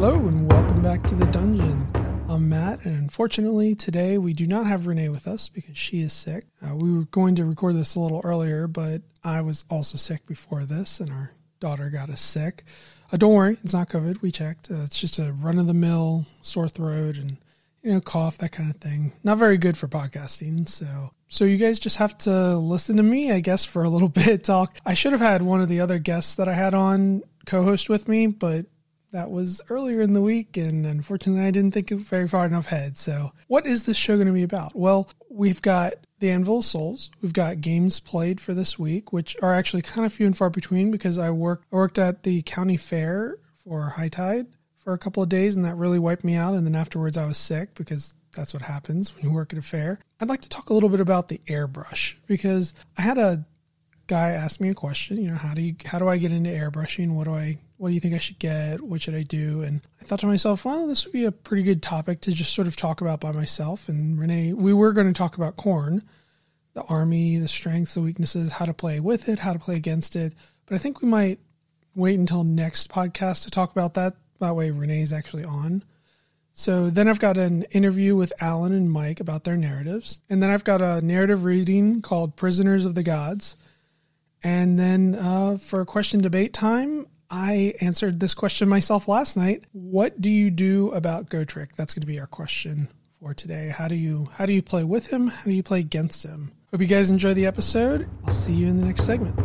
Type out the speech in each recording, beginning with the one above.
Hello and welcome back to the dungeon. I'm Matt, and unfortunately today we do not have Renee with us because she is sick. Uh, we were going to record this a little earlier, but I was also sick before this, and our daughter got us sick. Uh, don't worry, it's not COVID. We checked. Uh, it's just a run of the mill sore throat and you know cough, that kind of thing. Not very good for podcasting. So so you guys just have to listen to me, I guess, for a little bit. Talk. I should have had one of the other guests that I had on co-host with me, but that was earlier in the week, and unfortunately, I didn't think very far enough ahead. So, what is this show going to be about? Well, we've got the Anvil Souls. We've got games played for this week, which are actually kind of few and far between because I worked I worked at the county fair for High Tide for a couple of days, and that really wiped me out. And then afterwards, I was sick because that's what happens when you work at a fair. I'd like to talk a little bit about the airbrush because I had a guy ask me a question. You know, how do you how do I get into airbrushing? What do I what do you think I should get? What should I do? And I thought to myself, well, this would be a pretty good topic to just sort of talk about by myself. And Renee, we were going to talk about Khorne, the army, the strengths, the weaknesses, how to play with it, how to play against it. But I think we might wait until next podcast to talk about that. That way, Renee's actually on. So then I've got an interview with Alan and Mike about their narratives. And then I've got a narrative reading called Prisoners of the Gods. And then uh, for question debate time, I answered this question myself last night. What do you do about Gotrek? That's going to be our question for today. How do you how do you play with him? How do you play against him? Hope you guys enjoy the episode. I'll see you in the next segment.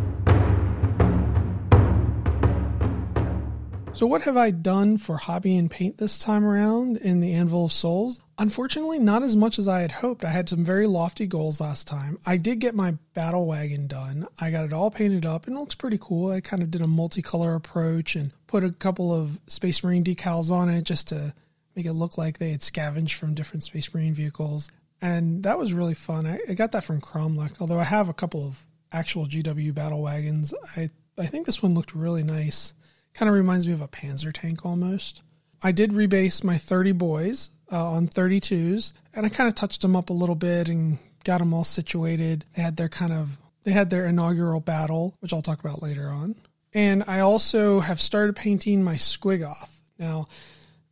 So, what have I done for hobby and paint this time around in the Anvil of Souls? Unfortunately, not as much as I had hoped. I had some very lofty goals last time. I did get my battle wagon done. I got it all painted up and it looks pretty cool. I kind of did a multicolor approach and put a couple of Space Marine decals on it just to make it look like they had scavenged from different Space Marine vehicles. And that was really fun. I, I got that from Cromlech, although I have a couple of actual GW battle wagons. I, I think this one looked really nice. Kind of reminds me of a Panzer tank almost. I did rebase my 30 boys uh, on 32s, and I kind of touched them up a little bit and got them all situated. They had their kind of they had their inaugural battle, which I'll talk about later on. And I also have started painting my Squiggoth. Now,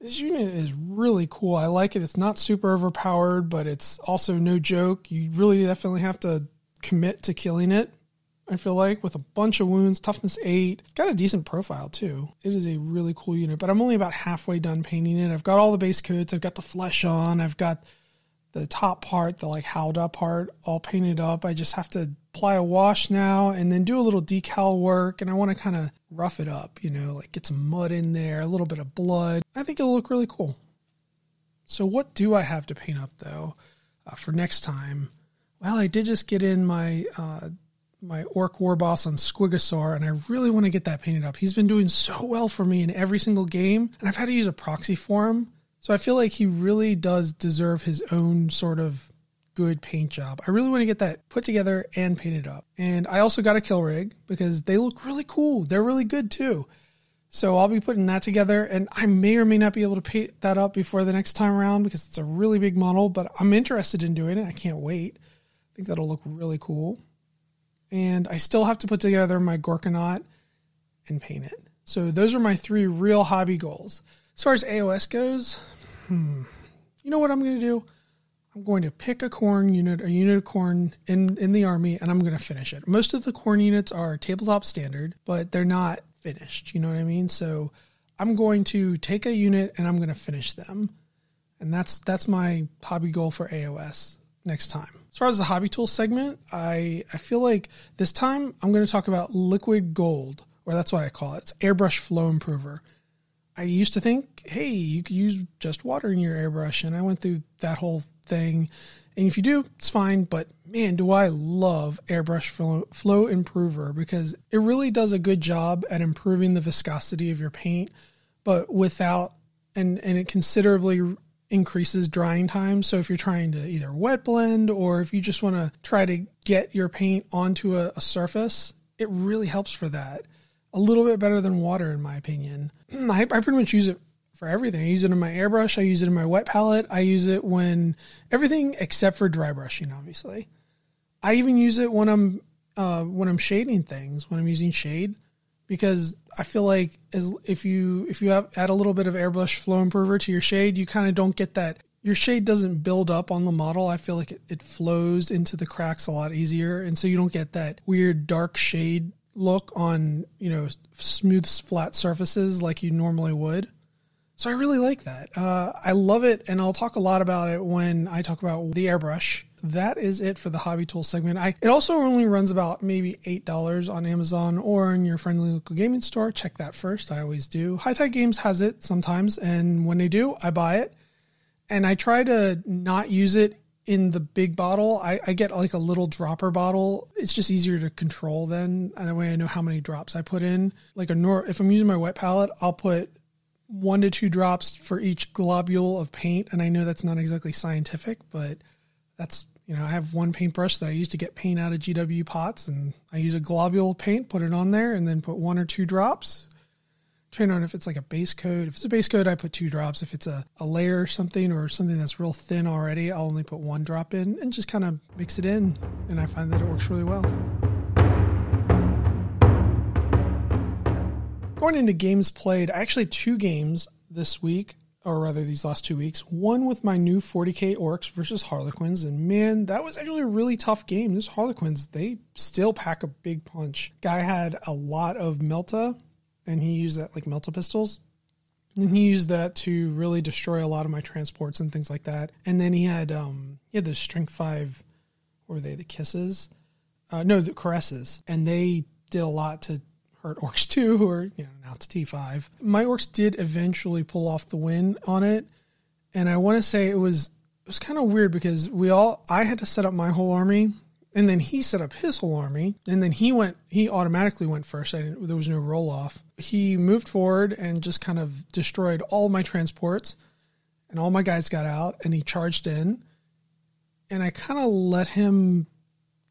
this unit is really cool. I like it. It's not super overpowered, but it's also no joke. You really definitely have to commit to killing it. I feel like with a bunch of wounds, toughness eight. It's got a decent profile too. It is a really cool unit, but I'm only about halfway done painting it. I've got all the base coats. I've got the flesh on. I've got the top part, the like howdah part, all painted up. I just have to apply a wash now and then do a little decal work. And I want to kind of rough it up, you know, like get some mud in there, a little bit of blood. I think it'll look really cool. So, what do I have to paint up though uh, for next time? Well, I did just get in my uh, my orc war boss on Squigosaur, and I really want to get that painted up. He's been doing so well for me in every single game, and I've had to use a proxy for him. So I feel like he really does deserve his own sort of good paint job. I really want to get that put together and painted up. And I also got a kill rig because they look really cool. They're really good too. So I'll be putting that together and I may or may not be able to paint that up before the next time around because it's a really big model, but I'm interested in doing it. I can't wait. I think that'll look really cool and I still have to put together my Gorkanaut and paint it. So those are my three real hobby goals. As far as AOS goes, hmm, you know what I'm going to do? I'm going to pick a Khorne unit, a unit of Khorne in, in the army, and I'm going to finish it. Most of the Khorne units are tabletop standard, but they're not finished. You know what I mean? So I'm going to take a unit and I'm going to finish them. And that's that's my hobby goal for AOS next time. As far as the hobby tool segment, I, I feel like this time I'm going to talk about liquid gold, or that's what I call it. It's airbrush flow improver. I used to think, hey, you could use just water in your airbrush, and I went through that whole thing. And if you do, it's fine. But man, do I love Airbrush Flow, flow Improver because it really does a good job at improving the viscosity of your paint, but without and and it considerably increases drying time. So if you're trying to either wet blend or if you just want to try to get your paint onto a, a, surface, it really helps for that. A little bit better than water, in my opinion. I, I pretty much use it for everything. I use it in my airbrush. I use it in my wet palette. I use it when everything except for dry brushing, obviously. I even use it when I'm uh, when I'm shading things. When I'm using shade, because I feel like as if you if you have add a little bit of airbrush flow improver to your shade, you kind of don't get that your shade doesn't build up on the model. I feel like it, it flows into the cracks a lot easier, and so you don't get that weird dark shade look on you know smooth flat surfaces like you normally would. So I really like that. Uh, I love it, and I'll talk a lot about it when I talk about the airbrush. That is it for the hobby tool segment. I it also only runs about maybe eight dollars on Amazon or in your friendly local gaming store. Check that first. I always do. High Tide Games has it sometimes, and when they do, I buy it and I try to not use it in the big bottle. I, I get like a little dropper bottle. It's just easier to control then. And that way I know how many drops I put in. Like a nor if I'm using my wet palette, I'll put one to two drops for each globule of paint. And I know that's not exactly scientific, but that's you know, I have one paintbrush that I use to get paint out of GW pots and I use a globule paint, put it on there and then put one or two drops depending on if it's like a base coat. If it's a base coat, I put two drops. If it's a, a layer or something or something that's real thin already, I'll only put one drop in and just kind of mix it in. And I find that it works really well. Going into games played, actually two games this week, or rather these last two weeks. One with my new 40k orcs versus Harlequins, and man, that was actually a really tough game. Those Harlequins, they still pack a big punch. Guy had a lot of Melta and he used that like melta pistols. And he used that to really destroy a lot of my transports and things like that. And then he had um he had the strength five, were they the kisses? Uh, no, the caresses, and they did a lot to hurt orcs too, who are you know now it's T five. My orcs did eventually pull off the win on it, and I want to say it was it was kind of weird because we all I had to set up my whole army and then he set up his whole army, and then he went. He automatically went first. there was no roll off. He moved forward and just kind of destroyed all my transports, and all my guys got out, and he charged in, and I kind of let him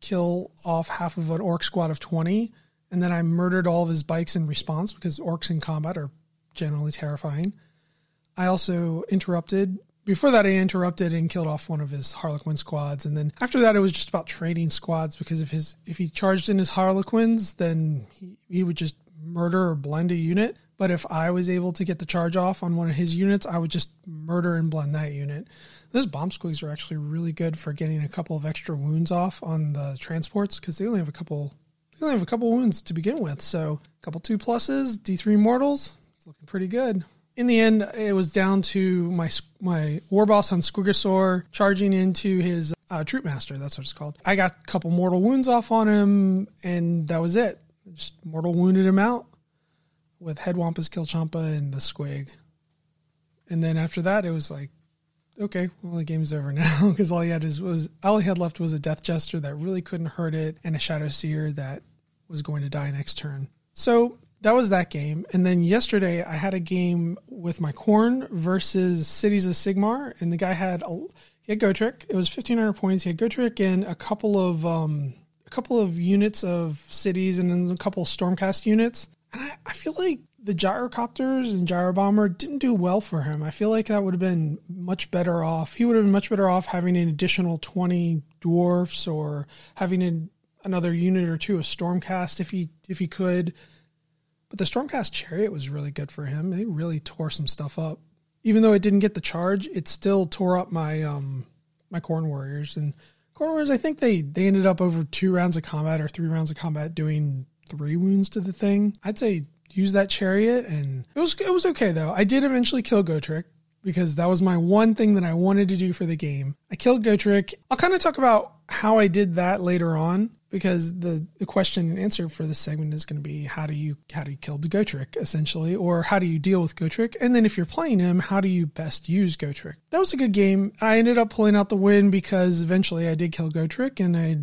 kill off half of an orc squad of twenty, and then I murdered all of his bikes in response because orcs in combat are generally terrifying. I also interrupted before that, I interrupted and killed off one of his Harlequin squads, and then after that, it was just about trading squads because if his if he charged in his Harlequins, then he, he would just murder or blend a unit. But if I was able to get the charge off on one of his units, I would just murder and blend that unit. Those bomb squigs are actually really good for getting a couple of extra wounds off on the transports because they only have a couple. Only have a couple wounds to begin with, so a couple two pluses, D three mortals. It's looking pretty good in the end, it was down to my my war boss on Squigosaur charging into his uh, Troupe Master. That's what it's called. I got a couple mortal wounds off on him, and that was it. Just mortal wounded him out with Headwoppa's, Killchoppa, and the Squig. And then after that, it was like, okay, well the game's over now because all he had is was all he had left was a Death Jester that really couldn't hurt it, and a Shadow Seer that was going to die next turn. So that was that game. And then yesterday I had a game with my Khorne versus Cities of Sigmar, and the guy had a, he had Gotrek. It was fifteen hundred points. He had Gotrek and a couple of um, a couple of units of cities and then a couple of Stormcast units. And I, I feel like the gyrocopters and gyrobomber didn't do well for him. I feel like that would have been much better off. He would have been much better off having an additional twenty dwarfs or having an, another unit or two of Stormcast if he if he could but the Stormcast Chariot was really good for him. They really tore some stuff up. Even though it didn't get the charge, it still tore up my um my Khorne Warriors. And Khorne Warriors, I think they they ended up over two rounds of combat or three rounds of combat doing three wounds to the thing. I'd say use that chariot and it was it was okay though. I did eventually kill Gotrek because that was my one thing that I wanted to do for the game. I killed Gotrek. I'll kind of talk about how I did that later on because the, the question and answer for this segment is going to be how do you how do you kill the Gotrek essentially, or how do you deal with Gotrek, and then if you're playing him, how do you best use Gotrek? That was a good game. I ended up pulling out the win because eventually I did kill Gotrek, and I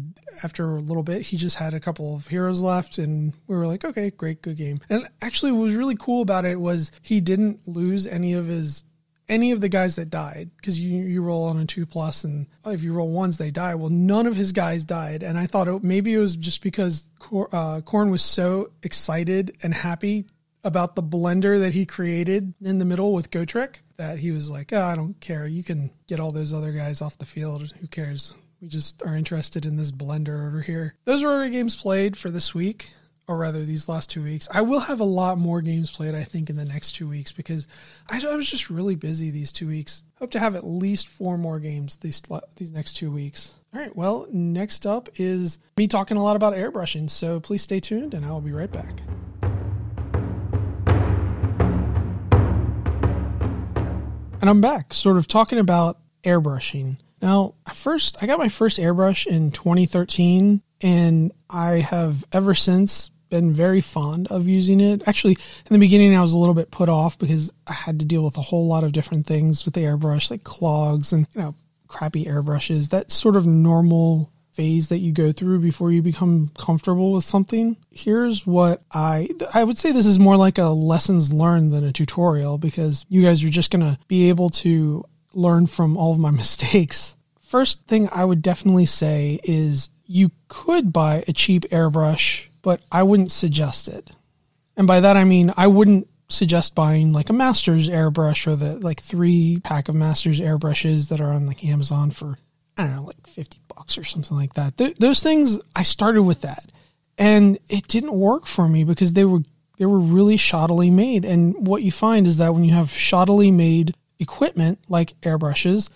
after a little bit he just had a couple of heroes left, and we were like, okay, great, good game. And actually, what was really cool about it was he didn't lose any of his any of the guys that died because you you roll on a two plus and if you roll ones they die. Well none of his guys died. And i thought it, maybe it was just because uh, Khorne was so excited and happy about the blender that he created in the middle with Gotrek that he was like oh, i don't care. You can get all those other guys off the field. Who cares? We just are interested in this blender over here. Those were our games played for this week or rather these last two weeks. I will have a lot more games played, I think, in the next two weeks because I, I was just really busy these two weeks. Hope to have at least four more games these these next two weeks. All right, well, next up is me talking a lot about airbrushing, so please stay tuned and I will be right back. And I'm back, sort of talking about airbrushing. Now, first, I got my first airbrush in 2013, and I have ever since been very fond of using it. Actually, in the beginning, I was a little bit put off because I had to deal with a whole lot of different things with the airbrush, like clogs and, you know, crappy airbrushes. That sort of normal phase that you go through before you become comfortable with something. Here's what I I would say this is more like a lessons learned than a tutorial because you guys are just going to be able to learn from all of my mistakes. First thing I would definitely say is you could buy a cheap airbrush but I wouldn't suggest it. And by that I mean I wouldn't suggest buying like a Masters airbrush or the like three pack of Masters airbrushes that are on like Amazon for I don't know like 50 bucks or something like that. Th- those things I started with that and it didn't work for me because they were they were really shoddily made and what you find is that when you have shoddily made equipment like airbrushes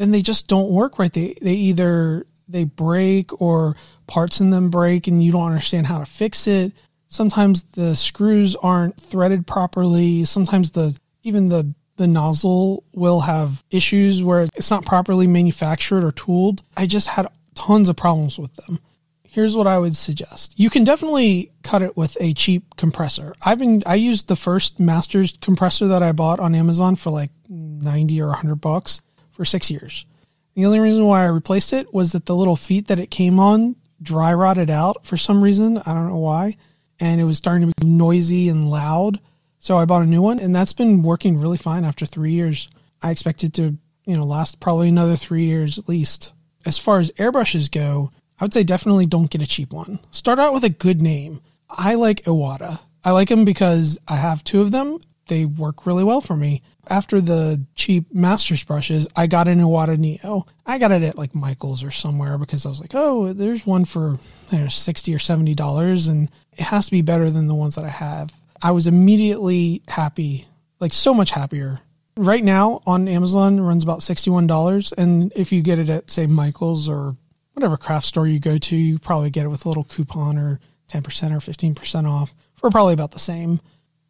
then they just don't work right. They they either they break or parts in them break and you don't understand how to fix it. Sometimes the screws aren't threaded properly. Sometimes the even the the nozzle will have issues where it's not properly manufactured or tooled. I just had tons of problems with them. Here's what I would suggest. You can definitely cut it with a cheap compressor. I've been I used the first Masters compressor that I bought on Amazon for like 90 or 100 bucks for 6 years. The only reason why I replaced it was that the little feet that it came on dry rotted out for some reason. I don't know why. And it was starting to be noisy and loud. So I bought a new one and that's been working really fine after three years. I expect it to, you know, last probably another three years at least. As far as airbrushes go, I would say definitely don't get a cheap one. Start out with a good name. I like Iwata. I like them because I have two of them. They work really well for me after the cheap Masters brushes, I got an Iwata Neo. I got it at like Michael's or somewhere because I was like, oh, there's one for you know, 60 or $70 and it has to be better than the ones that I have. I was immediately happy, like so much happier. Right now on Amazon runs about $61. And if you get it at say Michael's or whatever craft store you go to, you probably get it with a little coupon or 10% or 15% off for probably about the same.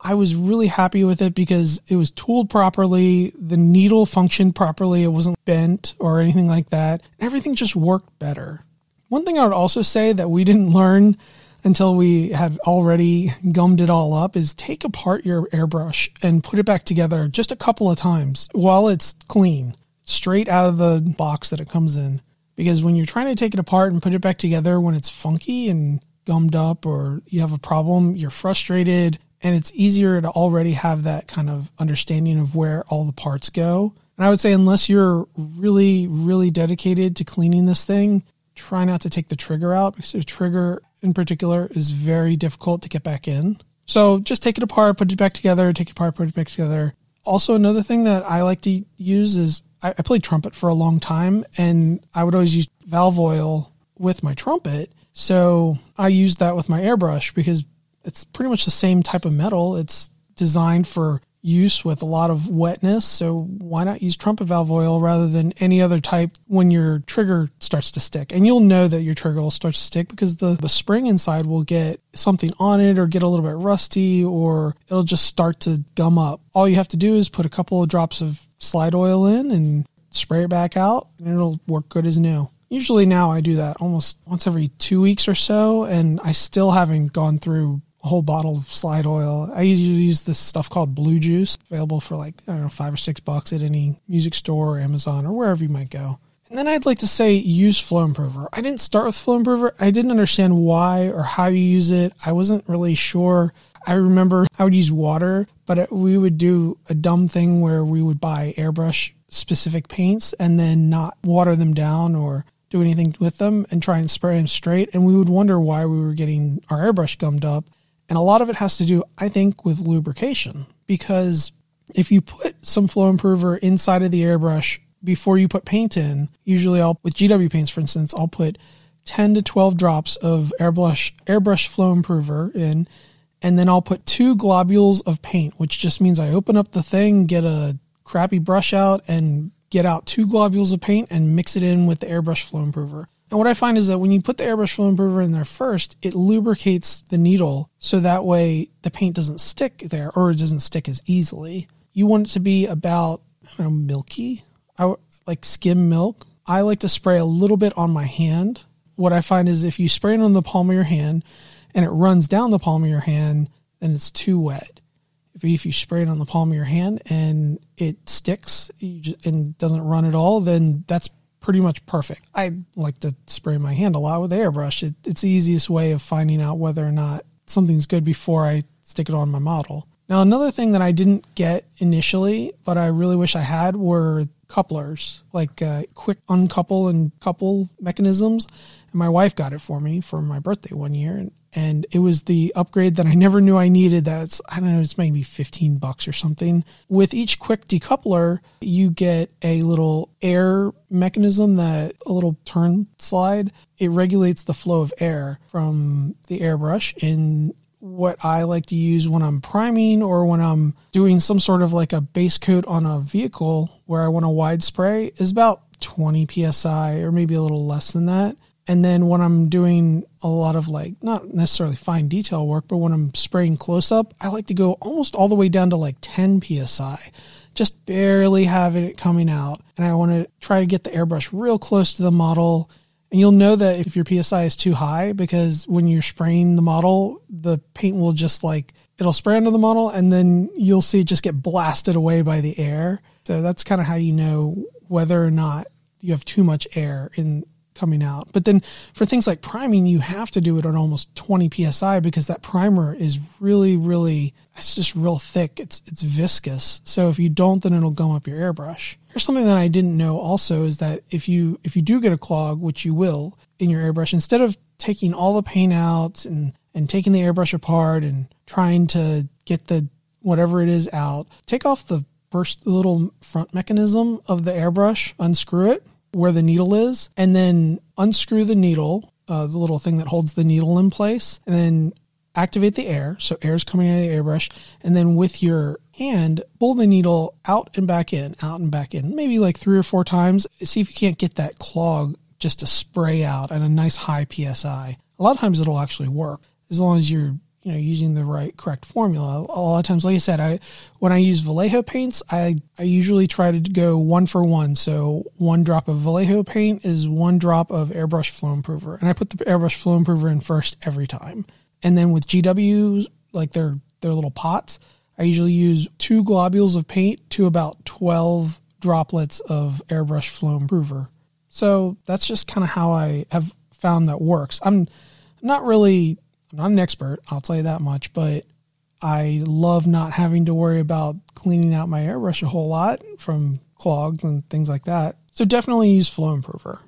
I was really happy with it because it was tooled properly. The needle functioned properly. It wasn't bent or anything like that. Everything just worked better. One thing I would also say that we didn't learn until we had already gummed it all up is take apart your airbrush and put it back together just a couple of times while it's clean, straight out of the box that it comes in. Because when you're trying to take it apart and put it back together when it's funky and gummed up or you have a problem, you're frustrated and it's easier to already have that kind of understanding of where all the parts go. And I would say, unless you're really, really dedicated to cleaning this thing, try not to take the trigger out because the trigger in particular is very difficult to get back in. So just take it apart, put it back together, take it apart, put it back together. Also, another thing that I like to use is I, I played trumpet for a long time and I would always use valve oil with my trumpet. So I used that with my airbrush because it's pretty much the same type of metal. It's designed for use with a lot of wetness. So why not use trumpet valve oil rather than any other type when your trigger starts to stick? And you'll know that your trigger will start to stick because the, the spring inside will get something on it or get a little bit rusty or it'll just start to gum up. All you have to do is put a couple of drops of slide oil in and spray it back out and it'll work good as new. Usually now I do that almost once every two weeks or so and I still haven't gone through a whole bottle of slide oil. I usually use this stuff called Blue Juice, available for like, I don't know, five or six bucks at any music store or Amazon or wherever you might go. And then I'd like to say use Flow Improver. I didn't start with Flow Improver. I didn't understand why or how you use it. I wasn't really sure. I remember I would use water, but we would do a dumb thing where we would buy airbrush specific paints and then not water them down or do anything with them and try and spray them straight. And we would wonder why we were getting our airbrush gummed up. And a lot of it has to do, I think, with lubrication because if you put some flow improver inside of the airbrush before you put paint in, usually I'll, with GW paints, for instance, I'll put 10 to 12 drops of airbrush airbrush flow improver in and then I'll put two globules of paint, which just means I open up the thing, get a crappy brush out and get out two globules of paint and mix it in with the airbrush flow improver. And what I find is that when you put the airbrush flow improver in there first, it lubricates the needle so that way the paint doesn't stick there or it doesn't stick as easily. You want it to be about I know, milky, like skim milk. I like to spray a little bit on my hand. What I find is if you spray it on the palm of your hand and it runs down the palm of your hand, then it's too wet. If you spray it on the palm of your hand and it sticks and doesn't run at all, then that's pretty much perfect. I like to spray my hand a lot with airbrush. It, it's the easiest way of finding out whether or not something's good before I stick it on my model. Now, another thing that I didn't get initially, but I really wish I had, were couplers, like uh, quick uncouple and couple mechanisms. And my wife got it for me for my birthday one year. And, and it was the upgrade that I never knew I needed. That's, I don't know, it's maybe 15 bucks or something. With each quick decoupler, you get a little air mechanism that a little turn slide. It regulates the flow of air from the airbrush in what I like to use when I'm priming or when I'm doing some sort of like a base coat on a vehicle where I want a wide spray is about 20 psi or maybe a little less than that. And then when I'm doing a lot of like, not necessarily fine detail work, but when I'm spraying close up, I like to go almost all the way down to like 10 psi, just barely having it coming out. And I want to try to get the airbrush real close to the model and you'll know that if your PSI is too high because when you're spraying the model, the paint will just like, it'll spray onto the model and then you'll see it just get blasted away by the air. So that's kind of how you know whether or not you have too much air in coming out. But then for things like priming, you have to do it at almost 20 psi because that primer is really, really, it's just real thick. It's it's viscous. So if you don't, then it'll gum up your airbrush. Here's something that I didn't know also is that if you if you do get a clog, which you will in your airbrush, instead of taking all the paint out and and taking the airbrush apart and trying to get the whatever it is out, take off the first little front mechanism of the airbrush, unscrew it, where the needle is and then unscrew the needle, uh, the little thing that holds the needle in place, and then activate the air. So air is coming out of the airbrush. And then with your hand, pull the needle out and back in, out and back in, maybe like three or four times. See if you can't get that clog just to spray out at a nice high PSI. A lot of times it'll actually work as long as you're you know using the right correct formula. A lot of times like i said i when i use vallejo paints i i usually try to go one for one. So one drop of vallejo paint is one drop of airbrush flow improver and i put the airbrush flow improver in first every time. And then with gw like their their little pots i usually use two globules of paint to about 12 droplets of airbrush flow improver. So that's just kind of how i have found that works. I'm not really I'm not an expert, I'll tell you that much, but I love not having to worry about cleaning out my airbrush a whole lot from clogs and things like that. So definitely use Flow Improver.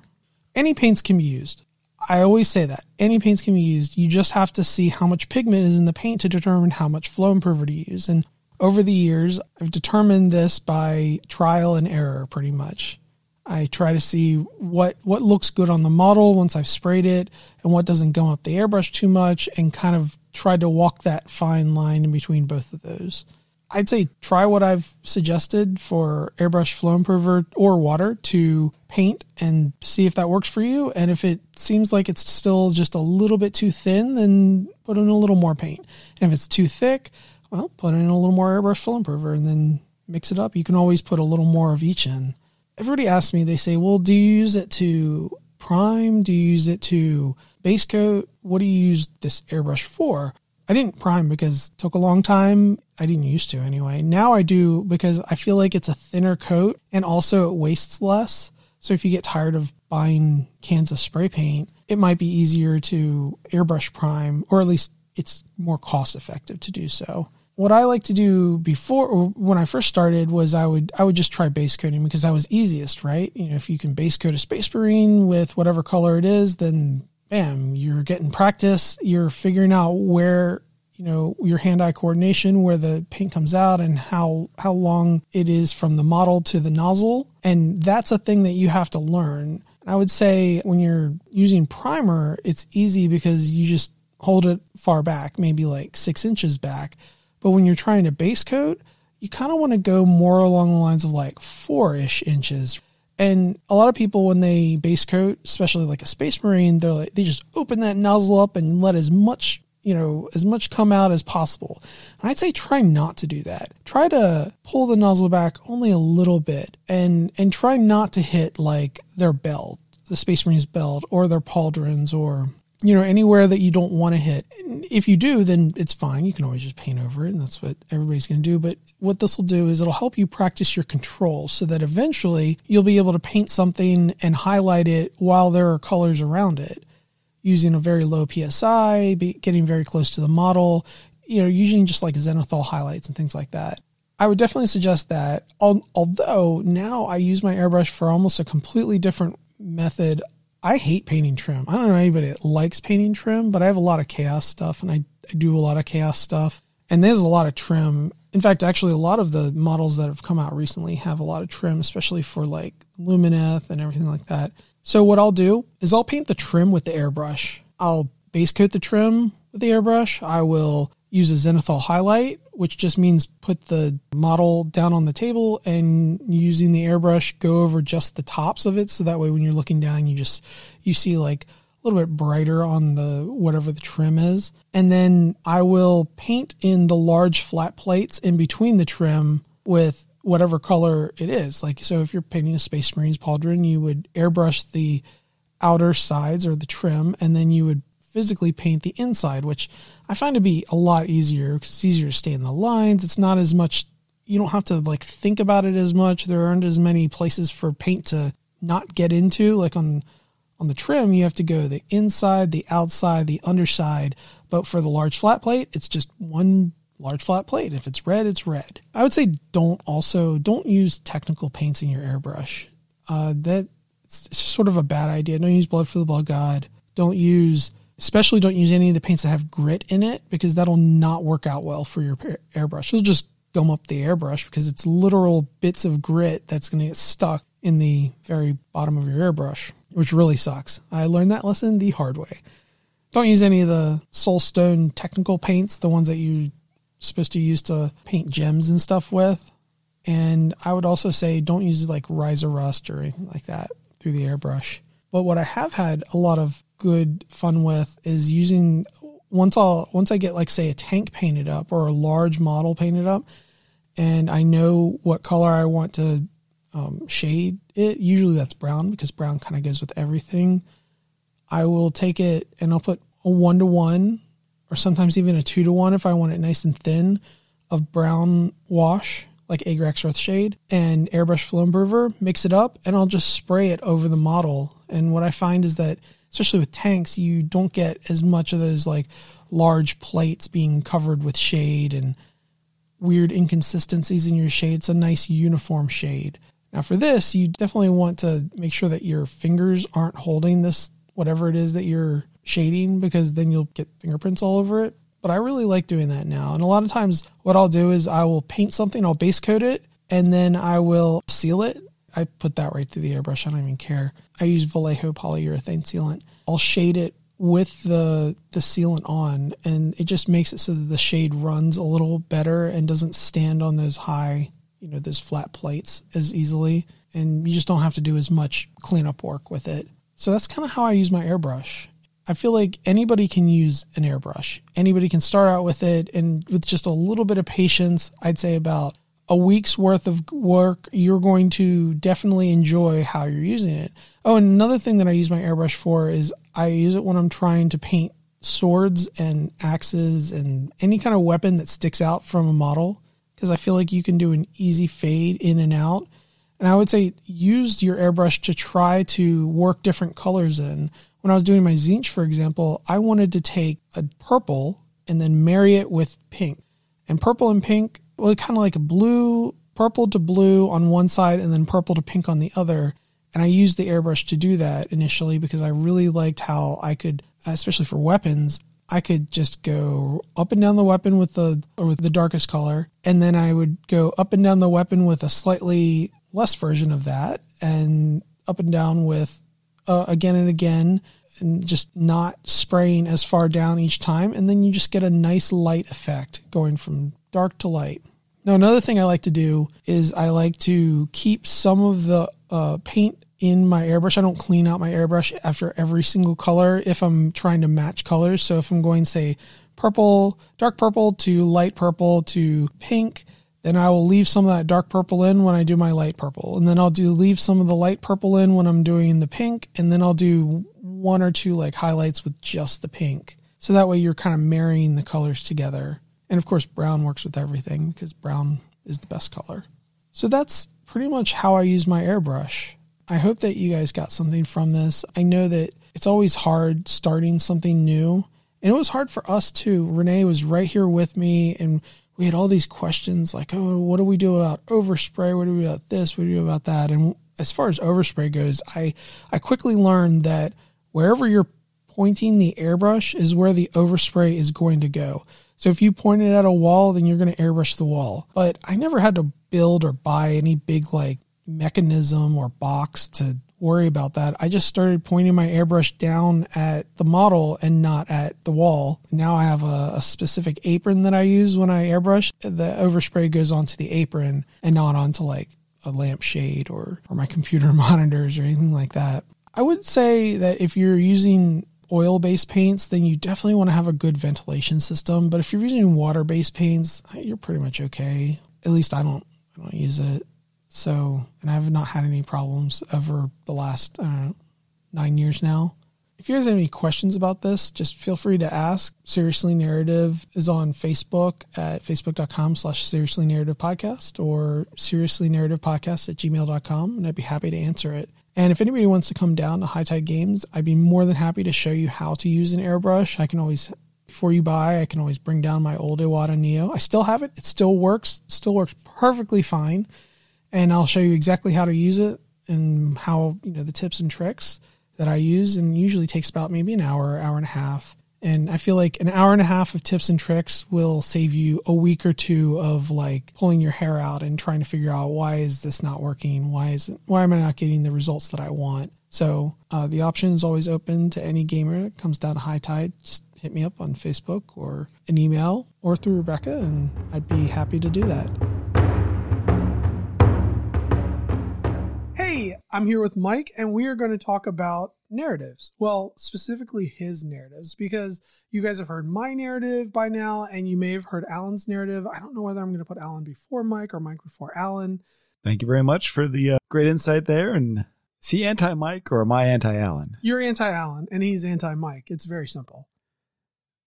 Any paints can be used. I always say that. Any paints can be used. You just have to see how much pigment is in the paint to determine how much Flow Improver to use. And over the years, I've determined this by trial and error pretty much. I try to see what what looks good on the model once I've sprayed it and what doesn't gum up the airbrush too much and kind of try to walk that fine line in between both of those. I'd say try what I've suggested for airbrush flow improver or water to paint and see if that works for you. And if it seems like it's still just a little bit too thin, then put in a little more paint. And if it's too thick, well, put in a little more airbrush flow improver and then mix it up. You can always put a little more of each in everybody asks me, they say, well, do you use it to prime? Do you use it to base coat? What do you use this airbrush for? I didn't prime because it took a long time. I didn't used to anyway. Now I do because I feel like it's a thinner coat and also it wastes less. So if you get tired of buying cans of spray paint, it might be easier to airbrush prime, or at least it's more cost effective to do so what I like to do before when I first started was I would I would just try base coating because that was easiest, right? You know, if you can base coat a space marine with whatever color it is, then bam, you're getting practice. You're figuring out where you know your hand-eye coordination, where the paint comes out, and how how long it is from the model to the nozzle, and that's a thing that you have to learn. And I would say when you're using primer, it's easy because you just hold it far back, maybe like six inches back. But when you're trying to base coat, you kind of want to go more along the lines of like four ish inches. And a lot of people, when they base coat, especially like a space marine, they're like, they just open that nozzle up and let as much, you know, as much come out as possible. And I'd say try not to do that. Try to pull the nozzle back only a little bit and, and try not to hit like their belt, the space marine's belt or their pauldrons or you know, anywhere that you don't want to hit. If you do, then it's fine. You can always just paint over it, and that's what everybody's going to do. But what this will do is it'll help you practice your control so that eventually you'll be able to paint something and highlight it while there are colors around it using a very low PSI, getting very close to the model, you know, using just like zenithal highlights and things like that. I would definitely suggest that, although now I use my airbrush for almost a completely different method I hate painting trim. I don't know anybody that likes painting trim, but I have a lot of chaos stuff and I, I do a lot of chaos stuff. And there's a lot of trim. In fact, actually, a lot of the models that have come out recently have a lot of trim, especially for like Lumineth and everything like that. So, what I'll do is I'll paint the trim with the airbrush. I'll base coat the trim with the airbrush. I will use a zenithal highlight, which just means put the model down on the table and using the airbrush go over just the tops of it. So that way when you're looking down, you just, you see like a little bit brighter on the, whatever the trim is. And then I will paint in the large flat plates in between the trim with whatever color it is. Like, so if you're painting a Space Marines pauldron, you would airbrush the outer sides or the trim, and then you would physically paint the inside, which I find to be a lot easier because it's easier to stay in the lines. It's not as much, you don't have to like think about it as much. There aren't as many places for paint to not get into. Like on, on the trim, you have to go the inside, the outside, the underside. But for the large flat plate, it's just one large flat plate. If it's red, it's red. I would say don't also, don't use technical paints in your airbrush. Uh, that it's, it's sort of a bad idea. Don't use blood for the blood god. Don't use Especially don't use any of the paints that have grit in it because that'll not work out well for your airbrush. It'll just gum up the airbrush because it's literal bits of grit that's going to get stuck in the very bottom of your airbrush, which really sucks. I learned that lesson the hard way. Don't use any of the soulstone technical paints, the ones that you're supposed to use to paint gems and stuff with. And I would also say don't use like Ryza-Rust or anything like that through the airbrush. But what I have had a lot of good fun with is using once I'll once I get like say a tank painted up or a large model painted up, and I know what color I want to um, shade it. Usually that's brown because brown kind of goes with everything. I will take it and I'll put a one to one, or sometimes even a two to one if I want it nice and thin, of brown wash like Agrax Earthshade and Airbrush Flow Improver. Mix it up and I'll just spray it over the model. And what I find is that especially with tanks, you don't get as much of those like large plates being covered with shade and weird inconsistencies in your shade. It's a nice uniform shade. Now for this, you definitely want to make sure that your fingers aren't holding this, whatever it is that you're shading, because then you'll get fingerprints all over it. But I really like doing that now. And a lot of times what I'll do is I will paint something, I'll base coat it, and then I will seal it I put that right through the airbrush. I don't even care. I use Vallejo polyurethane sealant. I'll shade it with the the sealant on and it just makes it so that the shade runs a little better and doesn't stand on those high, you know, those flat plates as easily and you just don't have to do as much cleanup work with it. So that's kind of how I use my airbrush. I feel like anybody can use an airbrush. Anybody can start out with it and with just a little bit of patience, I'd say about a week's worth of work, you're going to definitely enjoy how you're using it. Oh, and another thing that I use my airbrush for is I use it when I'm trying to paint swords and axes and any kind of weapon that sticks out from a model because I feel like you can do an easy fade in and out. And I would say use your airbrush to try to work different colors in. When I was doing my Tzeentch, for example, I wanted to take a purple and then marry it with pink. And purple and pink well, kind of like a blue, purple to blue on one side and then purple to pink on the other. And I used the airbrush to do that initially because I really liked how I could, especially for weapons, I could just go up and down the weapon with the or with the darkest color, and then I would go up and down the weapon with a slightly less version of that, and up and down with uh, again and again and just not spraying as far down each time. And then you just get a nice light effect going from dark to light. Now, another thing I like to do is I like to keep some of the uh, paint in my airbrush. I don't clean out my airbrush after every single color if I'm trying to match colors. So if I'm going, say, purple, dark purple to light purple to pink, then I will leave some of that dark purple in when I do my light purple. And then I'll do leave some of the light purple in when I'm doing the pink. And then I'll do one or two like highlights with just the pink. So that way you're kind of marrying the colors together. And of course, brown works with everything because brown is the best color. So that's pretty much how I use my airbrush. I hope that you guys got something from this. I know that it's always hard starting something new. And it was hard for us too. Renee was right here with me and we had all these questions like, oh, what do we do about overspray? What do we do about this? What do we do about that? And as far as overspray goes, I, I quickly learned that wherever you're pointing the airbrush is where the overspray is going to go. So if you point it at a wall, then you're going to airbrush the wall. But I never had to build or buy any big like mechanism or box to worry about that. I just started pointing my airbrush down at the model and not at the wall. Now I have a, a, specific apron that I use when I airbrush. The overspray goes onto the apron and not onto like a lampshade or, or my computer monitors or anything like that. I would say that if you're using oil based paints, then you definitely want to have a good ventilation system. But if you're using water based paints, you're pretty much okay. At least I don't I don't use it. So, and I have not had any problems over the last nine years now. If you guys have any questions about this, just feel free to ask. Seriously Narrative is on Facebook at facebook.com slash seriously narrative podcast or seriously narrative podcast at gmail.com, and I'd be happy to answer it. And if anybody wants to come down to High Tide Games, I'd be more than happy to show you how to use an airbrush. I can always, before you buy, I can always bring down my old Iwata Neo. I still have it. It still works, still works perfectly fine and I'll show you exactly how to use it and how, you know, the tips and tricks that I use and usually takes about maybe an hour, hour and a half. And I feel like an hour and a half of tips and tricks will save you a week or two of like pulling your hair out and trying to figure out why is this not working? Why is it, why am I not getting the results that I want? So uh, the option is always open to any gamer that comes down to high tide. Just hit me up on Facebook or an email or through Rebecca, and I'd be happy to do that. Hey, I'm here with Mike, and we are going to talk about narratives. Well, specifically his narratives, because you guys have heard my narrative by now, and you may have heard Alan's narrative. I don't know whether I'm going to put Alan before Mike or Mike before Alan. Thank you very much for the uh, great insight there. And is he anti Mike or am I anti Alan? You're anti Alan, and he's anti Mike. It's very simple.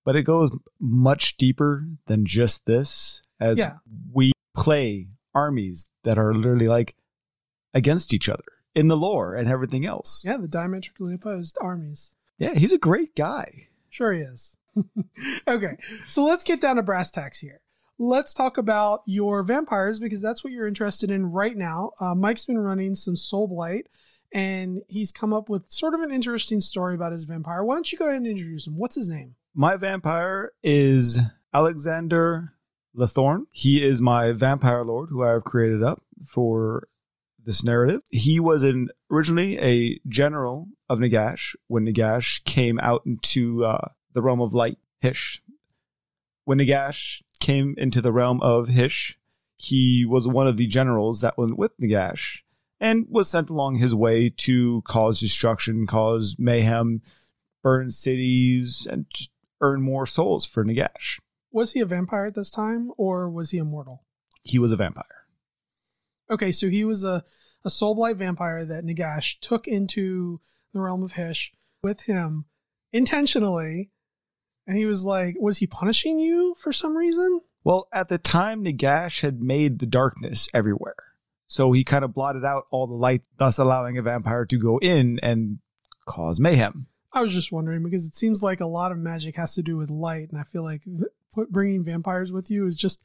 But it goes much deeper than just this, as yeah. we play armies that are literally like against each other in the lore and everything else. Yeah, the diametrically opposed armies. Yeah, he's a great guy. Sure he is. okay, so let's get down to brass tacks here. Let's talk about your vampires because that's what you're interested in right now. Uh, Mike's been running some Soul Blight and he's come up with sort of an interesting story about his vampire. Why don't you go ahead and introduce him? What's his name? My vampire is Alexander Lethorn. He is my vampire lord who I have created up for this narrative. He was an originally a general of Nagash when Nagash came out into uh, the realm of light, Hysh. When Nagash came into the realm of Hysh, he was one of the generals that went with Nagash and was sent along his way to cause destruction, cause mayhem, burn cities, and earn more souls for Nagash. Was he a vampire at this time, or was he immortal? He was a vampire. Okay, so he was a, a soul blight vampire that Nagash took into the realm of Hysh with him intentionally. And he was like, was he punishing you for some reason? Well, at the time, Nagash had made the darkness everywhere. So he kind of blotted out all the light, thus allowing a vampire to go in and cause mayhem. I was just wondering because it seems like a lot of magic has to do with light, and I feel like bringing vampires with you is just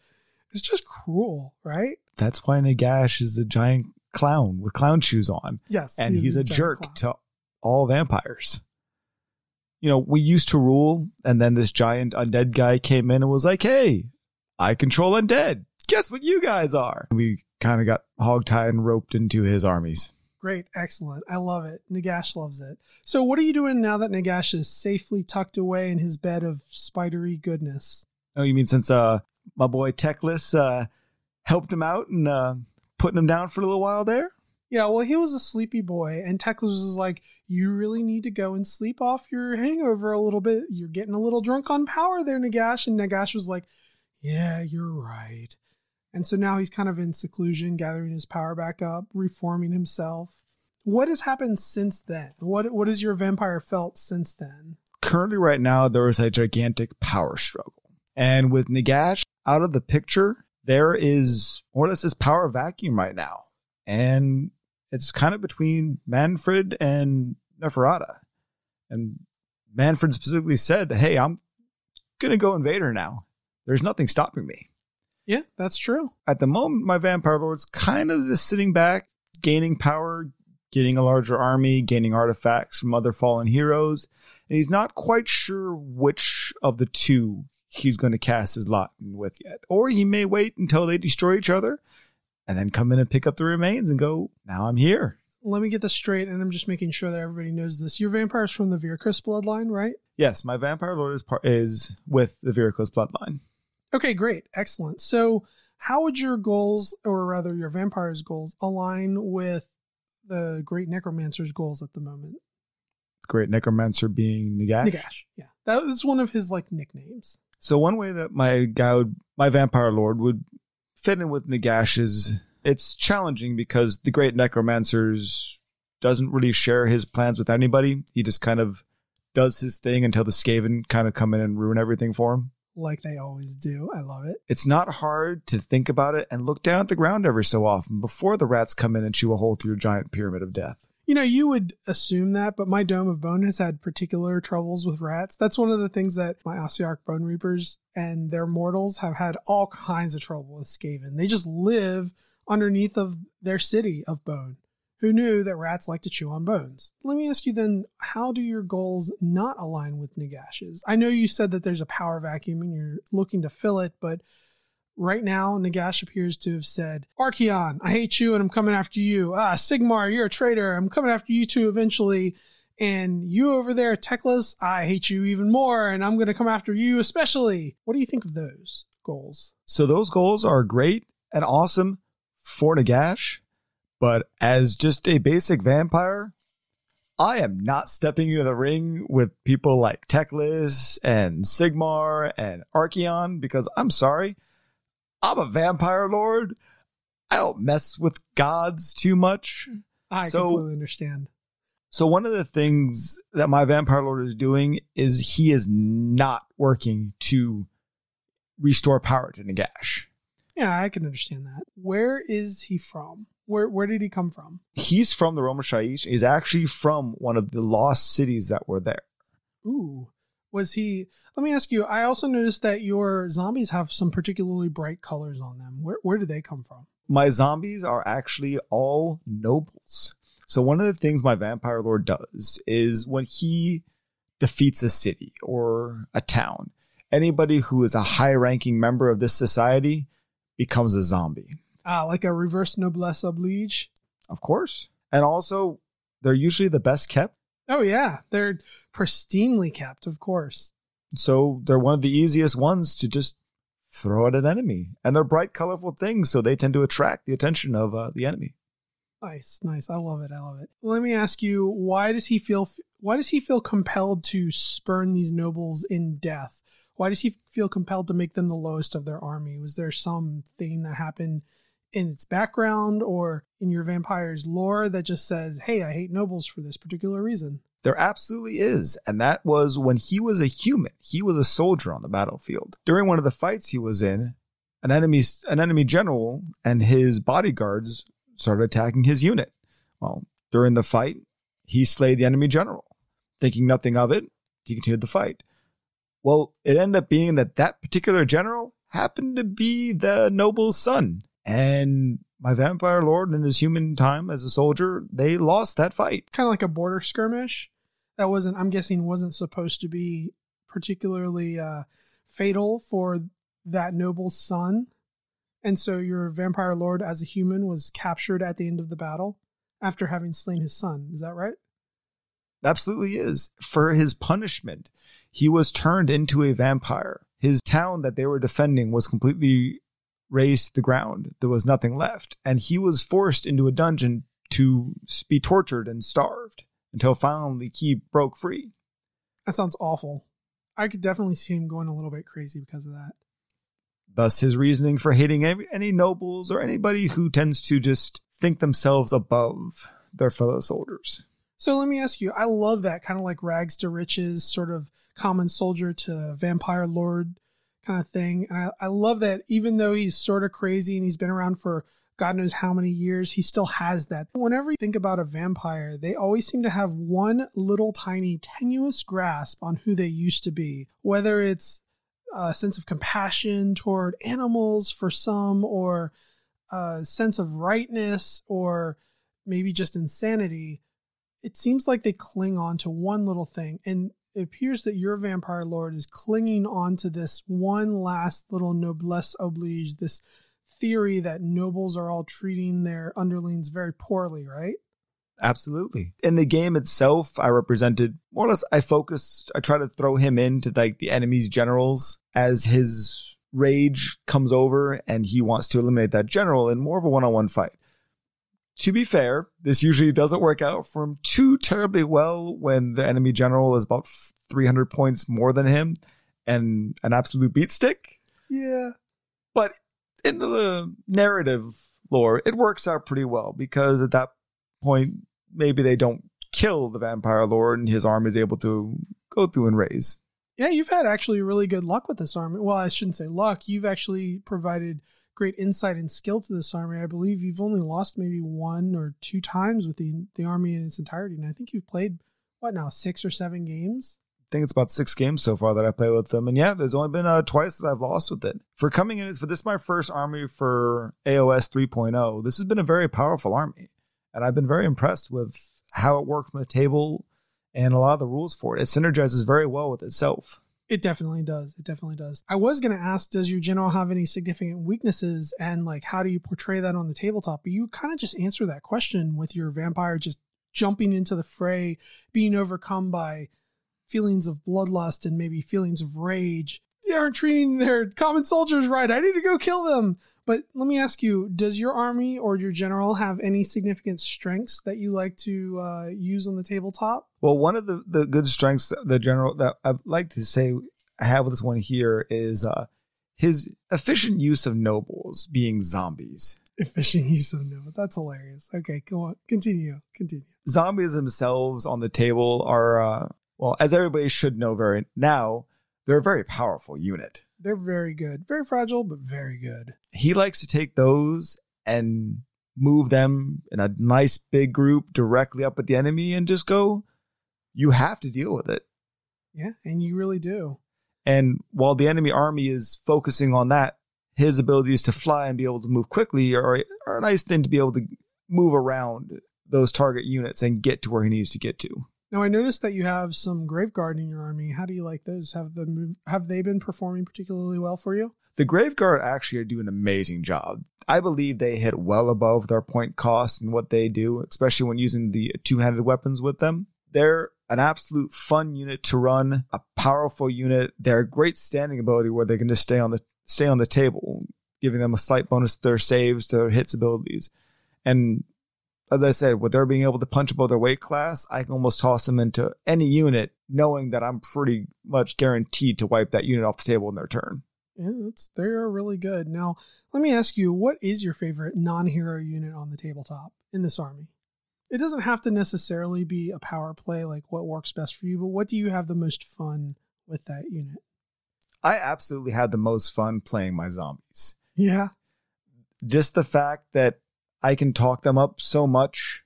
it's just cruel, right? That's why Nagash is a giant clown with clown shoes on. Yes. And he's a, a jerk clown. to all vampires. You know, we used to rule, and then this giant undead guy came in and was like, hey, I control undead. Guess what you guys are? We kind of got hogtied and roped into his armies. Great, excellent. I love it. Nagash loves it. So, what are you doing now that Nagash is safely tucked away in his bed of spidery goodness? Oh, you mean since uh my boy Teclis uh helped him out and uh putting him down for a little while there? Yeah, well, he was a sleepy boy, and Teclis was like, "You really need to go and sleep off your hangover a little bit. You're getting a little drunk on power there, Nagash." And Nagash was like, "Yeah, you're right." And so now he's kind of in seclusion, gathering his power back up, reforming himself. What has happened since then? What what has your vampire felt since then? Currently, right now, there is a gigantic power struggle, and with Nagash out of the picture, there is more or less this power vacuum right now, and it's kind of between Mannfred and Neferata. And Mannfred specifically said, "Hey, I'm gonna go invade her now. There's nothing stopping me." Yeah, that's true. At the moment, my vampire lord's kind of just sitting back, gaining power, getting a larger army, gaining artifacts from other fallen heroes, and he's not quite sure which of the two he's going to cast his lot with yet. Or he may wait until they destroy each other and then come in and pick up the remains and go, now I'm here. Let me get this straight, and I'm just making sure that everybody knows this. Your vampire is from the Vyrkos bloodline, right? Yes, my vampire lord is, part, is with the Vyrkos bloodline. Okay, great. Excellent. So, how would your goals, or rather your vampire's goals, align with the Great Necromancer's goals at the moment? Great Necromancer being Nagash. Nagash, yeah. That is one of his like nicknames. So one way that my guy would, my vampire lord would fit in with Nagash is it's challenging because the Great Necromancer's doesn't really share his plans with anybody. He just kind of does his thing until the Skaven kind of come in and ruin everything for him like they always do. I love it. It's not hard to think about it and look down at the ground every so often before the rats come in and chew a hole through your giant pyramid of death. You know, you would assume that, but my Dome of Bone has had particular troubles with rats. That's one of the things that my Ossiarch Bone Reapers and their mortals have had all kinds of trouble with Skaven. They just live underneath of their city of bone who knew that rats like to chew on bones. Let me ask you then, how do your goals not align with Nagash's? I know you said that there's a power vacuum and you're looking to fill it, but right now Nagash appears to have said, Archaon, I hate you and I'm coming after you. Ah, Sigmar, you're a traitor. I'm coming after you too eventually. And you over there, Teclis, I hate you even more and I'm going to come after you especially. What do you think of those goals? So those goals are great and awesome for Nagash but as just a basic vampire, I am not stepping into the ring with people like Teclis and Sigmar and Archaon because I'm sorry, I'm a vampire lord. I don't mess with gods too much. I so, completely understand. So one of the things that my vampire lord is doing is he is not working to restore power to Nagash. Yeah, I can understand that. Where is he from? Where where did he come from? He's from the Roma Shyish. He's actually from one of the lost cities that were there. Ooh. Was he let me ask you, I also noticed that your zombies have some particularly bright colors on them. Where where did they come from? My zombies are actually all nobles. So one of the things my vampire lord does is when he defeats a city or a town, anybody who is a high ranking member of this society becomes a zombie. Ah, like a reverse noblesse oblige. Of course. And also, they're usually the best kept. Oh, yeah. They're pristinely kept, of course. So they're one of the easiest ones to just throw at an enemy. And they're bright, colorful things, so they tend to attract the attention of uh, the enemy. Nice, nice. I love it. I love it. Let me ask you, why does he feel why does he feel compelled to spurn these nobles in death? Why does he feel compelled to make them the lowest of their army? Was there something that happened in its background or in your vampire's lore that just says, hey, I hate nobles for this particular reason? There absolutely is. And that was when he was a human. He was a soldier on the battlefield. During one of the fights he was in, an enemy an enemy general and his bodyguards started attacking his unit. Well, during the fight, he slayed the enemy general. Thinking nothing of it, he continued the fight. Well, it ended up being that that particular general happened to be the noble's son. And my vampire lord in his human time as a soldier, they lost that fight. Kind of like a border skirmish. That wasn't, I'm guessing, wasn't supposed to be particularly uh, fatal for that noble's son. And so your vampire lord as a human was captured at the end of the battle after having slain his son. Is that right? Absolutely is. For his punishment, he was turned into a vampire. His town that they were defending was completely razed to the ground. There was nothing left. And he was forced into a dungeon to be tortured and starved until finally he broke free. That sounds awful. I could definitely see him going a little bit crazy because of that. Thus, his reasoning for hating any, any nobles or anybody who tends to just think themselves above their fellow soldiers. So let me ask you, I love that kind of like rags to riches, sort of common soldier to vampire lord kind of thing. And I, I love that even though he's sort of crazy and he's been around for God knows how many years, he still has that. Whenever you think about a vampire, they always seem to have one little tiny tenuous grasp on who they used to be, whether it's a sense of compassion toward animals for some, or a sense of rightness, or maybe just insanity it seems like they cling on to one little thing and it appears that your vampire lord is clinging on to this one last little noblesse oblige this theory that nobles are all treating their underlings very poorly right? Absolutely. In the game itself i represented more or less i focused i try to throw him into like the enemy's generals as his rage comes over and he wants to eliminate that general in more of a one-on-one fight to be fair, this usually doesn't work out for him too terribly well when the enemy general is about 300 points more than him and an absolute beat stick. Yeah. But in the narrative lore, it works out pretty well because at that point, maybe they don't kill the vampire lord and his arm is able to go through and raise. Yeah, you've had actually really good luck with this army. Well, I shouldn't say luck. You've actually provided great insight and skill to this army. I believe you've only lost maybe one or two times with the the army in its entirety, and I think you've played what now six or seven games. I think it's about six games so far that I play with them, and yeah, there's only been uh, twice that I've lost with it. For coming in, for this my first army for AOS 3.0. This has been a very powerful army, and I've been very impressed with how it works on the table and a lot of the rules for it. It synergizes very well with itself. It definitely does. It definitely does. I was going to ask, does your general have any significant weaknesses and like how do you portray that on the tabletop? But you kind of just answer that question with your vampire just jumping into the fray, being overcome by feelings of bloodlust and maybe feelings of rage. They aren't treating their common soldiers right. I need to go kill them. But let me ask you, does your army or your general have any significant strengths that you like to uh, use on the tabletop? Well, one of the, the good strengths the general that I'd like to say I have with this one here is uh, his efficient use of nobles being zombies. Efficient use of nobles. That's hilarious. Okay, go on. Continue. Continue. Zombies themselves on the table are, uh, well, as everybody should know very now, they're a very powerful unit. They're very good. Very fragile, but very good. He likes to take those and move them in a nice big group directly up at the enemy and just go, you have to deal with it. Yeah, and you really do. And while the enemy army is focusing on that, his abilities to fly and be able to move quickly are, are a nice thing to be able to move around those target units and get to where he needs to get to. Now I noticed that you have some Graveguard in your army. How do you like those? Have them have they been performing particularly well for you? The Graveguard actually do an amazing job. I believe they hit well above their point cost and what they do, especially when using the two-handed weapons with them. They're an absolute fun unit to run, a powerful unit. They're a great standing ability where they can just stay on the stay on the table, giving them a slight bonus to their saves, to their hits abilities. And as I said, with their being able to punch above their weight class, I can almost toss them into any unit, knowing that I'm pretty much guaranteed to wipe that unit off the table in their turn. Yeah, that's they're really good. Now, let me ask you, what is your favorite non-hero unit on the tabletop in this army? It doesn't have to necessarily be a power play, like what works best for you, but what do you have the most fun with that unit? I absolutely had the most fun playing my zombies. Yeah. Just the fact that I can talk them up so much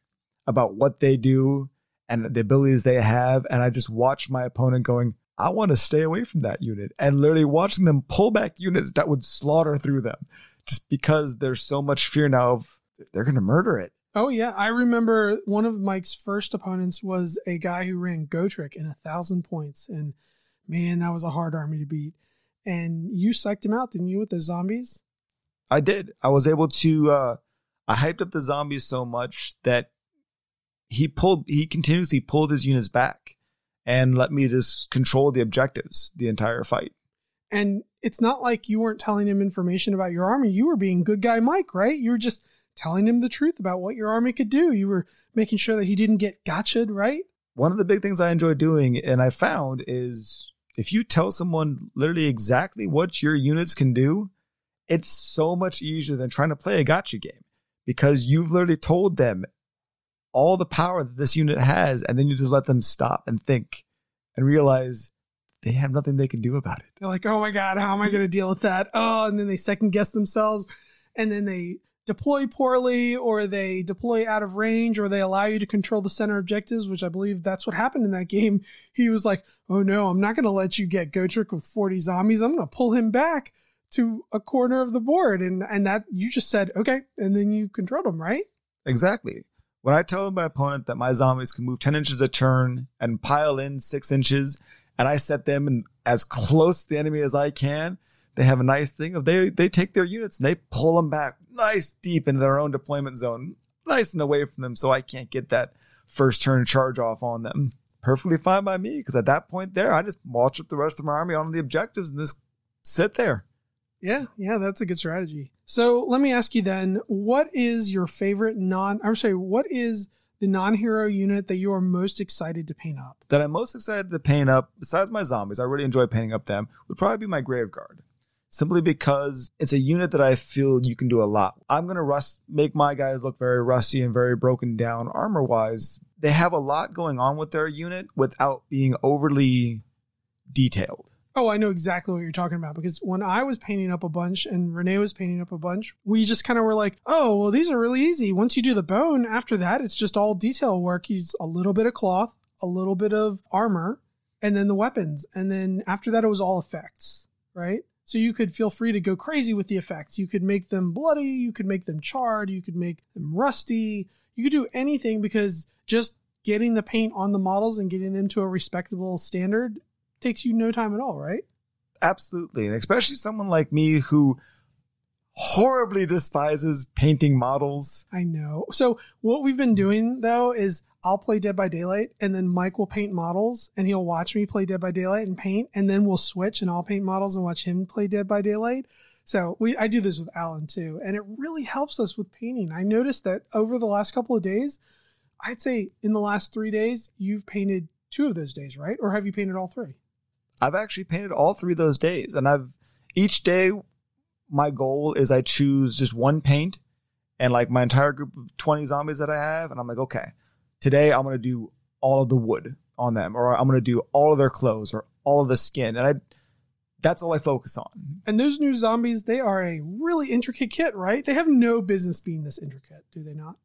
about what they do and the abilities they have. And I just watch my opponent going, I want to stay away from that unit and literally watching them pull back units that would slaughter through them just because there's so much fear now of they're going to murder it. Oh yeah, I remember one of Mike's first opponents was a guy who ran Gotrek in a thousand points, and man, that was a hard army to beat. And you psyched him out, didn't you, with those zombies? I did. I was able to uh, I hyped up the zombies so much that he pulled he continuously pulled his units back and let me just control the objectives the entire fight. And it's not like you weren't telling him information about your army. You were being good guy Mike, right? You were just telling him the truth about what your army could do. You were making sure that he didn't get gotcha'd, right? One of the big things I enjoy doing and I found is if you tell someone literally exactly what your units can do, it's so much easier than trying to play a gotcha game because you've literally told them all the power that this unit has, and then you just let them stop and think and realize they have nothing they can do about it. They're like, oh my God, how am I going to deal with that? Oh, and then they second guess themselves and then they deploy poorly or they deploy out of range or they allow you to control the center objectives, which I believe that's what happened in that game. He was like, oh no, I'm not going to let you get Gotrek with 40 zombies. I'm going to pull him back to a corner of the board. And, and that you just said, okay. And then you controlled them right? Exactly. When I tell my opponent that my zombies can move 10 inches a turn and pile in six inches, and I set them in as close to the enemy as I can, they have a nice thing of they, they take their units and they pull them back nice deep into their own deployment zone, nice and away from them so I can't get that first turn charge off on them. Perfectly fine by me because at that point there, I just march up the rest of my army on the objectives and just sit there. Yeah, yeah, that's a good strategy. So let me ask you then, what is your favorite non? I'm sorry, what is the non-hero unit that you are most excited to paint up? That I'm most excited to paint up, besides my zombies, I really enjoy painting up them, would probably be my Grave Guard simply because it's a unit that I feel you can do a lot. I'm to rust, make my guys look very rusty and very broken down armor wise. They have a lot going on with their unit without being overly detailed. Oh, I know exactly what you're talking about because when I was painting up a bunch and Renee was painting up a bunch, we just kind of were like, oh, well, these are really easy. Once you do the bone, after that, it's just all detail work. He's a little bit of cloth, a little bit of armor, and then the weapons. And then after that, it was all effects, right? So you could feel free to go crazy with the effects. You could make them bloody, you could make them charred, you could make them rusty. You could do anything because just getting the paint on the models and getting them to a respectable standard takes you no time at all, right? Absolutely. And especially someone like me who horribly despises painting models. I know. So what we've been doing though is I'll play Dead by Daylight and then Mike will paint models and he'll watch me play Dead by Daylight and paint and then we'll switch and I'll paint models and watch him play Dead by Daylight. So we I do this with Alan too and it really helps us with painting. I noticed that over the last couple of days, I'd say in the last 3 days you've painted two of those days, right? Or have you painted all three? I've actually painted all three of those days and I've each day my goal is I choose just one paint and like my entire group of 20 zombies that I have. And I'm like, okay, today I'm going to do all of the wood on them, or I'm going to do all of their clothes or all of the skin. And I, that's all I focus on. And those new zombies, they are a really intricate kit, right? They have no business being this intricate, do they not?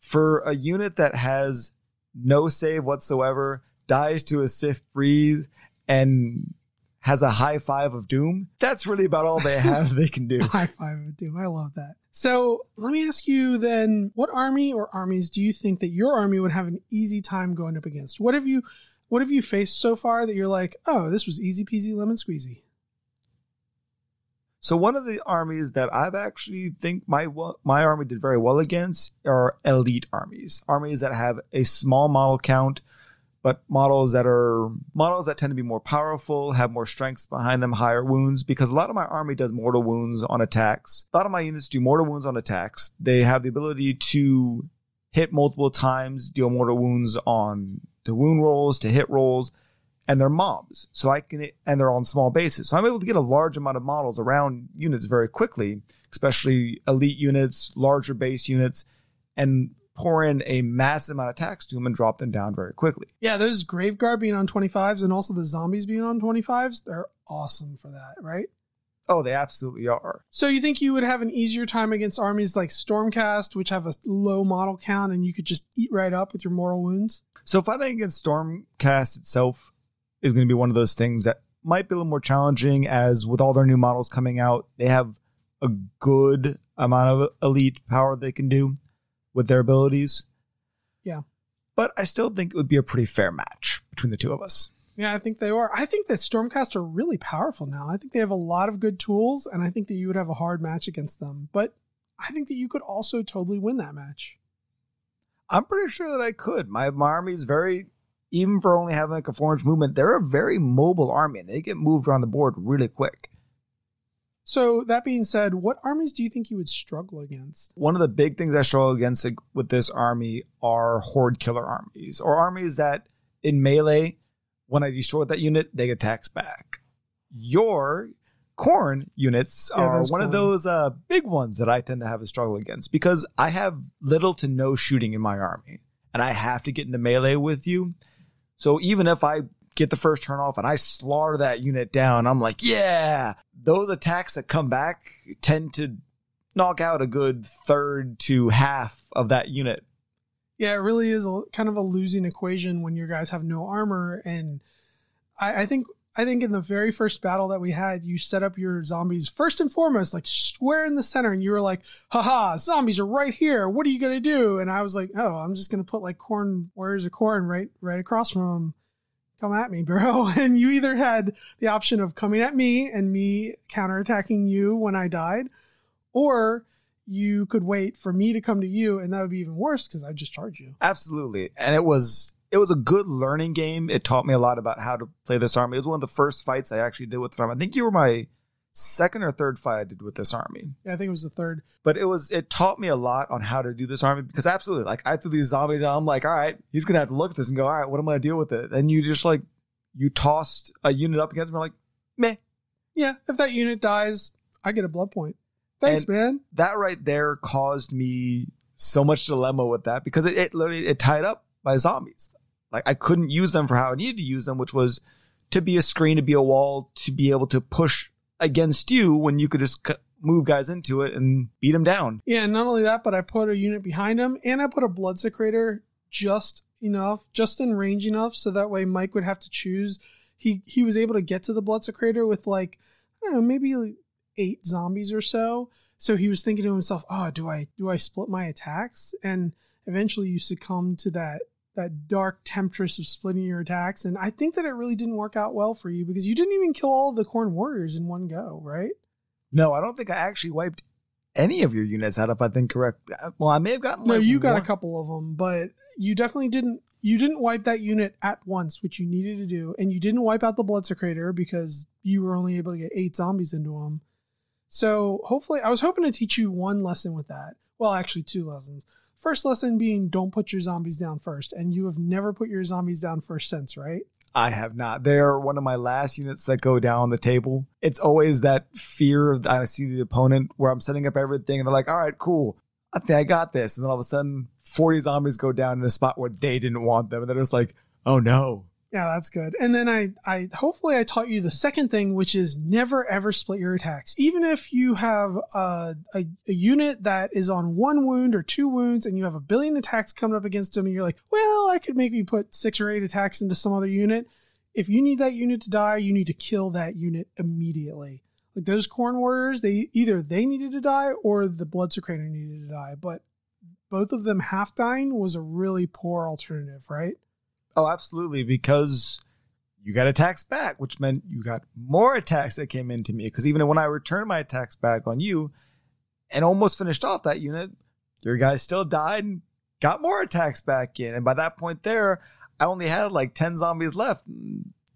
For a unit that has no save whatsoever, dies to a Sif breeze, and has a high five of doom. That's really about all they have they can do. high five of doom. I love that. So let me ask you then, what army or armies do you think that your army would have an easy time going up against? What have you what have you faced so far that you're like, oh, this was easy peasy lemon squeezy? So one of the armies that I've actually think my my army did very well against are elite armies, armies that have a small model count, but models that are models that tend to be more powerful, have more strengths behind them, higher wounds, because a lot of my army does mortal wounds on attacks. A lot of my units do mortal wounds on attacks. They have the ability to hit multiple times, deal mortal wounds on the wound rolls, to hit rolls, and they're mobs. So I can, and they're on small bases. So I'm able to get a large amount of models around units very quickly, especially elite units, larger base units, and pour in a massive amount of tax to them and drop them down very quickly. Yeah, those Graveguard being on 25s and also the zombies being on 25s, they're awesome for that, right? Oh, they absolutely are. So you think you would have an easier time against armies like Stormcast, which have a low model count, and you could just eat right up with your mortal wounds? So fighting against Stormcast itself is going to be one of those things that might be a little more challenging, as with all their new models coming out, they have a good amount of elite power they can do with their abilities. Yeah. But I still think it would be a pretty fair match between the two of us. Yeah, I think they are. I think that Stormcast are really powerful now. I think they have a lot of good tools, and I think that you would have a hard match against them. But I think that you could also totally win that match. I'm pretty sure that I could. My, my army is very, even for only having like a four inch movement, they're a very mobile army and they get moved around the board really quick. So that being said, what armies do you think you would struggle against? One of the big things I struggle against with this army are horde killer armies or armies that in melee, when I destroy that unit, they get attacks back. Your Khorne units Yeah, are one of those uh, big ones that I tend to have a struggle against because I have little to no shooting in my army and I have to get into melee with you. So even if I get the first turn off and I slaughter that unit down, I'm like, yeah, those attacks that come back tend to knock out a good third to half of that unit. Yeah, it really is a, kind of a losing equation when your guys have no armor. And I, I think I think in the very first battle that we had, you set up your zombies first and foremost, like square in the center, and you were like, haha, zombies are right here. What are you gonna do? And I was like, oh, I'm just gonna put like Khorne warriors of Khorne right right across from them. Come at me, bro. And you either had the option of coming at me and me counterattacking you when I died, or you could wait for me to come to you, and that would be even worse because I'd just charge you. Absolutely. And it was it was a good learning game. It taught me a lot about how to play this army. It was one of the first fights I actually did with the army. I think you were my second or third fight I did with this army. Yeah, I think it was the third. But it was it taught me a lot on how to do this army because absolutely like I threw these zombies out. I'm like, all right, he's gonna have to look at this and go, all right, what am I gonna deal with it? And you just like you tossed a unit up against me like, meh. Yeah, if that unit dies, I get a blood point. Thanks, And- man. That right there caused me so much dilemma with that because it, it literally it tied up my zombies. Like I couldn't use them for how I needed to use them, which was to be a screen, to be a wall, to be able to push against you when you could just move guys into it and beat them down. Yeah, and not only that, but I put a unit behind him, and I put a Bloodsecrator just enough, just in range enough, so that way Mike would have to choose. He he was able to get to the Bloodsecrator with like I don't know, maybe eight zombies or so. So he was thinking to himself, "Oh, do I do I split my attacks?" And eventually, you succumb to that that dark temptress of splitting your attacks. And I think that it really didn't work out well for you because you didn't even kill all the Khorne warriors in one go, right? No, I don't think I actually wiped any of your units out if I think correct. Uh, well, I may have gotten No, like you got one- a couple of them, but you definitely didn't. You didn't wipe that unit at once, which you needed to do, and you didn't wipe out the Bloodsecrator because you were only able to get eight zombies into them. So hopefully, I was hoping to teach you one lesson with that. Well, actually, two lessons. First lesson being don't put your zombies down first, and you have never put your zombies down first since, right? I have not. They're one of my last units that go down the table. It's always that fear of I see the opponent where I'm setting up everything and they're like, all right, cool. I think I got this. And then all of a sudden, 40 zombies go down in a spot where they didn't want them. And they're just like, oh no. Yeah, that's good. And then I, I hopefully I taught you the second thing, which is never ever split your attacks. Even if you have a, a, a unit that is on one wound or two wounds, and you have a billion attacks coming up against them, and you're like, well, I could maybe put six or eight attacks into some other unit. If you need that unit to die, you need to kill that unit immediately. Like those Khorne warriors, they either they needed to die or the Bloodsecrator needed to die. But both of them half dying was a really poor alternative, right? Oh, absolutely. Because you got attacks back, which meant you got more attacks that came into me. Because even when I returned my attacks back on you and almost finished off that unit, your guys still died and got more attacks back in. And by that point there, I only had like 10 zombies left.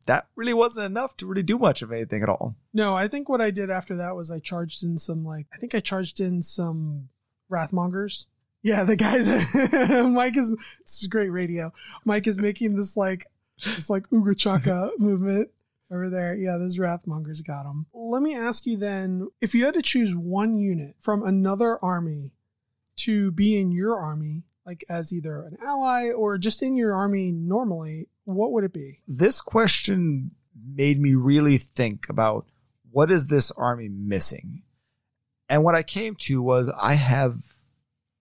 That really wasn't enough to really do much of anything at all. No, I think what I did after that was I charged in some like I think I charged in some Wrathmongers. Yeah, the guys Mike is this is great radio. Mike is making this like this like Uga Chaka movement over there. Yeah, those Wrathmongers got him. Let me ask you then, if you had to choose one unit from another army to be in your army, like as either an ally or just in your army normally, what would it be? This question made me really think about what is this army missing? And what I came to was I have,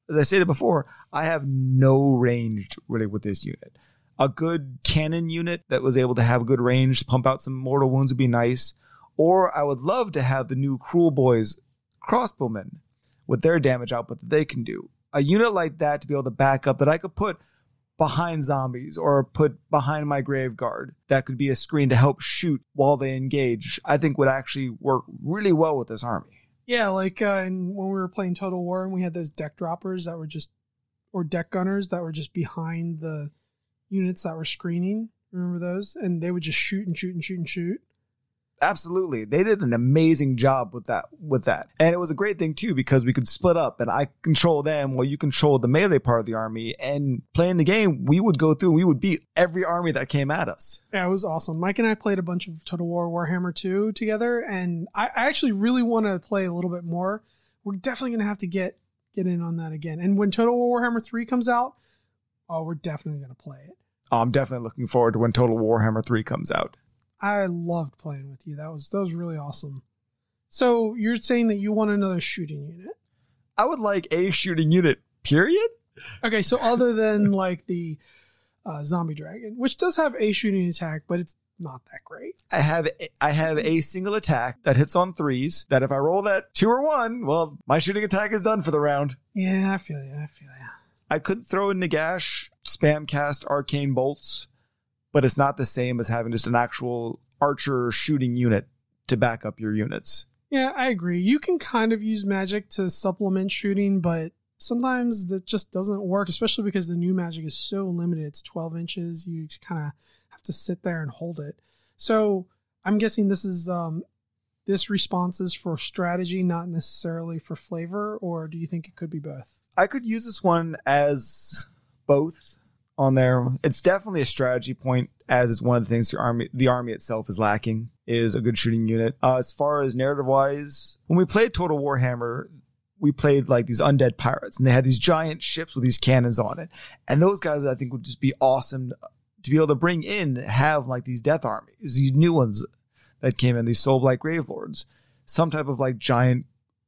as I stated before, I have no range really with this unit. A good cannon unit that was able to have good range, pump out some mortal wounds would be nice. Or I would love to have the new Kruleboyz crossbowmen with their damage output that they can do. A unit like that to be able to back up that I could put behind zombies or put behind my grave guard that could be a screen to help shoot while they engage, I think would actually work really well with this army. Yeah, like uh, in, when we were playing Total War and we had those deck droppers that were just or deck gunners that were just behind the units that were screening. Remember those? And they would just shoot and shoot and shoot and shoot. Absolutely. They did an amazing job with that with that. And it was a great thing too because we could split up and I control them while you control the melee part of the army and playing the game we would go through and we would beat every army that came at us. Yeah, it was awesome. Mike and I played a bunch of Total War Warhammer 2 together and I, I actually really want to play a little bit more. We're definitely going to have to get get in on that again. And when Total War Warhammer 3 comes out, oh, we're definitely going to play it. I'm definitely looking forward to when Total Warhammer 3 comes out. I loved playing with you. That was that was really awesome. So you're saying that you want another shooting unit? I would like a shooting unit. Period. Okay, so other than like the uh, zombie dragon, which does have a shooting attack, but it's not that great. I have I have a single attack that hits on threes. That if I roll that two or one, well, my shooting attack is done for the round. Yeah, I feel you. I feel you. I could throw in Nagash, spam cast arcane bolts, but it's not the same as having just an actual archer shooting unit to back up your units. Yeah, I agree. You can kind of use magic to supplement shooting, but sometimes that just doesn't work, especially because the new magic is so limited. It's 12 inches. You kind of have to sit there and hold it. So I'm guessing this is um, this response is for strategy, not necessarily for flavor, or do you think it could be both? I could use this one as both on there. It's definitely a strategy point, as it's one of the things the army the army itself is lacking is a good shooting unit. Uh, as far as narrative wise, when we played Total Warhammer, we played like these undead pirates, and they had these giant ships with these cannons on it, and those guys I think would just be awesome to be able to bring in, have like these death armies, these new ones that came in, these soul grave lords, some type of like giant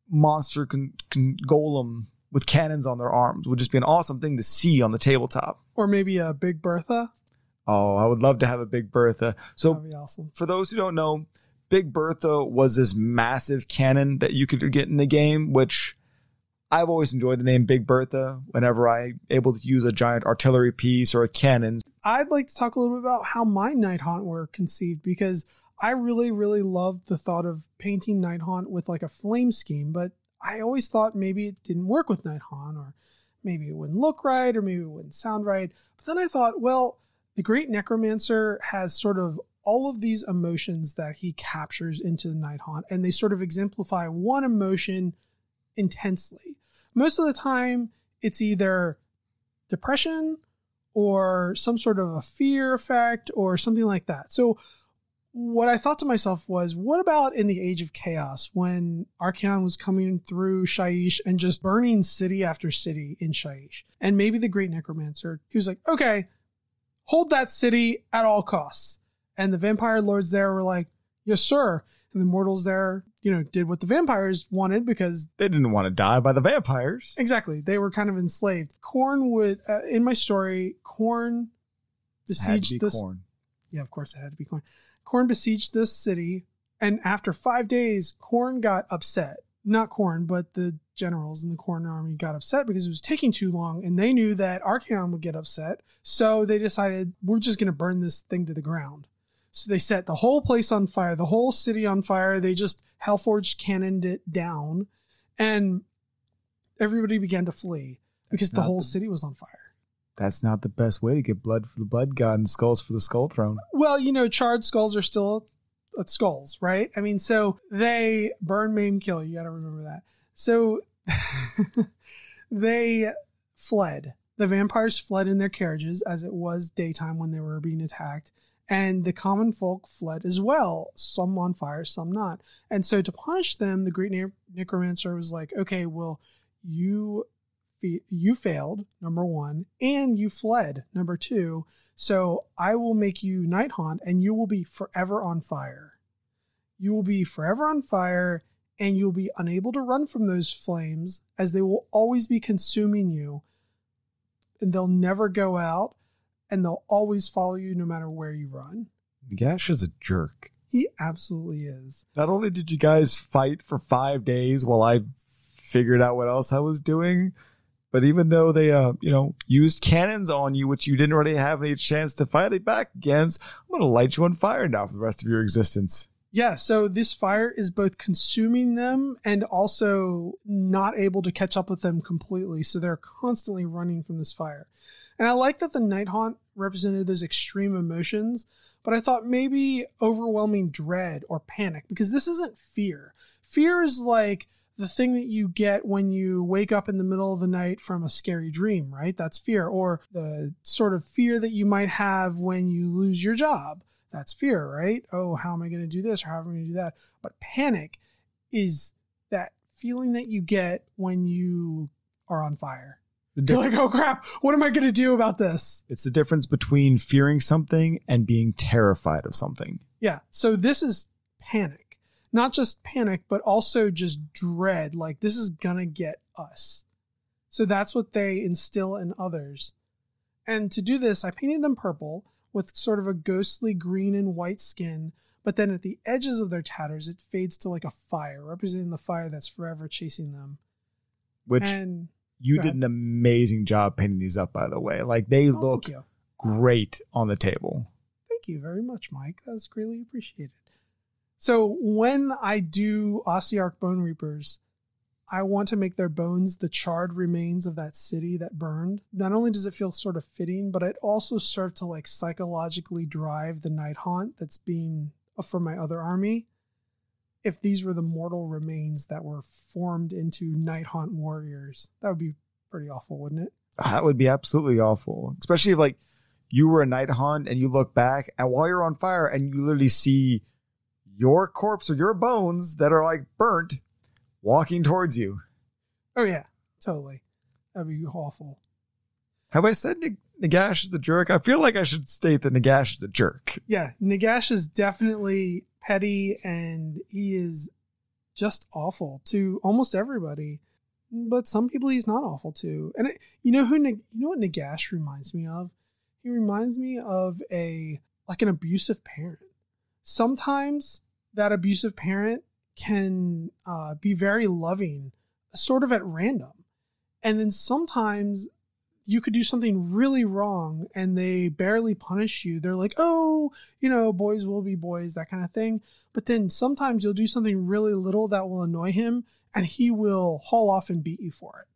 monster con- con- golem with cannons on their arms would just be an awesome thing to see on the tabletop. Or maybe a Big Bertha. Oh, I would love to have a Big Bertha. So, awesome. for those who don't know, Big Bertha was this massive cannon that you could get in the game, which I've always enjoyed the name Big Bertha whenever I able to use a giant artillery piece or a cannon. I'd like to talk a little bit about how my Night Haunt were conceived because I really, really loved the thought of painting Night Haunt with like a flame scheme, but I always thought maybe it didn't work with Night Haunt or maybe it wouldn't look right or maybe it wouldn't sound right. But then I thought, well, the Great Necromancer has sort of all of these emotions that he captures into the Night Haunt, and they sort of exemplify one emotion intensely. Most of the time, it's either depression or some sort of a fear effect or something like that. So, what I thought to myself was, what about in the age of chaos when Archaon was coming through Shyish and just burning city after city in Shyish? And maybe the Great Necromancer, he was like, okay, hold that city at all costs. And the vampire lords there were like, yes, sir. And the mortals there, you know, did what the vampires wanted because They didn't want to die by the vampires. exactly they were kind of enslaved. Khorne would, uh, in my story, to besieged be this. Khorne. Yeah, of course it had to be Khorne. Khorne besieged this city, and after five days, Khorne got upset. Not Khorne, but the generals in the Khorne army got upset because it was taking too long, and they knew that Archaon would get upset. So they decided, we're just going to burn this thing to the ground. So they set the whole place on fire, the whole city on fire. They just Hellforged cannoned it down, and everybody began to flee because the whole the- city was on fire. That's not the best way to get blood for the blood god and skulls for the skull throne. Well, you know, charred skulls are still skulls, right? I mean, so they burn, maim, kill. You got to remember that. So they fled. The vampires fled in their carriages as it was daytime when they were being attacked. And the common folk fled as well, some on fire, some not. And so to punish them, the great Ne- necromancer was like, okay, well, you fe- you failed, number one, and you fled, number two. So I will make you Night Haunt, and you will be forever on fire. You will be forever on fire, and you'll be unable to run from those flames, as they will always be consuming you, and they'll never go out, and they'll always follow you no matter where you run. Gash is a jerk. He absolutely is. Not only did you guys fight for five days while I figured out what else I was doing, but even though they, uh, you know, used cannons on you, which you didn't really have any chance to fight it back against, I'm gonna light you on fire now for the rest of your existence. Yeah, so this fire is both consuming them and also not able to catch up with them completely. So they're constantly running from this fire. And I like that the Night Haunt represented those extreme emotions, but I thought maybe overwhelming dread or panic because this isn't fear. Fear is like the thing that you get when you wake up in the middle of the night from a scary dream, right? That's fear. Or the sort of fear that you might have when you lose your job. That's fear, right? Oh, how am I going to do this or how am I going to do that? But panic is that feeling that you get when you are on fire. You're like, oh crap, what am I going to do about this? It's the difference between fearing something and being terrified of something. Yeah. So this is panic not just panic, but also just dread. Like, this is gonna get us. So that's what they instill in others. And to do this, I painted them purple with sort of a ghostly green and white skin. But then at the edges of their tatters, it fades to like a fire, representing the fire that's forever chasing them. Which and, you did an amazing job painting these up, by the way. Like they oh, look great on the table. Thank you very much, Mike. That's greatly appreciated. So when I do Ossiarch Bone Reapers, I want to make their bones the charred remains of that city that burned. Not only does it feel sort of fitting, but it also served to like psychologically drive the night haunt that's being uh, for my other army. If these were the mortal remains that were formed into night haunt warriors, that would be pretty awful, wouldn't it? That would be absolutely awful. Especially if like you were a night haunt and you look back and while you're on fire and you literally see your corpse or your bones that are like burnt walking towards you. Oh yeah, totally. That'd be awful. Have I said Nagash is a jerk? I feel like I should state that Nagash is a jerk. Yeah, Nagash is definitely petty and he is just awful to almost everybody. But some people he's not awful to. And it, you know who you know what Nagash reminds me of? He reminds me of a like an abusive parent. Sometimes that abusive parent can uh, be very loving, sort of at random. And then sometimes you could do something really wrong and they barely punish you. They're like, oh, you know, boys will be boys, that kind of thing. But then sometimes you'll do something really little that will annoy him and he will haul off and beat you for it.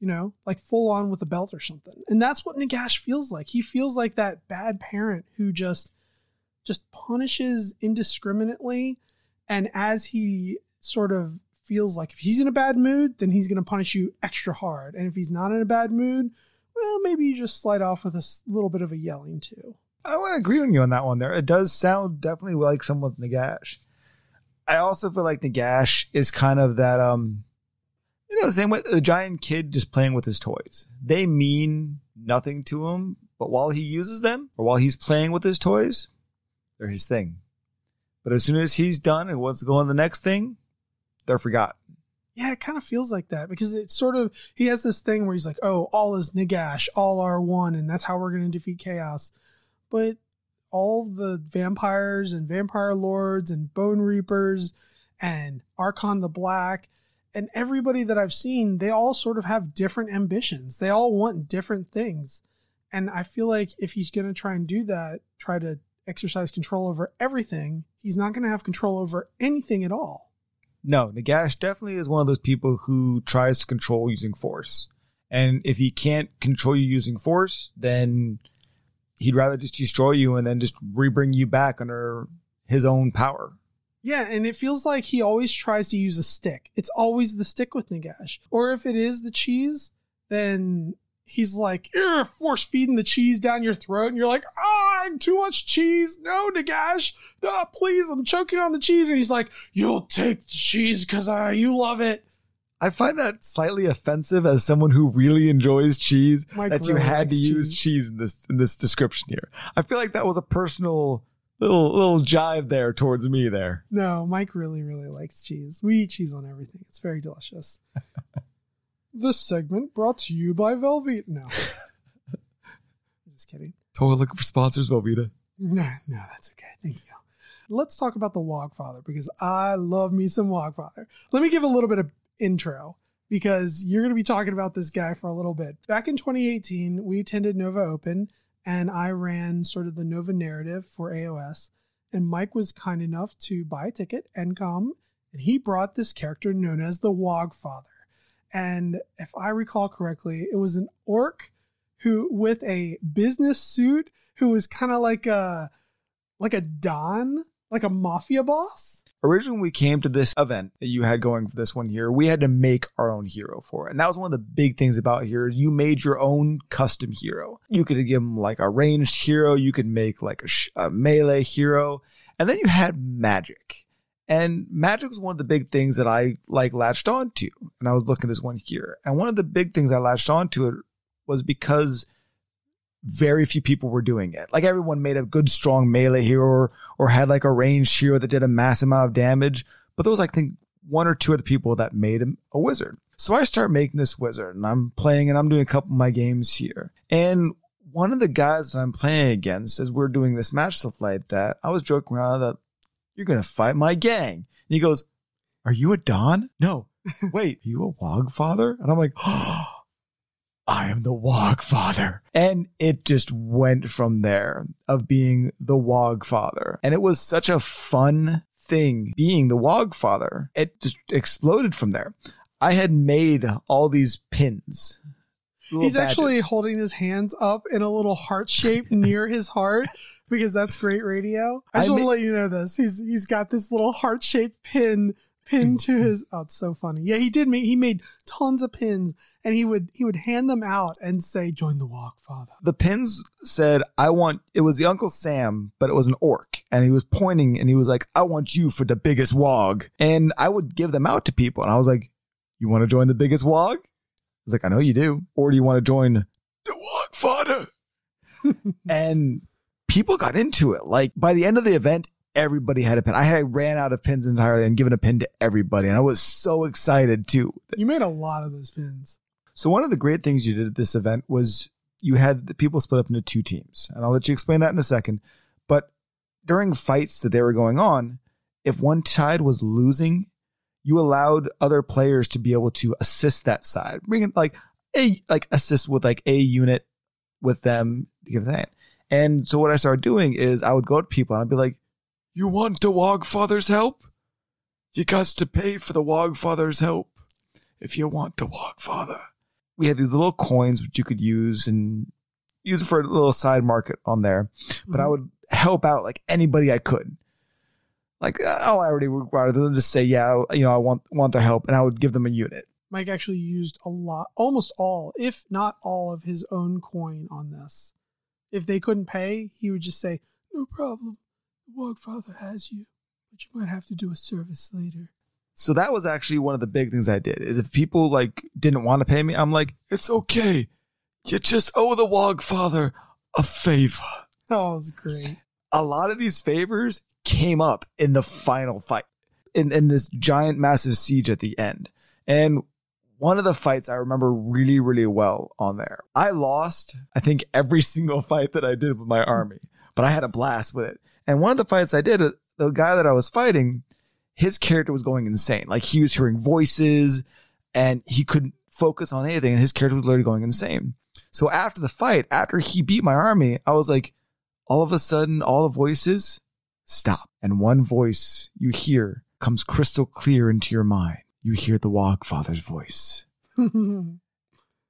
You know, like full on with a belt or something. And that's what Nagash feels like. He feels like that bad parent who just just punishes indiscriminately. And as he sort of feels like if he's in a bad mood, then he's going to punish you extra hard. And if he's not in a bad mood, well, maybe you just slide off with a little bit of a yelling too. I to agree with you on that one there. It does sound definitely like someone with Nagash. I also feel like Nagash is kind of that, um, you know, the same way the giant kid just playing with his toys. They mean nothing to him, but while he uses them or while he's playing with his toys, they're his thing. But as soon as he's done and wants to go on the next thing, they're forgotten. Yeah, it kind of feels like that because it's sort of he has this thing where he's like, "Oh, all is Nagash, all are one, and that's how we're going to defeat chaos." But all the vampires and vampire lords and bone reapers and Arkhan the Black and everybody that I've seen, they all sort of have different ambitions. They all want different things. And I feel like if he's going to try and do that, try to exercise control over everything, he's not going to have control over anything at all. No, Nagash definitely is one of those people who tries to control using force. And if he can't control you using force, then he'd rather just destroy you and then just rebring you back under his own power. Yeah, and it feels like he always tries to use a stick. It's always the stick with Nagash. Or if it is the cheese, then he's like, you're force feeding the cheese down your throat. And you're like, ah, oh, too much cheese. No, Nagash. No, please, I'm choking on the cheese. And he's like, you'll take the cheese because uh, you love it. I find that slightly offensive as someone who really enjoys cheese Mike that you had to cheese. use cheese in this in this description here. I feel like that was a personal little little jive there towards me there. No, Mike really really likes cheese. We eat cheese on everything. It's very delicious. This segment brought to you by Velveeta. No. Just kidding. Totally looking for sponsors, Velveeta. No, no, that's okay. Thank you. Let's talk about the Wogfather because I love me some Wogfather. Let me give a little bit of intro because you're going to be talking about this guy for a little bit. Back in 2018, we attended Nova Open and I ran sort of the Nova narrative for AOS. and Mike was kind enough to buy a ticket and come. And he brought this character known as the Wogfather. And if I recall correctly, it was an orc who with a business suit who was kind of like a like a don, like a mafia boss. Originally, when we came to this event that you had going for this one here, we had to make our own hero for it. And that was one of the big things about here is you made your own custom hero. You could give him like a ranged hero. You could make like a, sh- a melee hero. And then you had magic. And magic was one of the big things that I like latched onto. And I was looking at this one here. And one of the big things I latched onto it was because very few people were doing it. Like everyone made a good strong melee hero or, or had like a ranged hero that did a massive amount of damage. But there was, I think, one or two of the people that made him a wizard. So I start making this wizard and I'm playing and I'm doing a couple of my games here. And one of the guys that I'm playing against, as we're doing this match stuff like that, I was joking around that you're going to fight my gang. And he goes, Are you a Don? No. Wait, are you a Wog father? And I'm like, oh, I am the Wog father. And it just went from there of being the Wog father. And it was such a fun thing being the Wog father. It just exploded from there. I had made all these pins. He's actually holding his hands up in a little heart shape near his heart because that's great radio. I just I want to let you know this. He's he's got this little heart shaped pin pinned mm. to his oh it's so funny. Yeah he did make he made tons of pins and he would he would hand them out and say join the Wog father. The pins said i want it was the uncle sam but it was an orc and he was pointing and he was like i want you for the biggest wog. And i would give them out to people and i was like you want to join the biggest wog? I was like i know you do. Or do you want to join the wog father? And people got into it like by the end of the event everybody had a pin. I had ran out of pins entirely and given a pin to everybody. And I was so excited too. You made a lot of those pins. So one of the great things you did at this event was you had the people split up into two teams. And I'll let you explain that in a second. But during fights that they were going on, if one side was losing, you allowed other players to be able to assist that side. Bring in like a like assist with like a unit with them to give that. And so what I started doing is I would go to people and I'd be like, you want the Wogfather's help? You got to pay for the Wogfather's help if you want the Wogfather. We had these little coins which you could use and use it for a little side market on there. But mm-hmm. I would help out like anybody I could. Like oh, I already required them just say, yeah, you know, I want want their help, and I would give them a unit. Mike actually used a lot, almost all, if not all, of his own coin on this. If they couldn't pay, he would just say, "No problem. The Wogfather has you, but you might have to do a service later. So that was actually one of the big things I did. Is if people like didn't want to pay me, I'm like, it's okay. You just owe the Wogfather a favor. That was great. A lot of these favors came up in the final fight, in in this giant, massive siege at the end, and one of the fights I remember really, really well on there. I lost, I think, every single fight that I did with my army, but I had a blast with it. And one of the fights I did, uh, the guy that I was fighting, his character was going insane. Like he was hearing voices and he couldn't focus on anything and his character was literally going insane. So after the fight, after he beat my army, I was like, all of a sudden, all the voices stop. And one voice you hear comes crystal clear into your mind. You hear the Wogfather's voice. and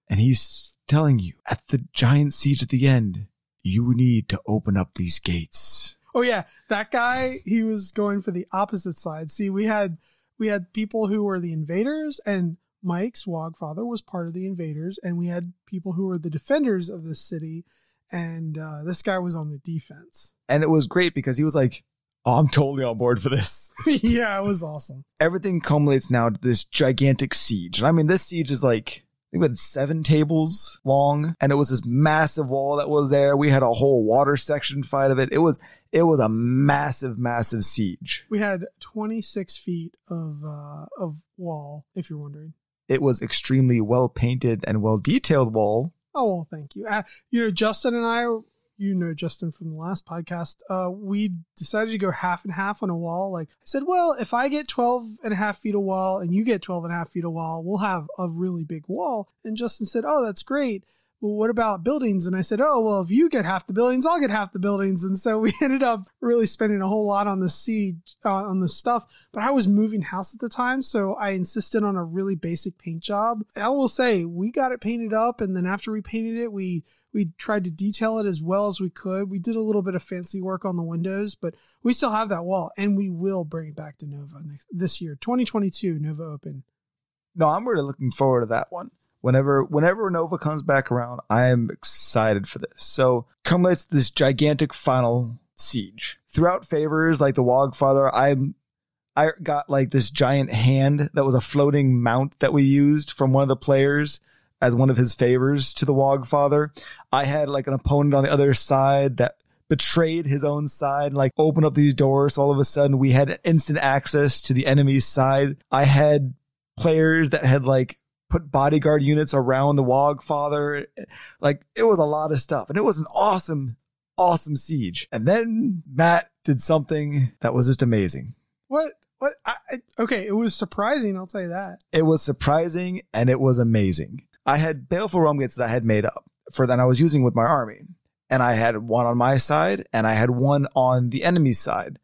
he's telling you at the giant siege at the end, you need to open up these gates. Oh yeah, that guy. He was going for the opposite side. See, we had we had people who were the invaders, and Mike's Wogfather was part of the invaders, and we had people who were the defenders of the city, and uh, this guy was on the defense. And it was great because he was like, oh, "I'm totally on board for this." yeah, it was awesome. Everything culminates now to this gigantic siege. And I mean, this siege is like I think we had seven tables long and it was this massive wall that was there. We had a whole water section fight of it. It was, it was a massive, massive siege. We had 26 feet of, uh, of wall, if you're wondering. It was extremely well painted and well detailed wall. Oh, well, thank you. Uh, you know, Justin and I you know Justin from the last podcast, uh, we decided to go half and half on a wall. Like I said, well, if I get 12 and a half feet of wall and you get 12 and a half feet of wall, we'll have a really big wall. And Justin said, oh, that's great. Well, what about buildings? And I said, oh, well, if you get half the buildings, I'll get half the buildings. And so we ended up really spending a whole lot on the siege, uh, on the stuff. But I was moving house at the time, so I insisted on a really basic paint job. I will say we got it painted up, and then after we painted it, we we tried to detail it as well as we could. We did a little bit of fancy work on the windows, but we still have that wall, and we will bring it back to Nova next this year, 2022 Nova Open. No, I'm really looking forward to that one. Whenever whenever Nova comes back around, I am excited for this. So culminates this gigantic final siege. Throughout favors like the Wogfather, I'm I got like this giant hand that was a floating mount that we used from one of the players as one of his favors to the Wogfather. I had like an opponent on the other side that betrayed his own side, like opened up these doors. All of a sudden we had instant access to the enemy's side. I had players that had like put bodyguard units around the Wogfather. Like it was a lot of stuff and it was an awesome, awesome siege. And then Matt did something that was just amazing. What? What? I, I, okay, it was surprising. I'll tell you that. It was surprising and it was amazing. I had baleful realm gates that I had made up for that I was using with my army. And I had one on my side and I had one on the enemy's side.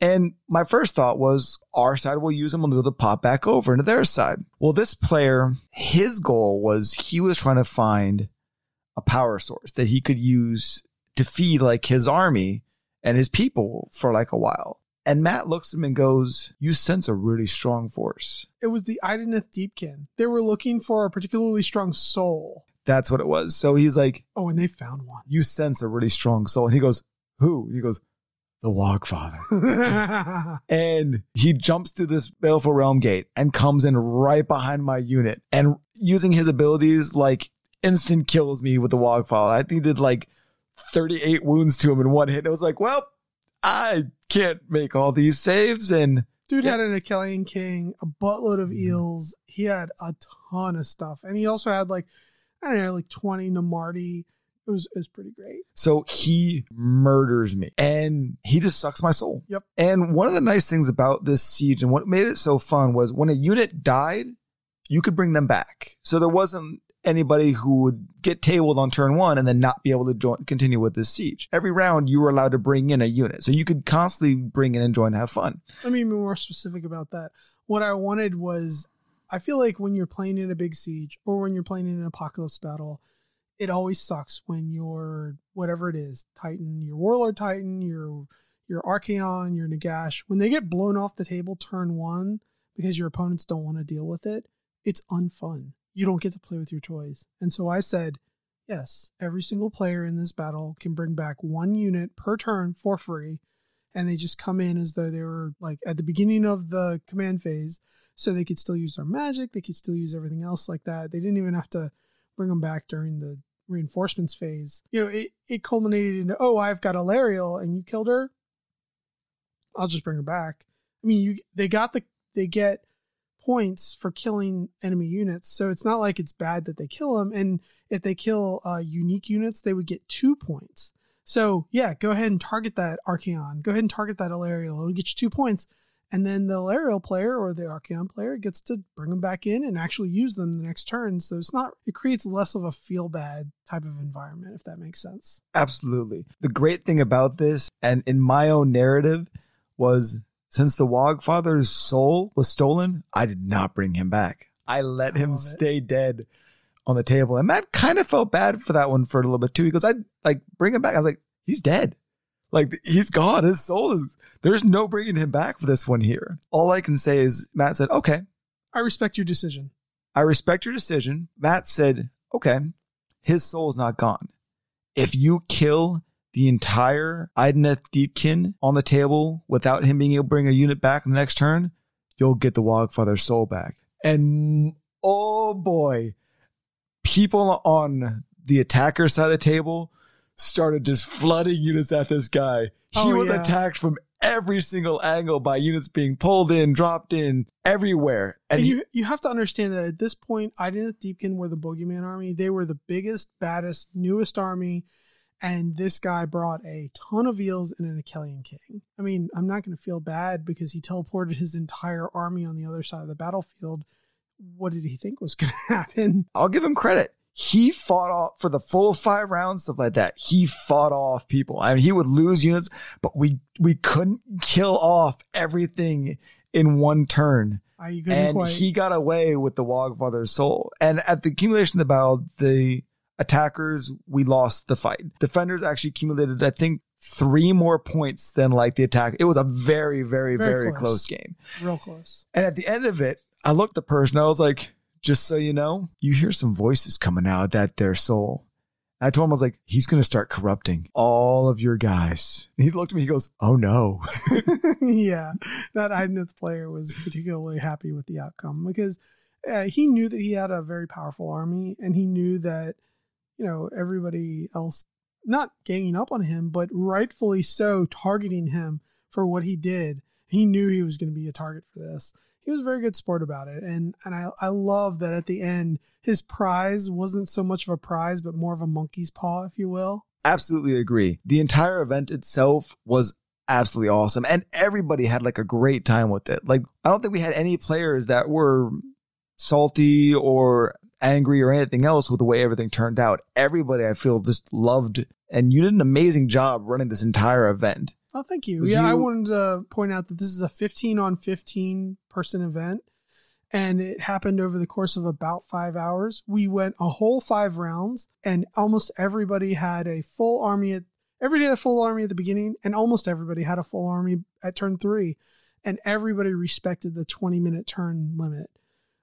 And my first thought was our side will use them and be able to pop back over into their side. Well, this player, his goal was he was trying to find a power source that he could use to feed like his army and his people for like a while. And Matt looks at him and goes, You sense a really strong force. It was the Idoneth Deepkin. They were looking for a particularly strong soul. That's what it was. So he's like, Oh, and they found one. You sense a really strong soul. And he goes, Who? And he goes, The Wogfather. and he jumps to this Baleful Realm gate and comes in right behind my unit. And using his abilities, like instant kills me with the Wogfather. I think he did like 38 wounds to him in one hit. It was like, well, I can't make all these saves. And Dude Yeah. had an Akhelian King, a buttload of mm-hmm. eels. He had a ton of stuff. And he also had like, I don't know, like 20 Namarti. It was, it was pretty great. so he murders me and he just sucks my soul. Yep. And one of the nice things about this siege and what made it so fun was when a unit died, you could bring them back. So there wasn't anybody who would get tabled on turn one and then not be able to join, continue with this siege. Every round you were allowed to bring in a unit. So you could constantly bring in and join and have fun. Let me be more specific about that. What I wanted was I feel like when you're playing in a big siege or when you're playing in an apocalypse battle, it always sucks when your whatever it is, Titan, your Warlord Titan, your your Archaon, your Nagash, when they get blown off the table turn one because your opponents don't want to deal with it, it's unfun. You don't get to play with your toys. And so I said, yes, every single player in this battle can bring back one unit per turn for free and they just come in as though they were like at the beginning of the command phase so they could still use their magic they could still use everything else like that they didn't even have to bring them back during the reinforcements phase you know it, it culminated in, oh i've got Alarielle and you killed her i'll just bring her back i mean you they got the they get points for killing enemy units so it's not like it's bad that they kill them and if they kill uh, unique units they would get two points so yeah, go ahead and target that Archaon. Go ahead and target that Alarielle. It'll get you two points. And then the Alarielle player or the Archaon player gets to bring them back in and actually use them the next turn. So it's not it creates less of a feel bad type of environment, if that makes sense. Absolutely. The great thing about this, and in my own narrative, was since the Wogfather's soul was stolen, I did not bring him back. I let I him love it. stay dead on the table. And Matt kind of felt bad for that one for a little bit too. He goes, I'd like bring him back. I was like, he's dead. Like he's gone. His soul is, there's no bringing him back for this one here. All I can say is Matt said, okay, I respect your decision. I respect your decision. Matt said, okay, his soul is not gone. If you kill the entire Idoneth Deepkin on the table without him being able to bring a unit back in the next turn, you'll get the Wogfather's soul back. And oh boy, people on the attacker side of the table started just flooding units at this guy. He Oh, was yeah. attacked from every single angle by units being pulled in, dropped in, everywhere. And And he, you you have to understand that at this point, Idoneth Deepkin were the Boogeyman army. They were the biggest, baddest, newest army. And this guy brought a ton of eels and an Akhelian king. I mean, I'm not going to feel bad because he teleported his entire army on the other side of the battlefield. What did he think was going to happen? I'll give him credit. He fought off for the full five rounds, stuff like that. He fought off people. I mean, he would lose units, but we, we couldn't kill off everything in one turn. and quite. he got away with the Wogfather's soul. And at the accumulation of the battle, the attackers, we lost the fight. Defenders actually accumulated, I think, three more points than like the attack. It was a very, very, very, Very close. close. game. real close. And at the end of it, I looked at the person. I was like, just so you know, you hear some voices coming out that their soul. I told him, I was like, he's going to start corrupting all of your guys. And he looked at me, he goes, oh no. yeah, that Idoneth player was particularly happy with the outcome because uh, he knew that he had a very powerful army, and he knew that you know everybody else not ganging up on him, but rightfully so targeting him for what he did. He knew he was going to be a target for this. He was a very good sport about it, and and I I love that at the end his prize wasn't so much of a prize, but more of a monkey's paw, if you will. Absolutely agree. The entire event itself was absolutely awesome. And everybody had like a great time with it. Like, I don't think we had any players that were salty or angry or anything else with the way everything turned out. Everybody, I feel, just loved and you did an amazing job running this entire event. Oh, thank you. Yeah, I wanted to point out that this is a 15 on 15 person event and it happened over the course of about five hours. We went a whole five rounds and almost everybody had a full army at everybody had a full army at the beginning and almost everybody had a full army at turn three and everybody respected the 20 minute turn limit.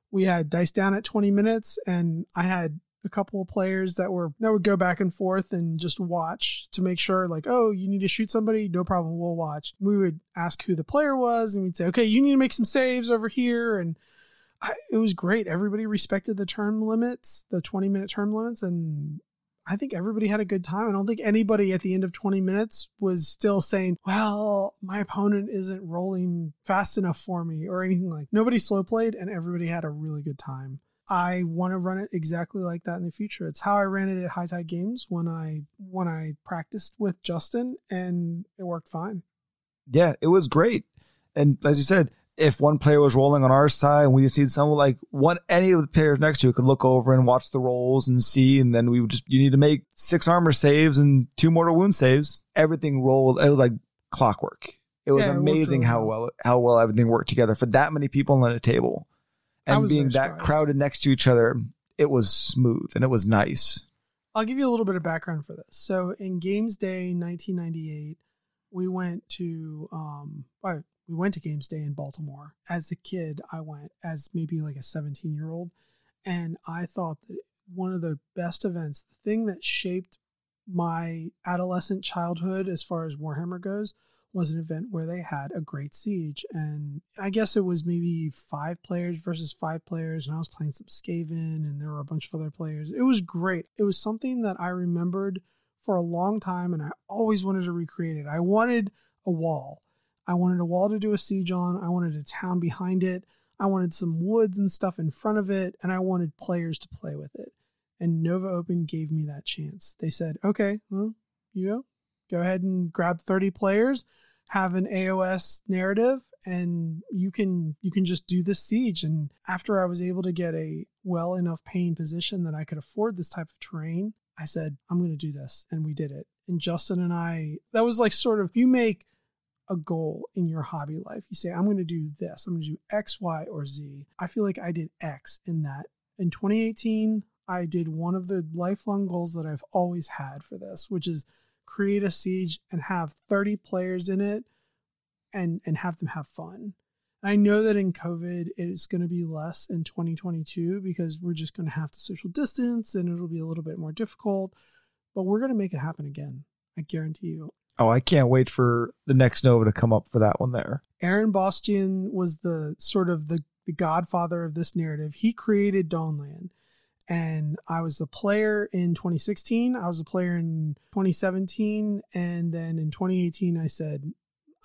We had dice down at 20 minutes and I had a couple of players that were that would go back and forth and just watch to make sure like oh you need to shoot somebody no problem we'll watch we would ask who the player was and we'd say okay you need to make some saves over here and I, it was great everybody respected the term limits the 20 minute term limits and I think everybody had a good time. I don't think anybody at the end of 20 minutes was still saying, well, my opponent isn't rolling fast enough for me or anything like nobody slow played and everybody had a really good time. I want to run it exactly like that in the future. It's how I ran it at High Tide Games when I when I practiced with Justin and it worked fine. Yeah, it was great. And as you said, if one player was rolling on our side and we just need someone like one, any of the players next to you could look over and watch the rolls and see. And then we would just, you need to make six armor saves and two mortal wound saves. Everything rolled. It was like clockwork. It was Yeah, it amazing really how well. how well everything worked together for that many people on a table and being that surprised. crowded next to each other. It was smooth and it was nice. I'll give you a little bit of background for this. So in Games Day 1998, we went to um well, we went to Games Day in Baltimore. As a kid, I went as maybe like a 17 year old, and I thought that one of the best events, the thing that shaped my adolescent childhood as far as Warhammer goes, was an event where they had a great siege. And I guess it was maybe five players versus five players. And I was playing some Skaven and there were a bunch of other players. It was great. It was something that I remembered for a long time and I always wanted to recreate it. I wanted a wall. I wanted a wall to do a siege on. I wanted a town behind it. I wanted some woods and stuff in front of it. And I wanted players to play with it. And Nova Open gave me that chance. They said, okay, well, you go. Go ahead and grab 30 players, have an AOS narrative, and you can you can just do this siege. And after I was able to get a well enough paying position that I could afford this type of terrain, I said, I'm going to do this. And we did it. And Justin and I, that was like sort of, you make a goal in your hobby life. You say, I'm going to do this. I'm going to do X, Y, or Z. I feel like I did X in that. In 2018, I did one of the lifelong goals that I've always had for this, which is create a siege and have 30 players in it and and have them have fun. I know that in COVID it's going to be less in 2022 because we're just going to have to social distance and it'll be a little bit more difficult, but we're going to make it happen again. I guarantee you. Oh, I can't wait for the next Nova to come up for that one there. Aaron Bostian was the sort of the, the godfather of this narrative. He created Dawnland. And I was a player in 2016. I was a player in 2017. And then in 2018, I said,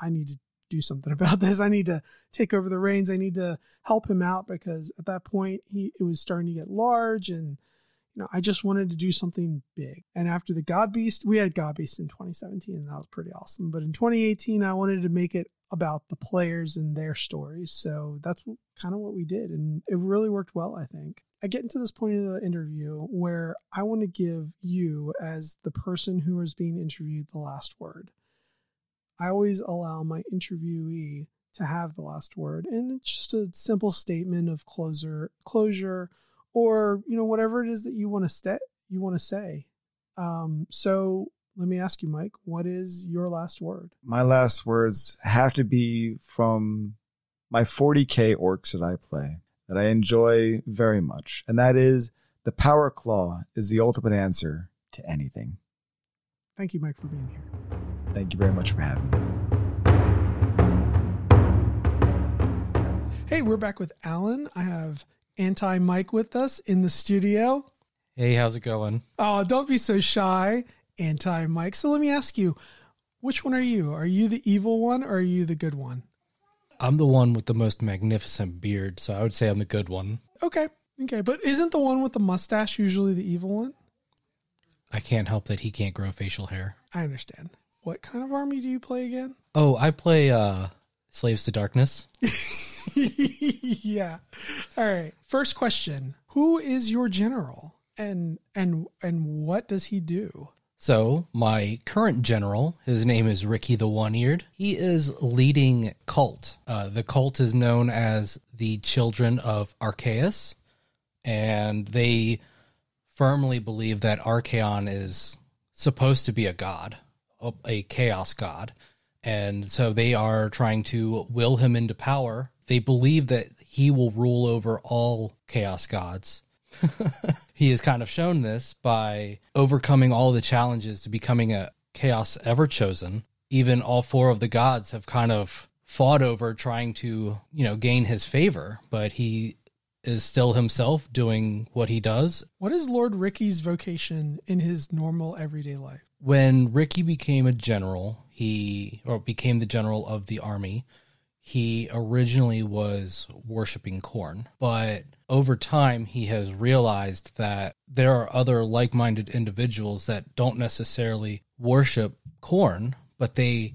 I need to do something about this. I need to take over the reins. I need to help him out because at that point, he it was starting to get large and you know, I just wanted to do something big. And after the God Beast, we had God Beast in 2017, and that was pretty awesome. But in 2018, I wanted to make it about the players and their stories. So that's kind of what we did. And it really worked well, I think. I get into this point of the interview where I want to give you, as the person who is being interviewed, the last word. I always allow my interviewee to have the last word, and it's just a simple statement of closure, closure, or you know whatever it is that you want to say. You want to say. Um, so let me ask you, Mike, what is your last word? My last words have to be from my 40k orcs that I play that I enjoy very much, and that is the power claw is the ultimate answer to anything. Thank you, Mike, for being here. Thank you very much for having me. Hey, we're back with Alan. I have Anti Mike with us in the studio. Hey, how's it going? Oh, don't be so shy, Anti Mike. So let me ask you, which one are you? Are you the evil one or are you the good one? I'm the one with the most magnificent beard, so I would say I'm the good one. Okay. Okay. But isn't the one with the mustache usually the evil one? I can't help that he can't grow facial hair. I understand. What kind of army do you play again? Oh, I play uh Slaves to Darkness. yeah. All right. First question. Who is your general? And and and what does he do? So, my current general, his name is Ricky the One Eared. He is leading cult. Uh, the cult is known as the Children of Arceus, and they firmly believe that Archaon is supposed to be a god, a chaos god. And so they are trying to will him into power. They believe that he will rule over all chaos gods he has kind of shown this by overcoming all the challenges to becoming a chaos ever chosen. Even all four of the gods have kind of fought over trying to, you know, gain his favor, but he is still himself doing what he does. What is Lord Ricky's vocation in his normal everyday life? When Ricky became a general, he or became the general of the army, he originally was worshiping Khorne, but over time he has realized that there are other like-minded individuals that don't necessarily worship Khorne, but they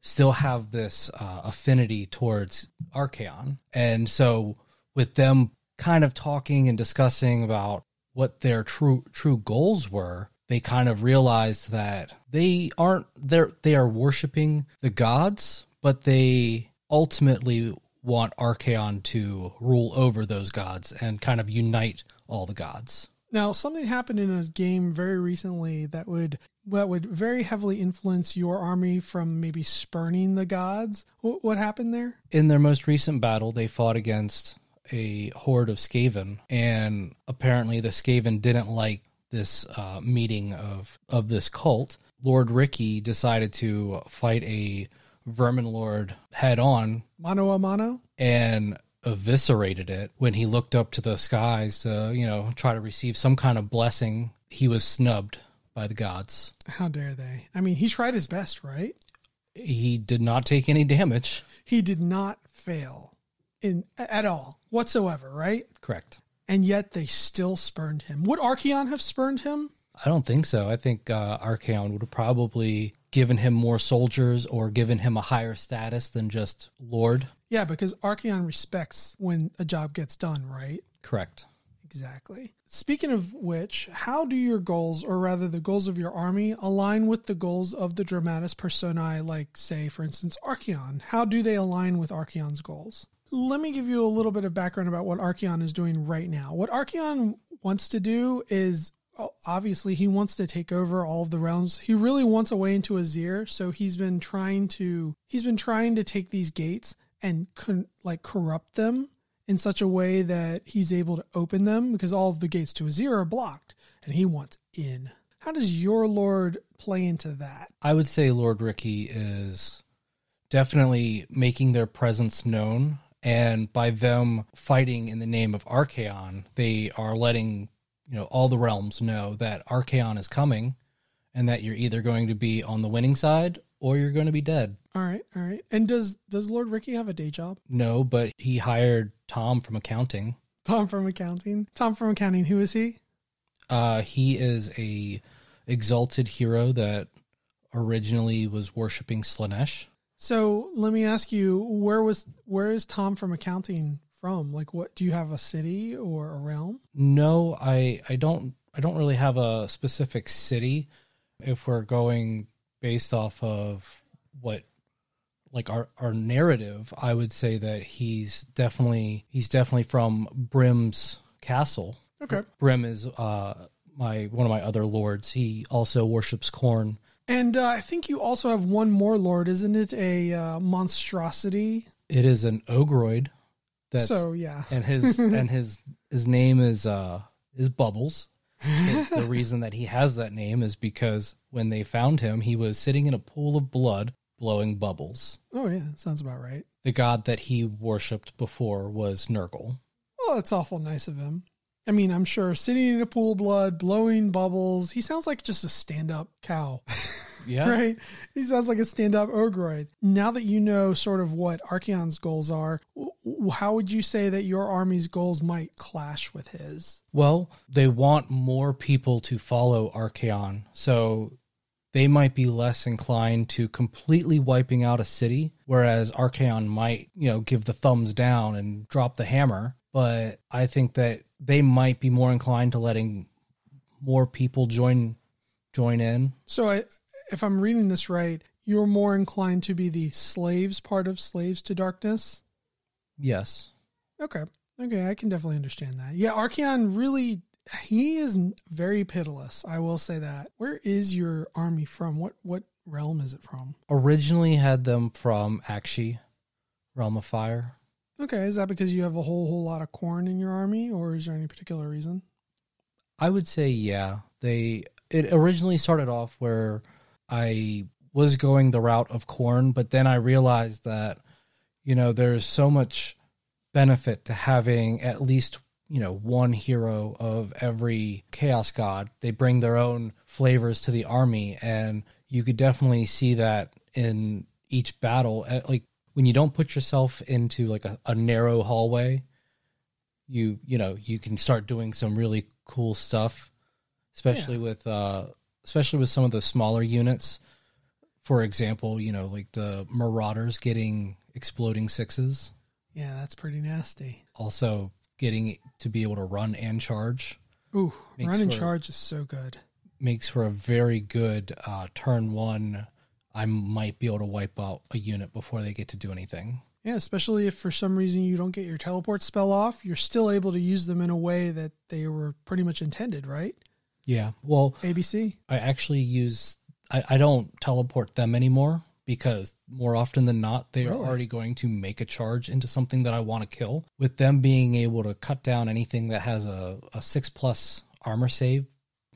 still have this uh, affinity towards Archaon. And so with them kind of talking and discussing about what their true true goals were, they kind of realized that they aren't they're they are worshiping the gods, but they ultimately want Archaon to rule over those gods and kind of unite all the gods. Now, something happened in a game very recently that would that would very heavily influence your army from maybe spurning the gods. What, what happened there? In their most recent battle, they fought against a horde of Skaven, and apparently the Skaven didn't like this uh, meeting of of this cult. Lord Ricky decided to fight a Vermin Lord head on Mano a mano? and eviscerated it when he looked up to the skies to, you know, try to receive some kind of blessing. He was snubbed by the gods. How dare they? I mean, he tried his best, right? He did not take any damage. He did not fail in at all whatsoever, right? Correct. And yet they still spurned him. Would Archaon have spurned him? I don't think so. I think uh, Archaon would have probably given him more soldiers or given him a higher status than just Lord. Yeah, because Archaon respects when a job gets done, right? Correct. Exactly. Speaking of which, how do your goals, or rather the goals of your army, align with the goals of the Dramatis Personae, like, say, for instance, Archaon? How do they align with Archaon's goals? Let me give you a little bit of background about what Archaon is doing right now. What Archaon wants to do is obviously he wants to take over all of the realms. He really wants a way into Azyr, so he's been trying to he's been trying to take these gates and con- like corrupt them in such a way that he's able to open them because all of the gates to Azyr are blocked and he wants in. How does your lord play into that? I would say Lord Ricky is definitely making their presence known. And by them fighting in the name of Archaon, they are letting you know all the realms know that Archaon is coming, and that you're either going to be on the winning side or you're going to be dead. All right, all right. And does does Lord Ricky have a day job? No, but he hired Tom from accounting. Tom from accounting. Tom from accounting. Who is he? Uh, he is a exalted hero that originally was worshiping Slaanesh. So let me ask you, where was where is Tom from accounting from? Like, what do you have a city or a realm? No, I I don't I don't really have a specific city. If we're going based off of what like our our narrative, I would say that he's definitely he's definitely from Brim's castle. Okay. Brim is uh my one of my other lords. He also worships Khorne. And uh, I think you also have one more lord, isn't it? A uh, monstrosity. It is an ogroid. That's so yeah, and his and his his name is uh is Bubbles. the reason that he has that name is because when they found him, he was sitting in a pool of blood, blowing bubbles. oh yeah, that sounds about right. The god that he worshipped before was Nurgle. Well, that's awful nice of him. I mean, I'm sure sitting in a pool of blood, blowing bubbles. He sounds like just a stand-up cow. Yeah, right? He sounds like a stand-up ogroid. Now that you know sort of what Archaon's goals are, how would you say that your army's goals might clash with his? Well, they want more people to follow Archaon. so they might be less inclined to completely wiping out a city, whereas Archaon might, you know, give the thumbs down and drop the hammer. But I think that they might be more inclined to letting more people join join in. So, I, if I'm reading this right, you're more inclined to be the slaves part of Slaves to Darkness. Yes. Okay, okay, I can definitely understand that. Yeah, Archaon really. He is very pitiless. I will say that. Where is your army from? What what realm is it from? Originally had them from Aqshy, Realm of Fire. Okay, is that because you have a whole whole lot of Khorne in your army, or is there any particular reason? I would say yeah. They it originally started off where I was going the route of Khorne, but then I realized that you know there's so much benefit to having at least you know one hero of every chaos god. They bring their own flavors to the army, and you could definitely see that in each battle. Uh, Like when you don't put yourself into like a, a narrow hallway, you you know you can start doing some really cool stuff especially with uh especially with some of the smaller units for example you know like the marauders getting exploding sixes Yeah, that's pretty nasty. also getting to be able to run and charge Ooh, run and for- charge is so good. makes for a very good uh turn one i might be able to wipe out a unit before they get to do anything Yeah, especially if for some reason you don't get your teleport spell off, you're still able to use them in a way that they were pretty much intended, right? Yeah well ABC. I actually use I, I don't teleport them anymore because more often than not they Really? are already going to make a charge into something that I want to kill. With them being able to cut down anything that has a, a six plus armor save,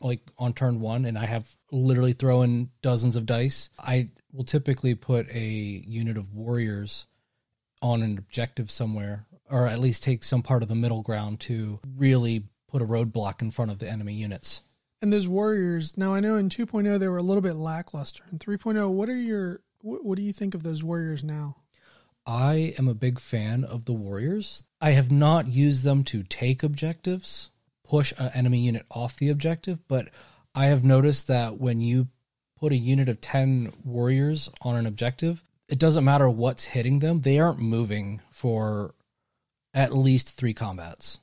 like on turn one, and I have literally throw in dozens of dice, I will typically put a unit of warriors on an objective somewhere, or at least take some part of the middle ground to really put a roadblock in front of the enemy units. And those warriors, now I know in 2.0 they were a little bit lackluster. In 3.0, what are your what, what do you think of those warriors now? I am a big fan of the Warriors. I have not used them to take objectives, push an enemy unit off the objective, but I have noticed that when you put a unit of 10 Warriors on an objective, it doesn't matter what's hitting them, they aren't moving for at least three combats.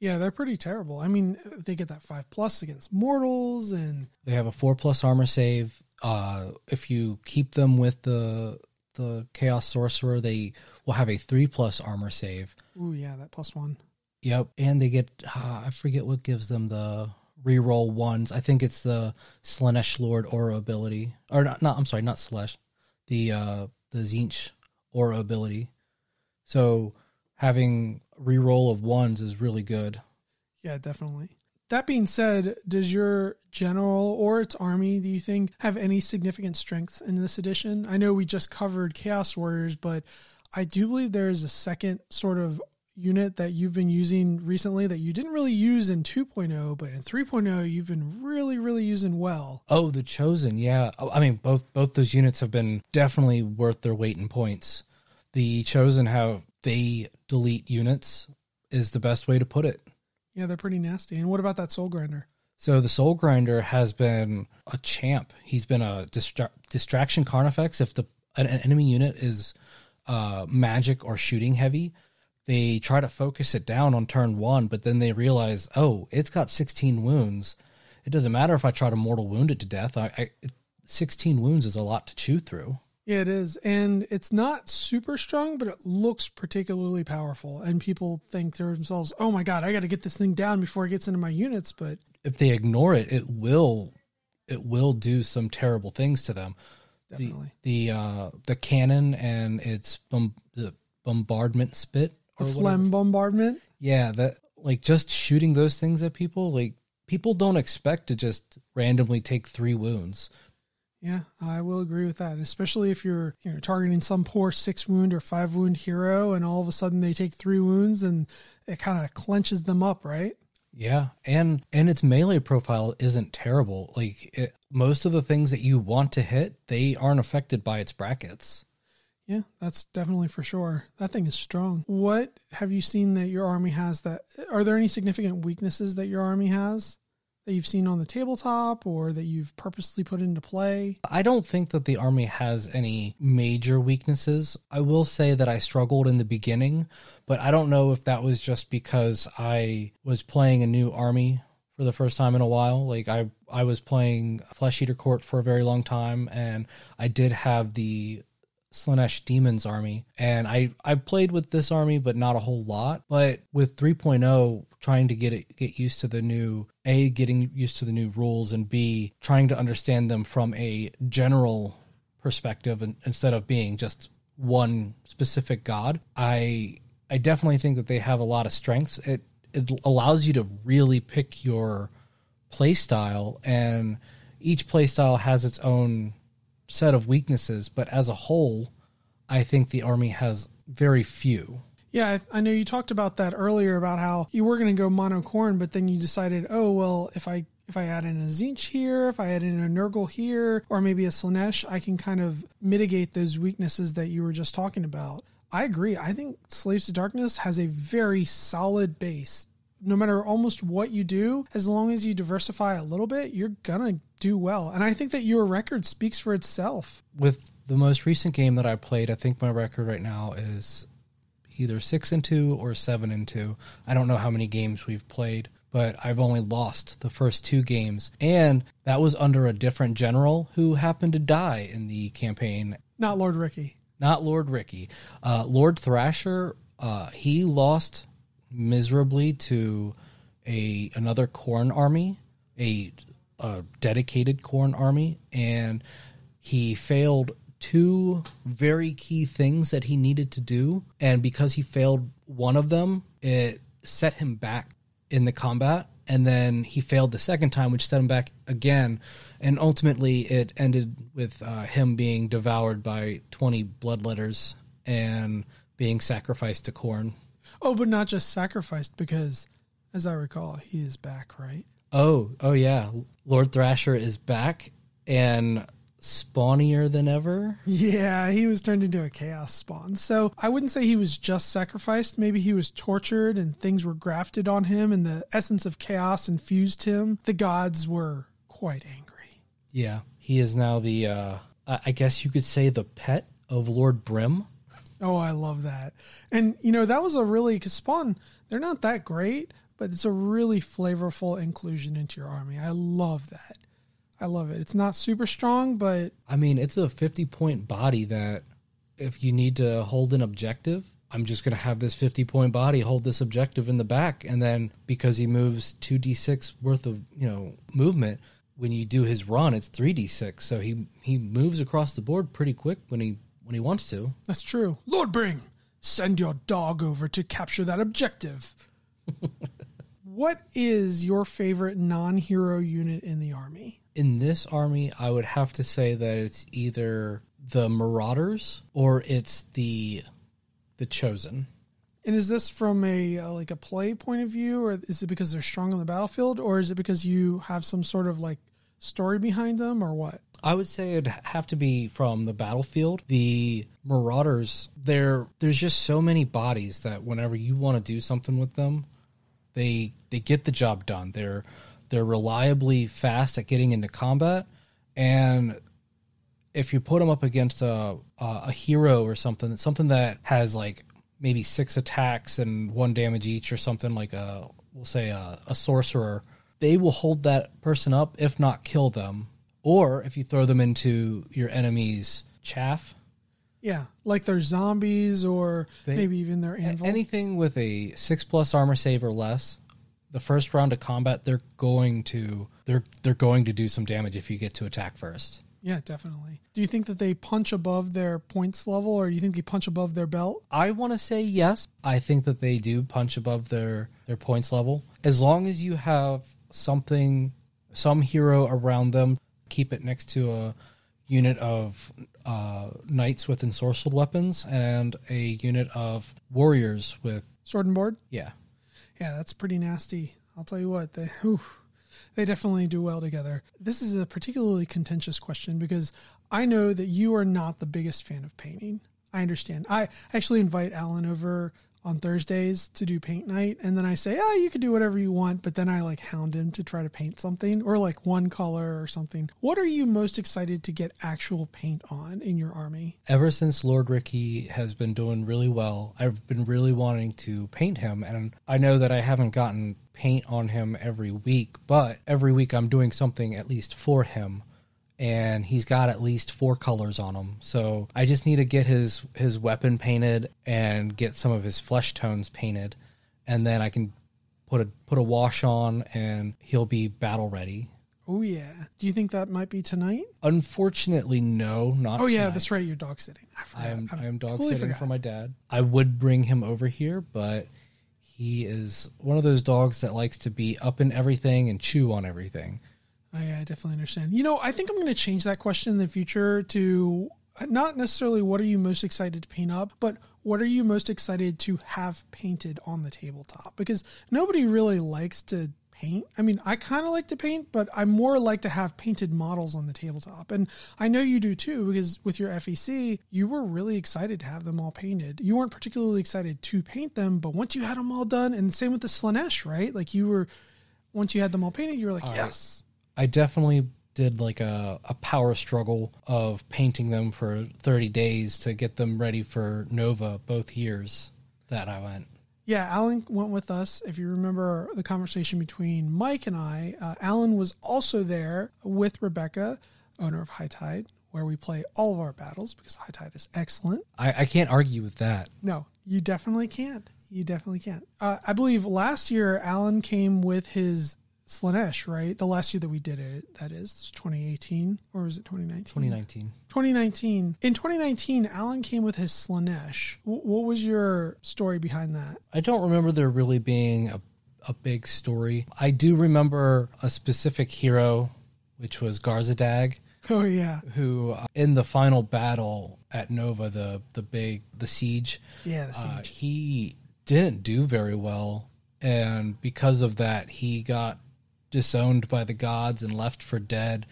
Yeah, they're pretty terrible. I mean, they get that 5 plus against mortals and They have a four plus armor save. Uh, if you keep them with the the Chaos Sorcerer, they will have a three plus armor save. ooh yeah, that plus 1. Yep, and they get uh, I forget what gives them the reroll ones. I think it's the Slaanesh Lord aura ability, or not. not I'm sorry, not Slash, the uh, the Tzeentch aura ability. So having reroll of ones is really good. Yeah, definitely. That being said, does your general or its army, do you think, have any significant strengths in this edition? I know we just covered Chaos Warriors, but I do believe there is a second sort of unit that you've been using recently that you didn't really use in 2.0, but in 3.0 you've been really, really using well. Oh, the Chosen, yeah. Oh, I mean, both both those units have been definitely worth their weight in points. The Chosen, how they delete units, is the best way to put it. Yeah, they're pretty nasty. And what about that Soul Grinder? So the Soul Grinder has been a champ. He's been a distra- distraction Carnifex. If the an, an enemy unit is uh, magic or shooting heavy, they try to focus it down on turn one, but then they realize, oh, it's got 16 wounds. It doesn't matter if I try to mortal wound it to death. I, I 16 wounds is a lot to chew through. Yeah, it is. And it's not super strong, but it looks particularly powerful. And people think to themselves, oh my God, I got to get this thing down before it gets into my units. But If they ignore it, it will it will do some terrible things to them. definitely. The uh the cannon and its bom- the bombardment spit The or phlegm bombardment. Yeah, that like just shooting those things at people, like people don't expect to just randomly take three wounds. Yeah, I will agree with that. Especially if you're you know targeting some poor six wound or five wound hero, and all of a sudden they take three wounds, and it kind of clenches them up, right? Yeah, and and its melee profile isn't terrible. Like it, most of the things that you want to hit, they aren't affected by its brackets. Yeah, that's definitely for sure. That thing is strong. What have you seen that your army has that are there any significant weaknesses that your army has that you've seen on the tabletop or that you've purposely put into play? I don't think that the army has any major weaknesses. I will say that I struggled in the beginning, but I don't know if that was just because I was playing a new army for the first time in a while. Like I I was playing Flesh Eater Court for a very long time and I did have the Slaanesh Demons army and I I played with this army but not a whole lot. But with 3.0 trying to get it get used to the new A getting used to the new rules and B trying to understand them from a general perspective and, instead of being just one specific god. I I definitely think that they have a lot of strengths. It it allows you to really pick your play style and each play style has its own set of weaknesses, but as a whole, I think the army has very few. Yeah, I, I know you talked about that earlier about how you were going to go mono Khorne, but then you decided, oh well, if I if I add in a Tzeentch here, if I add in a Nurgle here, or maybe a Slaanesh, I can kind of mitigate those weaknesses that you were just talking about. I agree. I think Slaves to Darkness has a very solid base. No matter almost what you do, as long as you diversify a little bit, you're gonna do well. And I think that your record speaks for itself. With the most recent game that I played, I think my record right now is either six and two or seven and two. I don't know how many games we've played, but I've only lost the first two games, and that was under a different general who happened to die in the campaign. Not Lord Ricky. Not Lord Ricky, uh, Lord Thrasher. Uh, he lost miserably to a another Khorne army, a, a dedicated Khorne army, and he failed two very key things that he needed to do. And because he failed one of them, it set him back in the combat. And then he failed the second time, which set him back again. And ultimately, it ended with uh, him being devoured by 20 bloodletters and being sacrificed to Khorne. Oh, but not just sacrificed because, as I recall, he is back, right? Oh, oh yeah. Lord Thrasher is back and spawnier than ever. Yeah, he was turned into a chaos spawn. So I wouldn't say he was just sacrificed. Maybe he was tortured and things were grafted on him and the essence of chaos infused him. The gods were quite angry. Yeah, he is now the uh I I guess you could say the pet of Lord Brim. Oh, I love that. And, you know, that was a really, because Spawn, they're not that great, but it's a really flavorful inclusion into your army. I love that. I love it. It's not super strong, but I mean, it's a 50 point body that if you need to hold an objective, I'm just going to have this 50 point body hold this objective in the back. And then because he moves 2d6 worth of, you know, movement, when you do his run, it's 3d6. So he, he moves across the board pretty quick when he, when he wants to. that's true. Lord Brim, send your dog over to capture that objective. what is your favorite non hero unit in the army? In this army, I would have to say that it's either the Marauders or it's the, the Chosen. And is this from a uh, like a play point of view, or is it because they're strong on the battlefield, or is it because you have some sort of like story behind them, or what? I would say it'd have to be from the battlefield. The Marauders, there there's just so many bodies that whenever you want to do something with them, they they get the job done. They're they're reliably fast at getting into combat, and if you put them up against a a, hero or something, something that has like maybe six attacks and one damage each or something like a we'll say a, a sorcerer they will hold that person up if not kill them or if you throw them into your enemy's chaff Yeah, like they're zombies or They- maybe even their anvil. anything with a six plus armor save or less the first round of combat they're going to they're they're going to do some damage if you get to attack first yeah, definitely. Do you think that they punch above their points level, or do you think they punch above their belt? I want to say yes. I think that they do punch above their their points level. As long as you have something, some hero around them, keep it next to a unit of uh, knights with ensorcelled weapons and a unit of warriors with Sword and board. yeah. Yeah, that's pretty nasty. I'll tell you what, they whew, they definitely do well together. This is a particularly contentious question because I know that you are not the biggest fan of painting. I understand. I actually invite Alan over on Thursdays to do paint night, and then I say, "Oh, you can do whatever you want," but then I like hound him to try to paint something or like one color or something. What are you most excited to get actual paint on in your army? Ever since Lord Ricky has been doing really well, I've been really wanting to paint him. And I know that I haven't gotten paint on him every week, but every week I'm doing something at least for him. And he's got at least four colors on him. So I just need to get his, his weapon painted and get some of his flesh tones painted. And then I can put a put a wash on and he'll be battle ready. Oh yeah. Do you think that might be tonight? Unfortunately, no, not Oh yeah, tonight. that's right. You're dog sitting. I, I am. I am dog totally sitting forgot. for my dad. I would bring him over here, but he is one of those dogs that likes to be up in everything and chew on everything. Oh, yeah, I definitely understand. You know, I think I'm going to change that question in the future to uh, not necessarily what are you most excited to paint up, but what are you most excited to have painted on the tabletop? Because nobody really likes to paint. I mean, I kind of like to paint, but I more like to have painted models on the tabletop. And I know you do too, because with your FEC, you were really excited to have them all painted. You weren't particularly excited to paint them, but once you had them all done, and the same with the Slaanesh, right? Like you were, once you had them all painted, you were like, oh, yes. I definitely did like a, a power struggle of painting them for 30 days to get them ready for Nova both years that I went. Yeah, Alan went with us. If you remember the conversation between Mike and I, uh, Alan was also there with Rebecca, owner of High Tide, where we play all of our battles because High Tide is excellent. I, I can't argue with that. No, you definitely can't. You definitely can't. Uh, I believe last year Alan came with his Slaanesh, right? The last year that we did it, that is 2018 or was it 2019? 2019. 2019. In 2019, Alan came with his Slaanesh. W- what was your story behind that? I don't remember there really being a, a big story. I do remember a specific hero, which was Garzadag. Oh yeah, who uh, in the final battle at Nova, the the big the siege, yeah. The uh, siege. he didn't do very well, and because of that, he got disowned by the gods and left for dead,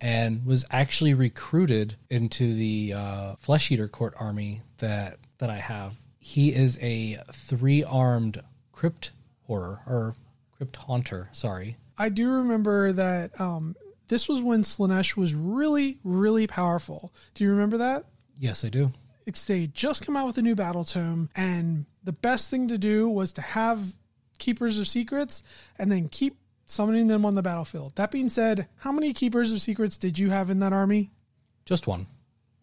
and was actually recruited into the uh, Flesh Eater Court army that that I have. He is a three armed crypt horror or crypt haunter. Sorry. I do remember that um, this was when Slaanesh was really, really powerful. Do you remember that? Yes, I do. It's they just come out with a new battle tome, and the best thing to do was to have keepers of secrets and then keep summoning them on the battlefield. That being said, how many keepers of secrets did you have in that army? Just one.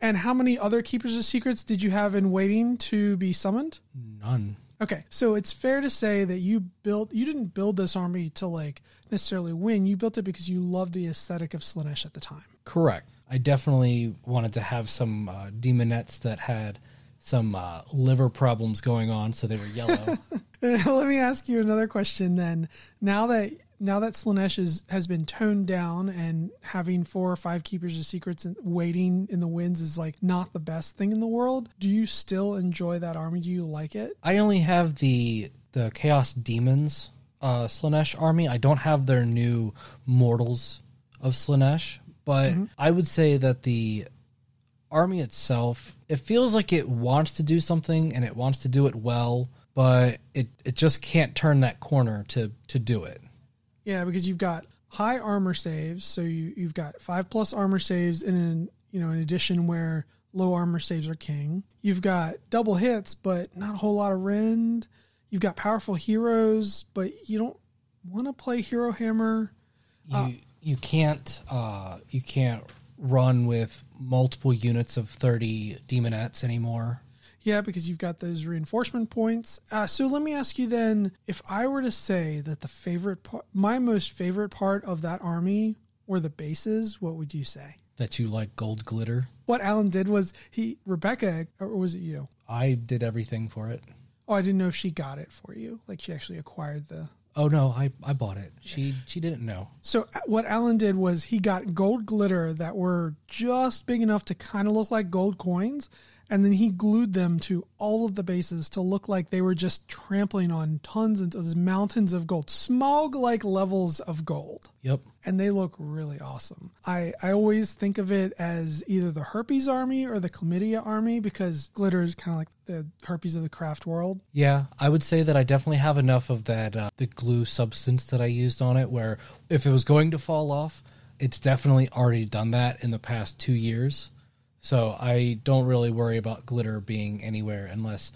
And how many other keepers of secrets did you have in waiting to be summoned? None. Okay, so it's fair to say that you built you didn't build this army to like necessarily win. You built it because you loved the aesthetic of Slaanesh at the time. Correct. I definitely wanted to have some uh, demonettes that had some uh, liver problems going on, so they were yellow. Let me ask you another question then. Now that now that Slaanesh is, has been toned down and having four or five keepers of secrets and waiting in the winds is like not the best thing in the world, do you still enjoy that army? Do you like it? I only have the the Chaos Demons uh, Slaanesh army. I don't have their new Mortals of Slaanesh, but I would say that the army itself it feels like it wants to do something and it wants to do it well, but it it just can't turn that corner to to do it. Yeah, because you've got high armor saves, so you you've got five plus armor saves in an you know an addition where low armor saves are king. You've got double hits, but not a whole lot of rend. You've got powerful heroes, but you don't want to play hero hammer. You you can't uh, you can't run with multiple units of thirty demonettes anymore. Yeah, because you've got those reinforcement points. Uh, so let me ask you then: if I were to say that the favorite, part, my most favorite part of that army were the bases, what would you say? That you like gold glitter. What Alan did was he Rebecca, or was it you? I did everything for it. Oh, I didn't know if she got it for you. Like she actually acquired the. Oh no, I, I bought it. She she didn't know. So uh, what Alan did was he got gold glitter that were just big enough to kind of look like gold coins, and then he glued them to all of the bases to look like they were just trampling on tons of those mountains of gold, smog like levels of gold. Yep. And they look really awesome. I, I always think of it as either the herpes army or the chlamydia army because glitter is kind of like the herpes of the craft world. Yeah, I would say that I definitely have enough of that uh, the glue substance that I used on it. Where if it was going to fall off, it's definitely already done that in the past two years. So I don't really worry about glitter being anywhere unless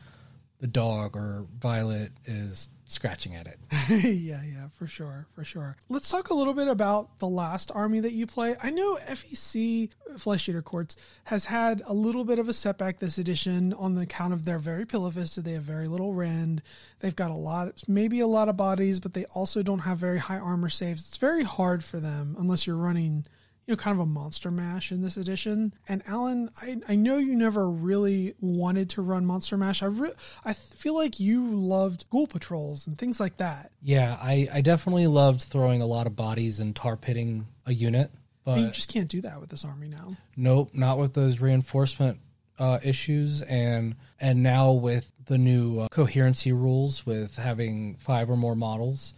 the dog or Violet is scratching at it. yeah, yeah, for sure, for sure. Let's talk a little bit about the last army that you play. I know FEC uh, Flesh Eater Courts has had a little bit of a setback this edition on the account of they're very pillifisted. They have very little rend. They've got a lot, maybe a lot of bodies, but they also don't have very high armor saves. It's very hard for them unless you're running you know, kind of a monster mash in this edition. And Alan, I, I know you never really wanted to run monster mash. I re- I feel like you loved ghoul patrols and things like that. Yeah, I, I definitely loved throwing a lot of bodies and tar pitting a unit. But you just can't do that with this army now. Nope, not with those reinforcement uh, issues, and and now with the new uh, coherency rules with having five or more models,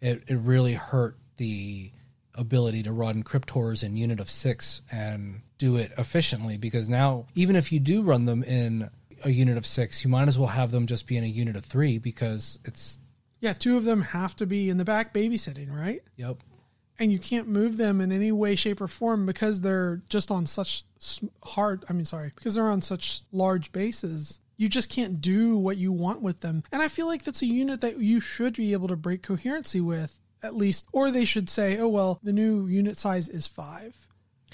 it it really hurt the ability to run crypt horrors in unit of six and do it efficiently because now even if you do run them in a unit of six, you might as well have them just be in a unit of three because it's yeah, two of them have to be in the back babysitting, right? Yep. And you can't move them in any way, shape, or form because they're just on such hard. I mean, sorry, because they're on such large bases. You just can't do what you want with them. And I feel like that's a unit that you should be able to break coherency with at least, or they should say, oh, well, the new unit size is five.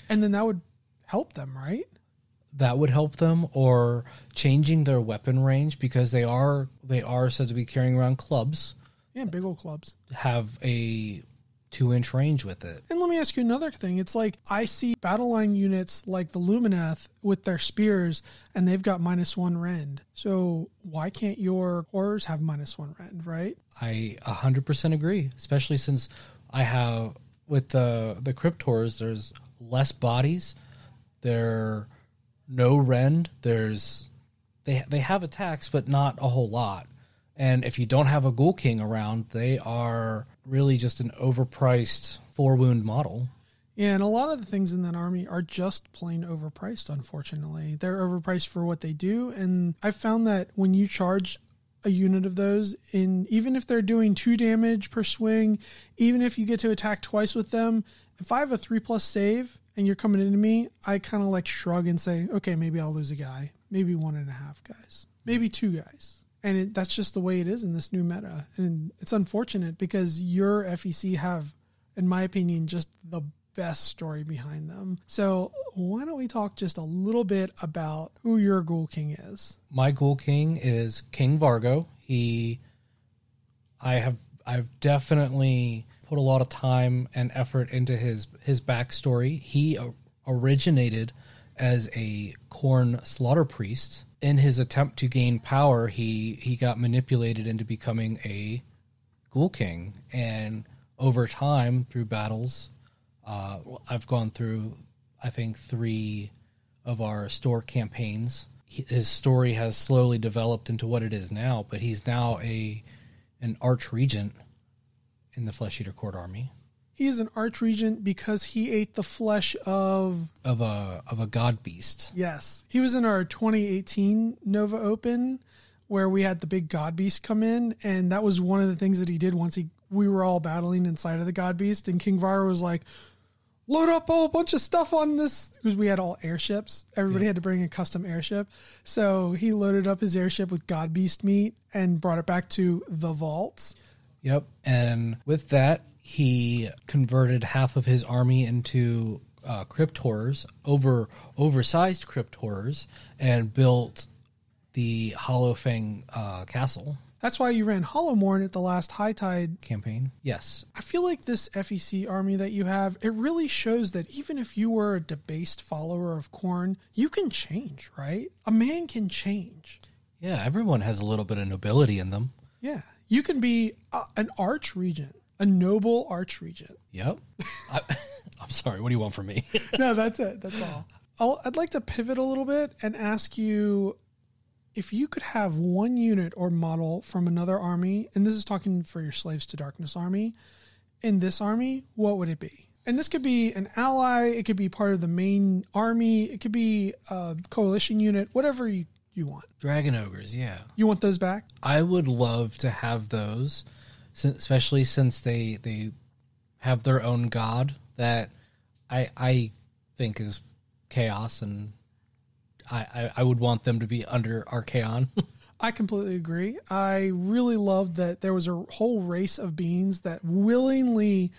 And then that would help them, right? That would help them, or changing their weapon range because they are they are said to be carrying around clubs. Yeah, big old clubs have a two inch range with it. And let me ask you another thing. It's like I see battle line units like the Lumineth with their spears and they've got minus one rend. So why can't your horrors have minus one rend, right? I 100% agree, especially since I have with the the crypt horrors there's less bodies. There no rend. There's they they have attacks but not a whole lot. And if you don't have a Ghoul King around, they are really just an overpriced four wound model. Yeah, and a lot of the things in that army are just plain overpriced, unfortunately. They're overpriced for what they do. And I found that when you charge a unit of those in even if they're doing two damage per swing, even if you get to attack twice with them, if I have a three plus save and you're coming into me, I kind of like shrug and say, okay, maybe I'll lose a guy, maybe one and a half guys, maybe two guys and it, that's just the way it is in this new meta. And it's unfortunate because your fec have in my opinion just the best story behind them. So why don't we talk just a little bit about who your ghoul king is? My ghoul king is king vargo. He i have i've definitely put a lot of time and effort into his his backstory. He originated as a Khorne slaughter priest. In his attempt to gain power, he he got manipulated into becoming a ghoul king, and over time through battles, uh, I've gone through I think three of our store campaigns. His story has slowly developed into what it is now, but he's now a an arch regent in the Flesh Eater Court army. He is an archregent because he ate the flesh of of a of a god beast. Yes, he was in our 2018 Nova Open where we had the big god beast come in, and that was one of the things that he did once he we were all battling inside of the god beast, and King Var was like, load up a whole bunch of stuff on this because we had all airships. Everybody had to bring a custom airship. So he loaded up his airship with God Beast meat and brought it back to the vaults. Yep. And with that, he converted half of his army into uh, crypt horrors, over oversized crypt horrors, and built the Hollow Fang uh, castle That's why you ran Hollowmourne at the last High Tide. campaign. Yes. I feel like this FEC army that you have, it really shows that even if you were a debased follower of Khorne, you can change, right? A man can change. Yeah, everyone has a little bit of nobility in them. Yeah. You can be uh, an arch regent, a noble arch regent. Yep. I, I'm sorry. What do you want from me? no, that's it. That's all. I'll, I'd like to pivot a little bit and ask you if you could have one unit or model from another army, and this is talking for your Slaves to Darkness army, in this army, what would it be? And this could be an ally, it could be part of the main army, it could be a coalition unit, whatever you, you want. Dragon ogres. Yeah. You want those back? I would love to have those, especially since they they have their own god that I I think is chaos, and I I, I would want them to be under Archaon. I completely agree. I really loved that there was a whole race of beings that willingly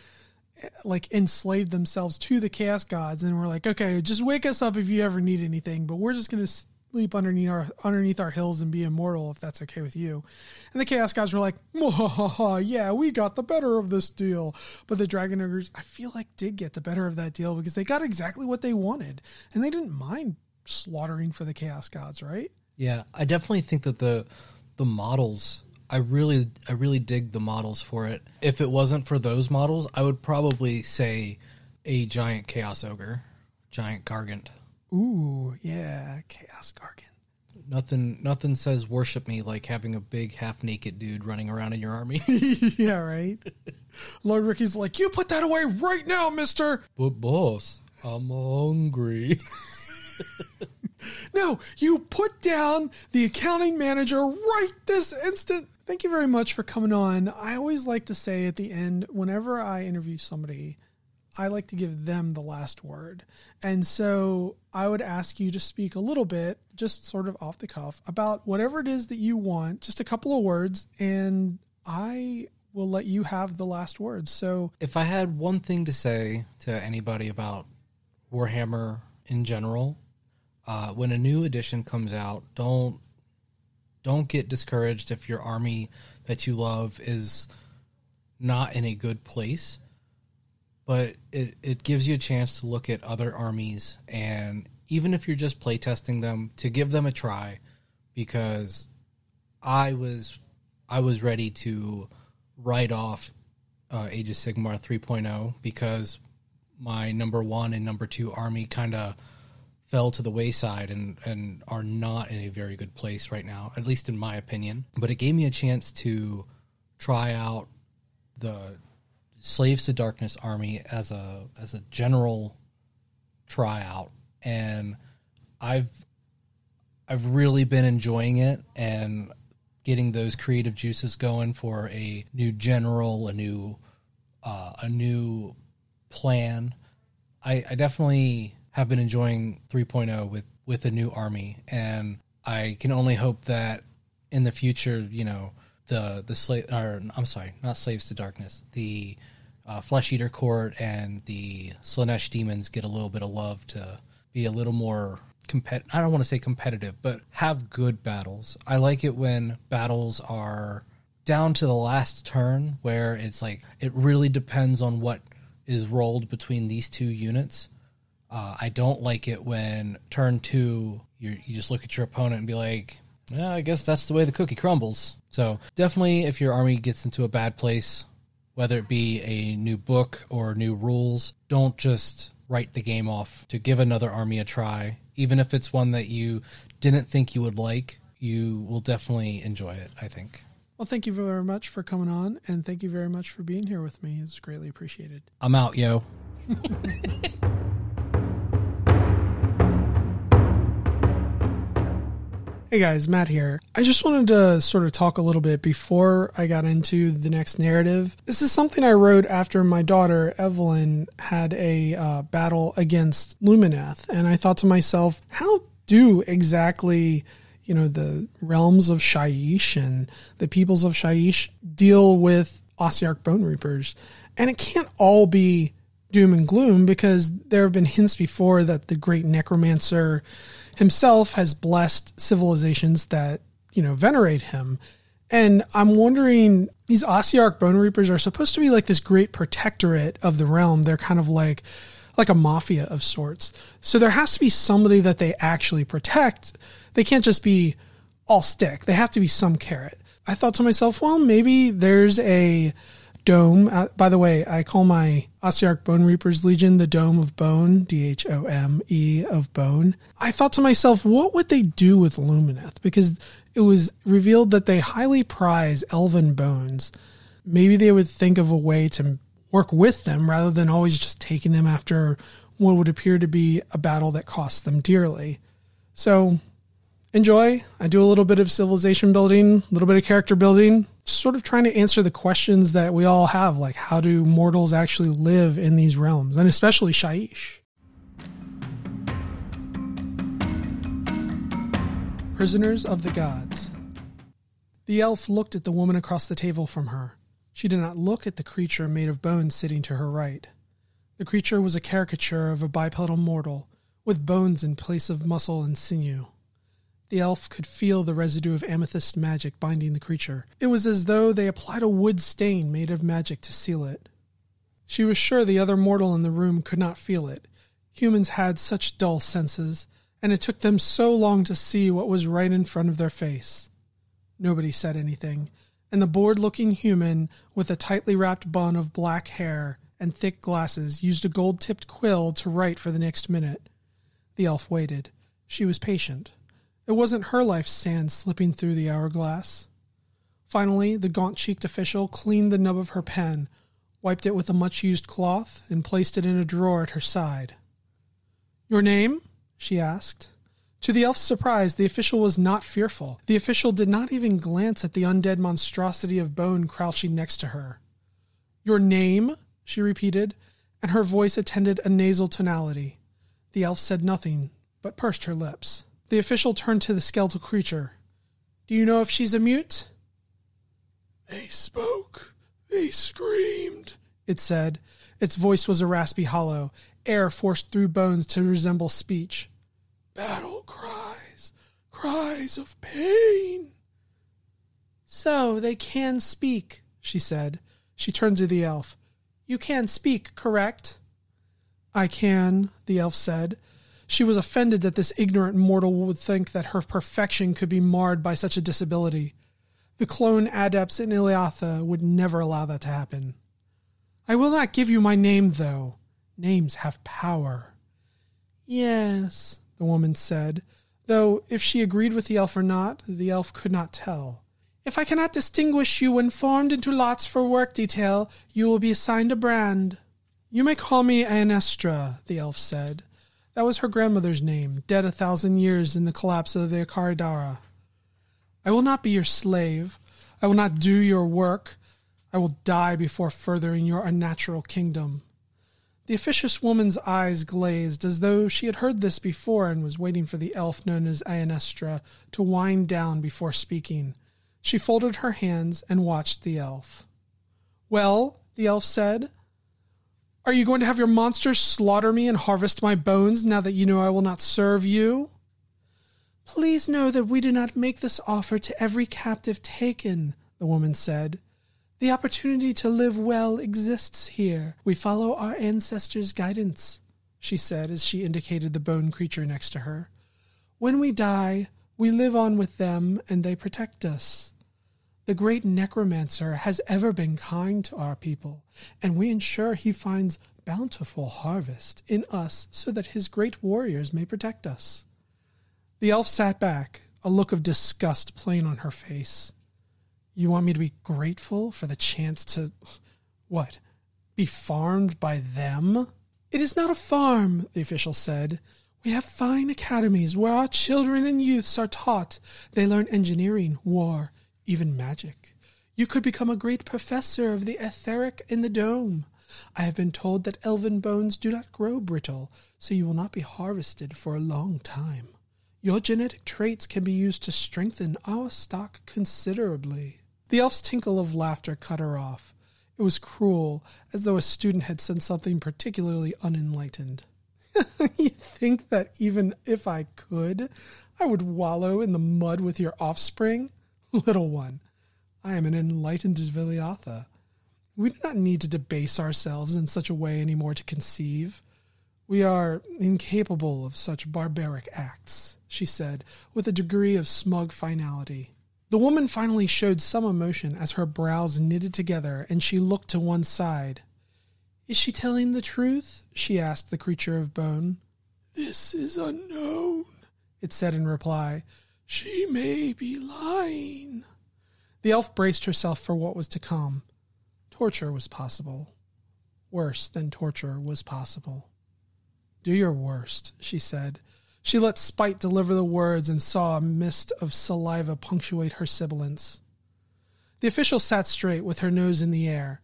eh, like enslaved themselves to the chaos gods and were like, okay, just wake us up if you ever need anything, but we're just going to sleep underneath our underneath our hills and be immortal if that's okay with you. And the chaos gods were like, "Mwahaha, yeah, we got the better of this deal. But the dragon ogres, I feel like did get the better of that deal because they got exactly what they wanted and they didn't mind slaughtering for the chaos gods, right? yeah, I definitely think that the the models. I really I really dig the models for it. If it wasn't for those models, I would probably say a giant chaos ogre, giant gargant. Ooh, yeah, chaos gargant. Nothing nothing says worship me like having a big half naked dude running around in your army. yeah, right. Lord Ricky's like, you put that away right now, mister. but boss, I'm hungry. No, you put down the accounting manager right this instant. Thank you very much for coming on. I always like to say at the end, whenever I interview somebody, I like to give them the last word. And so I would ask you to speak a little bit, just sort of off the cuff, about whatever it is that you want, just a couple of words, and I will let you have the last word. So if I had one thing to say to anybody about Warhammer in general, uh, when a new edition comes out, don't don't get discouraged if your army that you love is not in a good place. But it, it gives you a chance to look at other armies and even if you're just playtesting them, to give them a try because I was I was ready to write off uh, Age of Sigmar 3.0 because my number one and number two army kind of fell to the wayside and, and are not in a very good place right now, at least in my opinion. But it gave me a chance to try out the Slaves to Darkness army as a as a general tryout, and I've I've really been enjoying it and getting those creative juices going for a new general, a new uh, a new plan. I, I definitely have been enjoying 3.0 with with a new army, and I can only hope that in the future, you know, the the slave or I'm sorry, not slaves to darkness, the uh, flesh eater court and the Slaanesh demons get a little bit of love to be a little more compet. I don't want to say competitive, but have good battles. I like it when battles are down to the last turn, where it's like it really depends on what is rolled between these two units. Uh, I don't like it when turn two, you you just look at your opponent and be like, yeah, I guess that's the way the cookie crumbles. So definitely, if your army gets into a bad place, whether it be a new book or new rules, don't just write the game off to give another army a try. Even if it's one that you didn't think you would like, you will definitely enjoy it, I think. Well, thank you very much for coming on, and thank you very much for being here with me. It's greatly appreciated. I'm out, yo. Hey guys, Matt here. I just wanted to sort of talk a little bit before I got into the next narrative. This is something I wrote after my daughter Evelyn had a uh, battle against Lumineth, and I thought to myself, how do exactly you know the realms of Shyish and the peoples of Shyish deal with Ossiarch Bone Reapers? And it can't all be doom and gloom because there have been hints before that the great necromancer himself has blessed civilizations that, you know, venerate him. And I'm wondering, these Ossiarch Bone Reapers are supposed to be like this great protectorate of the realm. They're kind of like like a mafia of sorts. So there has to be somebody that they actually protect. They can't just be all stick. They have to be some carrot. I thought to myself, well, maybe there's a dome. Uh, by the way, I call my Ossiarch Bone Reapers Legion the Dome of Bone, D H O M E of Bone. I thought to myself, what would they do with Lumineth? Because it was revealed that they highly prize elven bones. Maybe they would think of a way to work with them rather than always just taking them after what would appear to be a battle that costs them dearly. So enjoy. I do a little bit of civilization building, a little bit of character building, sort of trying to answer the questions that we all have, like how do mortals actually live in these realms, and especially Shyish. Prisoners of the Gods. The elf looked at the woman across the table from her. She did not look at the creature made of bones sitting to her right. The creature was a caricature of a bipedal mortal, with bones in place of muscle and sinew. The elf could feel the residue of amethyst magic binding the creature. It was as though they applied a wood stain made of magic to seal it. She was sure the other mortal in the room could not feel it. Humans had such dull senses, and it took them so long to see what was right in front of their face. Nobody said anything, and the bored looking human with a tightly wrapped bun of black hair and thick glasses used a gold tipped quill to write for the next minute. The elf waited. She was patient. It wasn't her life's sand slipping through the hourglass. Finally, the gaunt cheeked official cleaned the nub of her pen, wiped it with a much used cloth, and placed it in a drawer at her side. Your name? she asked. To the elf's surprise, the official was not fearful. The official did not even glance at the undead monstrosity of bone crouching next to her. Your name? she repeated, and her voice attended a nasal tonality. The elf said nothing, but pursed her lips. The official turned to the skeletal creature. Do you know if she's a mute? They spoke. They screamed, it said. Its voice was a raspy hollow, air forced through bones to resemble speech. Battle cries, cries of pain. So they can speak, she said. She turned to the elf. You can speak, correct? I can, the elf said. She was offended that this ignorant mortal would think that her perfection could be marred by such a disability. The clone adepts in Iliatha would never allow that to happen. I will not give you my name, though. Names have power. Yes, the woman said, though if she agreed with the elf or not, the elf could not tell. If I cannot distinguish you when formed into lots for work detail, you will be assigned a brand. You may call me Aenestra, the elf said. That was her grandmother's name, dead a thousand years in the collapse of the Akaridara. I will not be your slave. I will not do your work. I will die before furthering your unnatural kingdom. The officious woman's eyes glazed as though she had heard this before and was waiting for the elf known as Aenestra to wind down before speaking. She folded her hands and watched the elf. Well, the elf said, are you going to have your monsters slaughter me and harvest my bones now that you know I will not serve you? Please know that we do not make this offer to every captive taken, the woman said. The opportunity to live well exists here. We follow our ancestors' guidance, she said as she indicated the bone creature next to her. When we die, we live on with them and they protect us. The great necromancer has ever been kind to our people, and we ensure he finds bountiful harvest in us so that his great warriors may protect us. The elf sat back, a look of disgust plain on her face. You want me to be grateful for the chance to, what, be farmed by them? It is not a farm, the official said. We have fine academies where our children and youths are taught. They learn engineering, war, even magic. You could become a great professor of the etheric in the dome. I have been told that elven bones do not grow brittle, so you will not be harvested for a long time. Your genetic traits can be used to strengthen our stock considerably. The elf's tinkle of laughter cut her off. It was cruel, as though a student had said something particularly unenlightened. you think that even if I could, I would wallow in the mud with your offspring? Little one, I am an enlightened Viliatha. We do not need to debase ourselves in such a way any more to conceive. We are incapable of such barbaric acts, she said, with a degree of smug finality. The woman finally showed some emotion as her brows knitted together and she looked to one side. Is she telling the truth? she asked the creature of bone. This is unknown, it said in reply. She may be lying. The elf braced herself for what was to come. Torture was possible. Worse than torture was possible. Do your worst, she said. She let spite deliver the words and saw a mist of saliva punctuate her sibilance. The official sat straight with her nose in the air.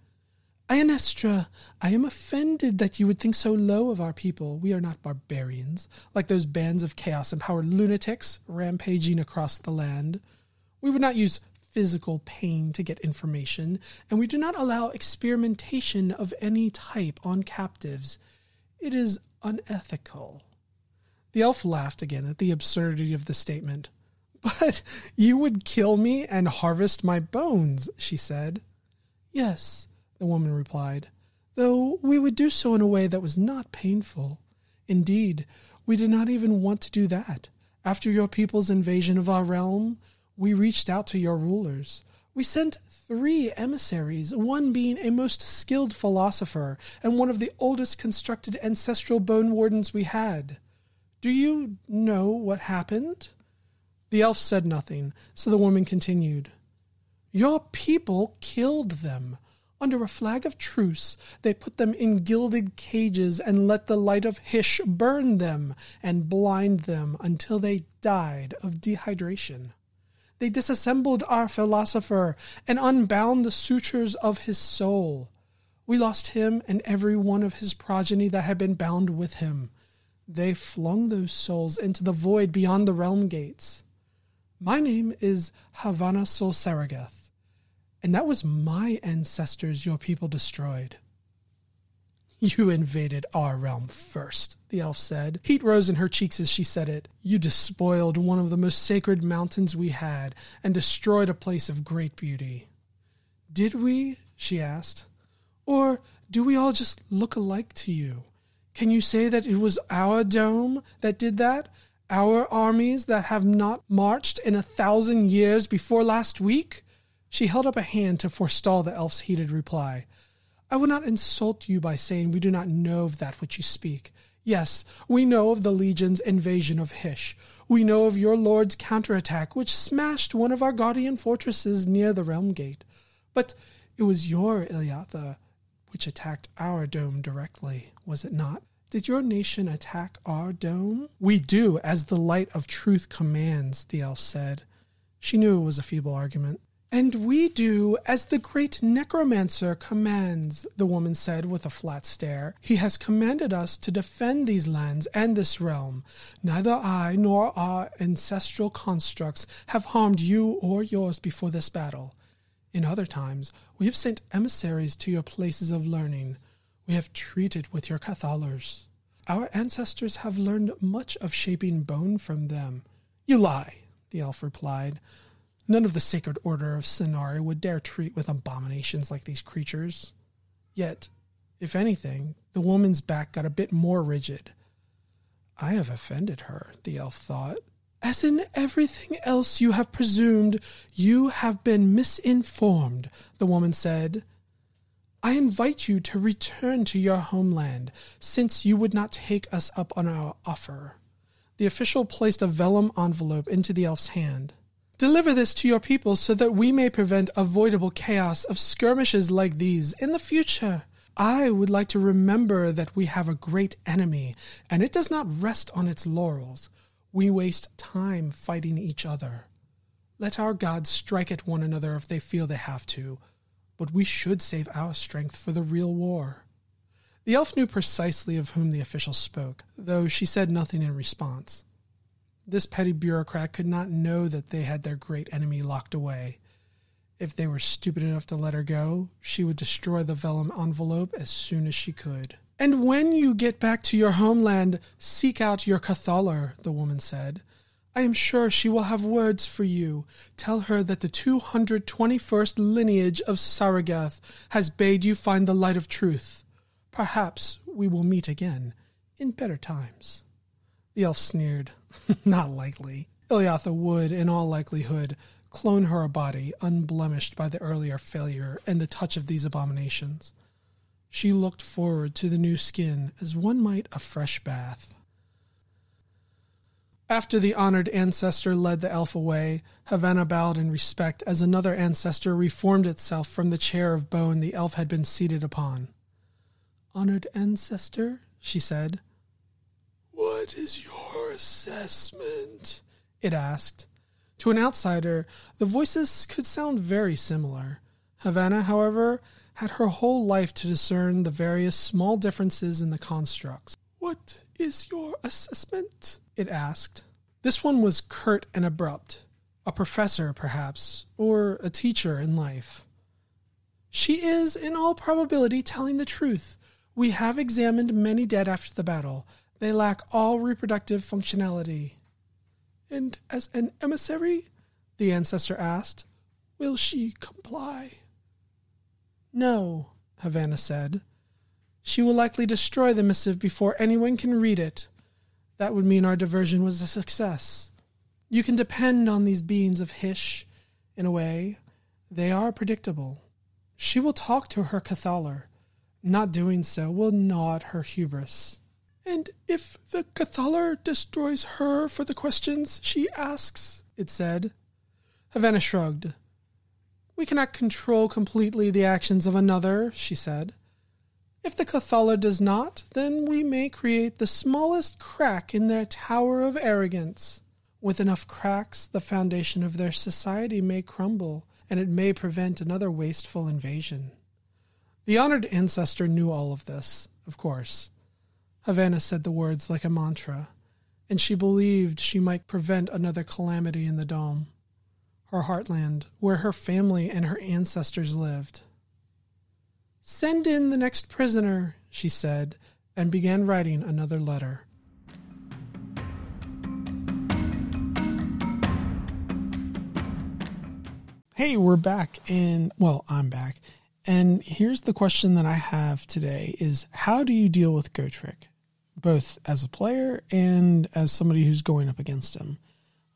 Ionestra, I am offended that you would think so low of our people. We are not barbarians, like those bands of chaos empowered lunatics rampaging across the land. We would not use physical pain to get information, and we do not allow experimentation of any type on captives. It is unethical. The elf laughed again at the absurdity of the statement. But you would kill me and harvest my bones, she said. Yes, the woman replied, though we would do so in a way that was not painful. Indeed, we did not even want to do that. After your people's invasion of our realm, we reached out to your rulers. We sent three emissaries, one being a most skilled philosopher and one of the oldest constructed ancestral bone wardens we had. Do you know what happened? The elf said nothing, so the woman continued. Your people killed them. Under a flag of truce, they put them in gilded cages and let the light of Hysh burn them and blind them until they died of dehydration. They disassembled our philosopher and unbound the sutures of his soul. We lost him and every one of his progeny that had been bound with him. They flung those souls into the void beyond the realm gates. My name is Havana Sol Saragath and that was my ancestors your people destroyed. You invaded our realm first, the elf said. Heat rose in her cheeks as she said it. You despoiled one of the most sacred mountains we had and destroyed a place of great beauty. Did we? she asked. Or do we all just look alike to you? Can you say that it was our dome that did that? Our armies that have not marched in a thousand years before last week? She held up a hand to forestall the elf's heated reply. I will not insult you by saying we do not know of that which you speak. Yes, we know of the Legion's invasion of Hysh. We know of your lord's counterattack, which smashed one of our guardian fortresses near the realm gate. But it was your Iliatha which attacked our dome directly, was it not? Did your nation attack our dome? We do, as the light of truth commands, the elf said. She knew it was a feeble argument. And we do as the great necromancer commands, the woman said with a flat stare. He has commanded us to defend these lands and this realm. Neither I nor our ancestral constructs have harmed you or yours before this battle. In other times, we have sent emissaries to your places of learning. We have treated with your cathallars. Our ancestors have learned much of shaping bone from them. You lie, the elf replied. None of the sacred order of Scinari would dare treat with abominations like these creatures. Yet, if anything, the woman's back got a bit more rigid. I have offended her, the elf thought. As in everything else you have presumed, you have been misinformed, the woman said. I invite you to return to your homeland, since you would not take us up on our offer. The official placed a vellum envelope into the elf's hand. Deliver this to your people so that we may prevent avoidable chaos of skirmishes like these in the future. I would like to remember that we have a great enemy, and it does not rest on its laurels. We waste time fighting each other. Let our gods strike at one another if they feel they have to, but we should save our strength for the real war. The elf knew precisely of whom the official spoke, though she said nothing in response. This petty bureaucrat could not know that they had their great enemy locked away. If they were stupid enough to let her go, she would destroy the vellum envelope as soon as she could. And when you get back to your homeland, seek out your Cathallar, the woman said. I am sure she will have words for you. Tell her that the 221st lineage of Saragath has bade you find the light of truth. Perhaps we will meet again in better times. The elf sneered. Not likely. Iliatha would, in all likelihood, clone her a body unblemished by the earlier failure and the touch of these abominations. She looked forward to the new skin as one might a fresh bath. After the honored ancestor led the elf away, Havana bowed in respect as another ancestor reformed itself from the chair of bone the elf had been seated upon. Honored ancestor, she said, what is your assessment? It asked. To an outsider, the voices could sound very similar. Havana, however, had her whole life to discern the various small differences in the constructs. What is your assessment? It asked. This one was curt and abrupt. A professor, perhaps, or a teacher in life. She is, in all probability, telling the truth. We have examined many dead after the battle. They lack all reproductive functionality. And as an emissary, the ancestor asked, will she comply? No, Havana said. She will likely destroy the missive before anyone can read it. That would mean our diversion was a success. You can depend on these beings of Hysh. in a way. They are predictable. She will talk to her Cathallar. Not doing so will at her hubris. And if the Cathallar destroys her for the questions she asks, it said. Havana shrugged. We cannot control completely the actions of another, she said. If the Cathallar does not, then we may create the smallest crack in their tower of arrogance. With enough cracks, the foundation of their society may crumble, and it may prevent another wasteful invasion. The honored ancestor knew all of this, of course. Havana said the words like a mantra, and she believed she might prevent another calamity in the dome, her heartland, where her family and her ancestors lived. Send in the next prisoner, she said, and began writing another letter. Hey, we're back, and well, I'm back. And here's the question that I have today is how do you deal with Gotrek? Both as a player and as somebody who's going up against him.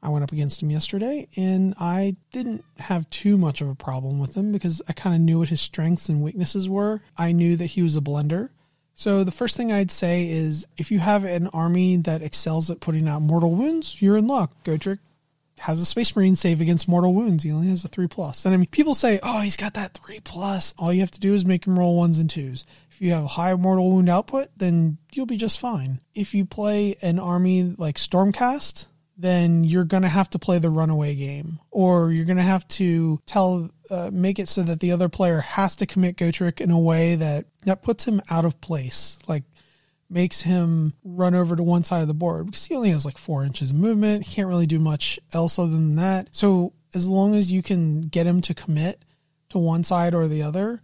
I went up against him yesterday and I didn't have too much of a problem with him because I kind of knew what his strengths and weaknesses were. I knew that he was a blender. So the first thing I'd say is if you have an army that excels at putting out mortal wounds, you're in luck. Gotrek has a space marine save against mortal wounds. He only has a three plus. And I mean people say, Oh, he's got that three plus. All you have to do is make him roll ones and twos. If you have high mortal wound output, then you'll be just fine. If you play an army like Stormcast, then you're going to have to play the runaway game, or you're going to have to tell, uh, make it so that the other player has to commit Gotrek in a way that that puts him out of place, like makes him run over to one side of the board because he only has like four inches of movement. He can't really do much else other than that. So as long as you can get him to commit to one side or the other,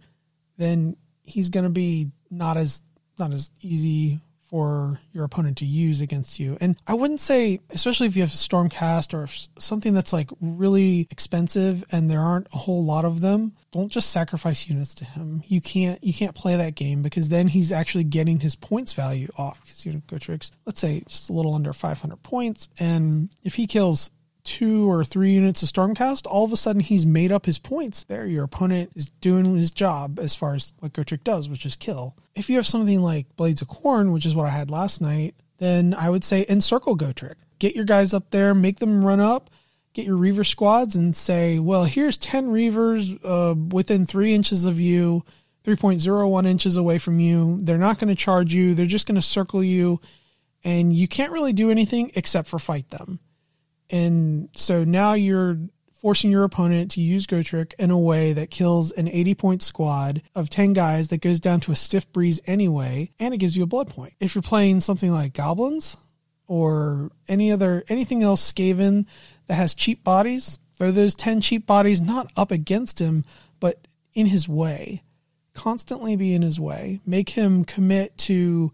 then he's going to be not as not as easy for your opponent to use against you. And I wouldn't say, especially if you have a Stormcast or something that's like really expensive and there aren't a whole lot of them, don't just sacrifice units to him. You can't you can't play that game because then he's actually getting his points value off. Because you know, Gotrek, let's say just a little under 500 points, and if he kills two or three units of Stormcast, all of a sudden he's made up his points there. Your opponent is doing his job as far as what Gotrek does, which is kill. If you have something like Blades of Khorne, which is what I had last night, then I would say encircle Gotrek. Get your guys up there, make them run up, get your Reaver squads and say, well, here's 10 Reavers uh, within three inches of you. 3.01 inches away from you. They're not going to charge you. They're just going to circle you and you can't really do anything except for fight them. And so now you're forcing your opponent to use Gotrek in a way that kills an 80 point squad of 10 guys that goes down to a stiff breeze anyway, and it gives you a blood point. If you're playing something like Goblins or any other anything else Skaven that has cheap bodies, throw those 10 cheap bodies not up against him, but in his way. Constantly be in his way. Make him commit to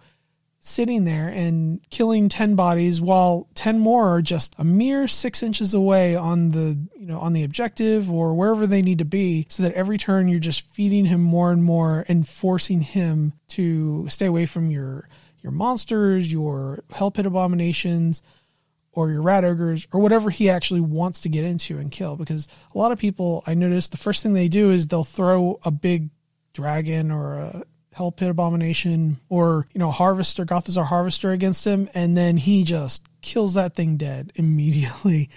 sitting there and killing 10 bodies while 10 more are just a mere six inches away on the you know on the objective or wherever they need to be so that every turn you're just feeding him more and more and forcing him to stay away from your your monsters your hell pit abominations or your rat ogres or whatever he actually wants to get into and kill. Because a lot of people i notice the first thing they do is they'll throw a big dragon or a Hell Pit Abomination or, you know, Harvester, Gothizzar Harvester against him, and then he just kills that thing dead immediately.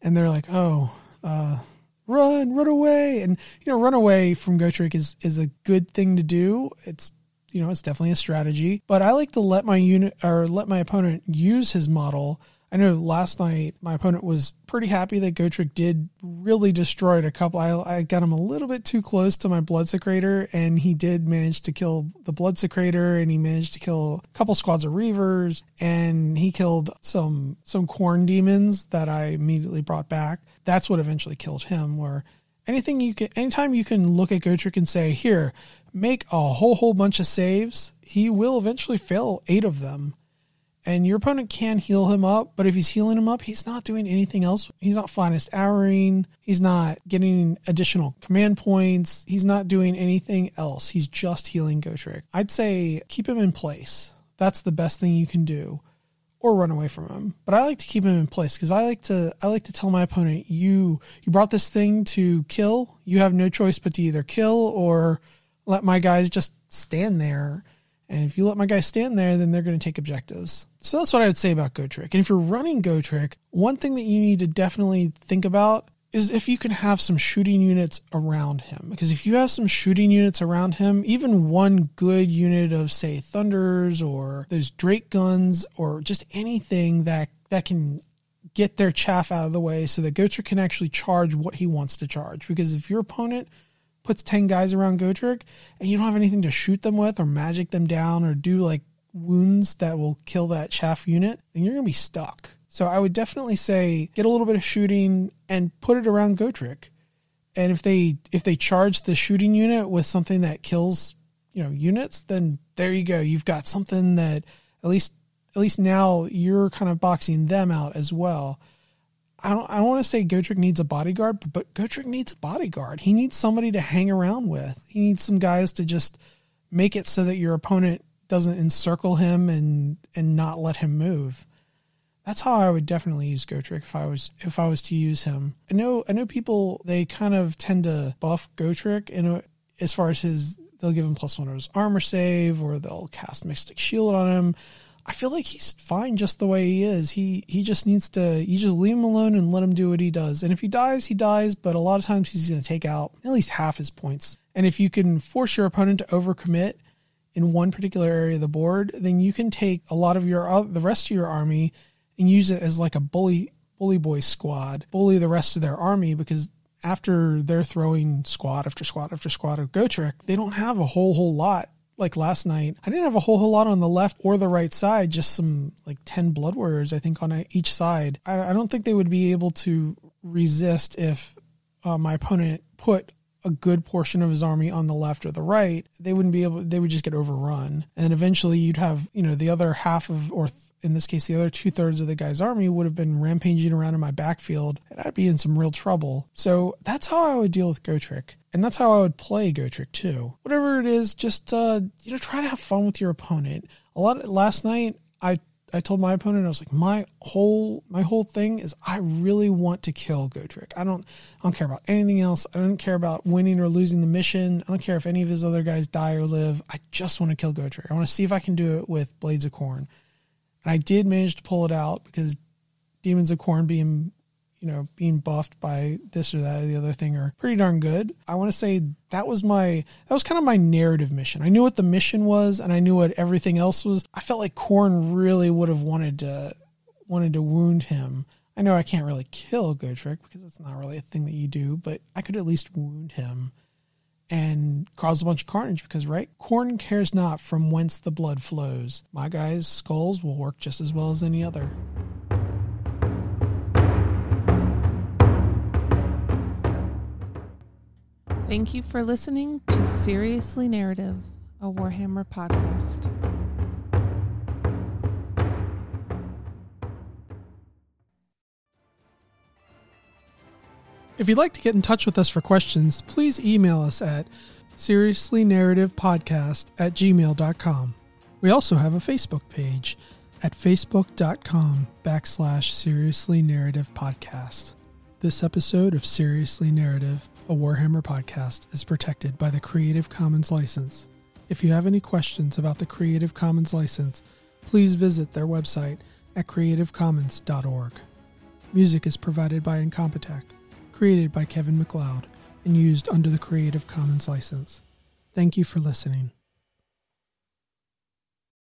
And they're like, oh, uh, run, run away. And, you know, run away from Gotrek is, is a good thing to do. It's, you know, it's definitely a strategy. But I like to let my unit or let my opponent use his model I know last night my opponent was pretty happy that Gotrek did really destroyed a couple. I, I got him a little bit too close to my Blood Bloodsecrator, and he did manage to kill the Blood Bloodsecrator, and he managed to kill a couple squads of Reavers, and he killed some some Khorne demons that I immediately brought back. That's what eventually killed him. Where anything you can, anytime you can look at Gotrek and say, "Here, make a whole whole bunch of saves," he will eventually fail eight of them and your opponent can heal him up, but if he's healing him up, he's not doing anything else. He's not finest houring. He's not getting additional command points. He's not doing anything else. He's just healing Gotrek. I'd say keep him in place. That's the best thing you can do. Or run away from him. But I like to keep him in place because I like to I like to tell my opponent, you you brought this thing to kill. You have no choice but to either kill or let my guys just stand there and if you let my guys stand there, then they're going to take objectives. So that's what I would say about Gotrek. And if you're running Gotrek, one thing that you need to definitely think about is if you can have some shooting units around him. Because if you have some shooting units around him, even one good unit of, say, Thunders or those Drake guns or just anything that, that can get their chaff out of the way so that Gotrek can actually charge what he wants to charge. Because if your opponent puts 10 guys around Gotrek and you don't have anything to shoot them with or magic them down or do like wounds that will kill that chaff unit, then you're going to be stuck. So I would definitely say get a little bit of shooting and put it around Gotrek. And if they if they charge the shooting unit with something that kills, you know, units, then there you go. You've got something that at least at least now you're kind of boxing them out as well. I don't I don't want to say Gotrek needs a bodyguard, but, but Gotrek needs a bodyguard. He needs somebody to hang around with. He needs some guys to just make it so that your opponent doesn't encircle him and and not let him move. That's how I would definitely use Gotrek if I was if I was to use him. I know I know people they kind of tend to buff Gotrek and as far as his they'll give him plus one of his armor save or they'll cast Mystic Shield on him. I feel like he's fine just the way he is. He he just needs to you just leave him alone and let him do what he does. And if he dies, he dies, but a lot of times he's going to take out at least half his points. And if you can force your opponent to overcommit in one particular area of the board, then you can take a lot of your uh, the rest of your army and use it as like a bully bully boy squad, bully the rest of their army because after they're throwing squad after squad after squad of Gotrek, they don't have a whole whole lot like last night, I didn't have a whole whole lot on the left or the right side, just some like 10 blood warriors, I think, on each side. I, I don't think they would be able to resist if uh, my opponent put a good portion of his army on the left or the right. They wouldn't be able, they would just get overrun. And eventually you'd have, you know, the other half of, or in this case, the other two thirds of the guy's army would have been rampaging around in my backfield, and I'd be in some real trouble. So that's how I would deal with Gotrek. And that's how I would play Gotrek too. Whatever it is, just uh, you know, try to have fun with your opponent. A lot of, last night, I I told my opponent I was like, my whole my whole thing is I really want to kill Gotrek. I don't I don't care about anything else. I don't care about winning or losing the mission. I don't care if any of his other guys die or live. I just want to kill Gotrek. I want to see if I can do it with Blades of Khorne. And I did manage to pull it out because Demons of Khorne being you know, being buffed by this or that or the other thing are pretty darn good. I want to say that was my that was kind of my narrative mission. I knew what the mission was and I knew what everything else was. I felt like Khorne really would have wanted to wanted to wound him. I know I can't really kill Gotrek because it's not really a thing that you do, but I could at least wound him and cause a bunch of carnage because, right? Khorne cares not from whence the blood flows. My guy's skulls will work just as well as any other. Thank you for listening to Seriously Narrative, a Warhammer podcast. If you'd like to get in touch with us for questions, please email us at seriouslynarrativepodcast at gmail.com. We also have a Facebook page at facebook.com backslash seriously narrative podcast. This episode of Seriously Narrative, a Warhammer podcast, is protected by the Creative Commons license. If you have any questions about the Creative Commons license, please visit their website at creativecommons.org. Music is provided by Incompetech, created by Kevin MacLeod, and used under the Creative Commons license. Thank you for listening.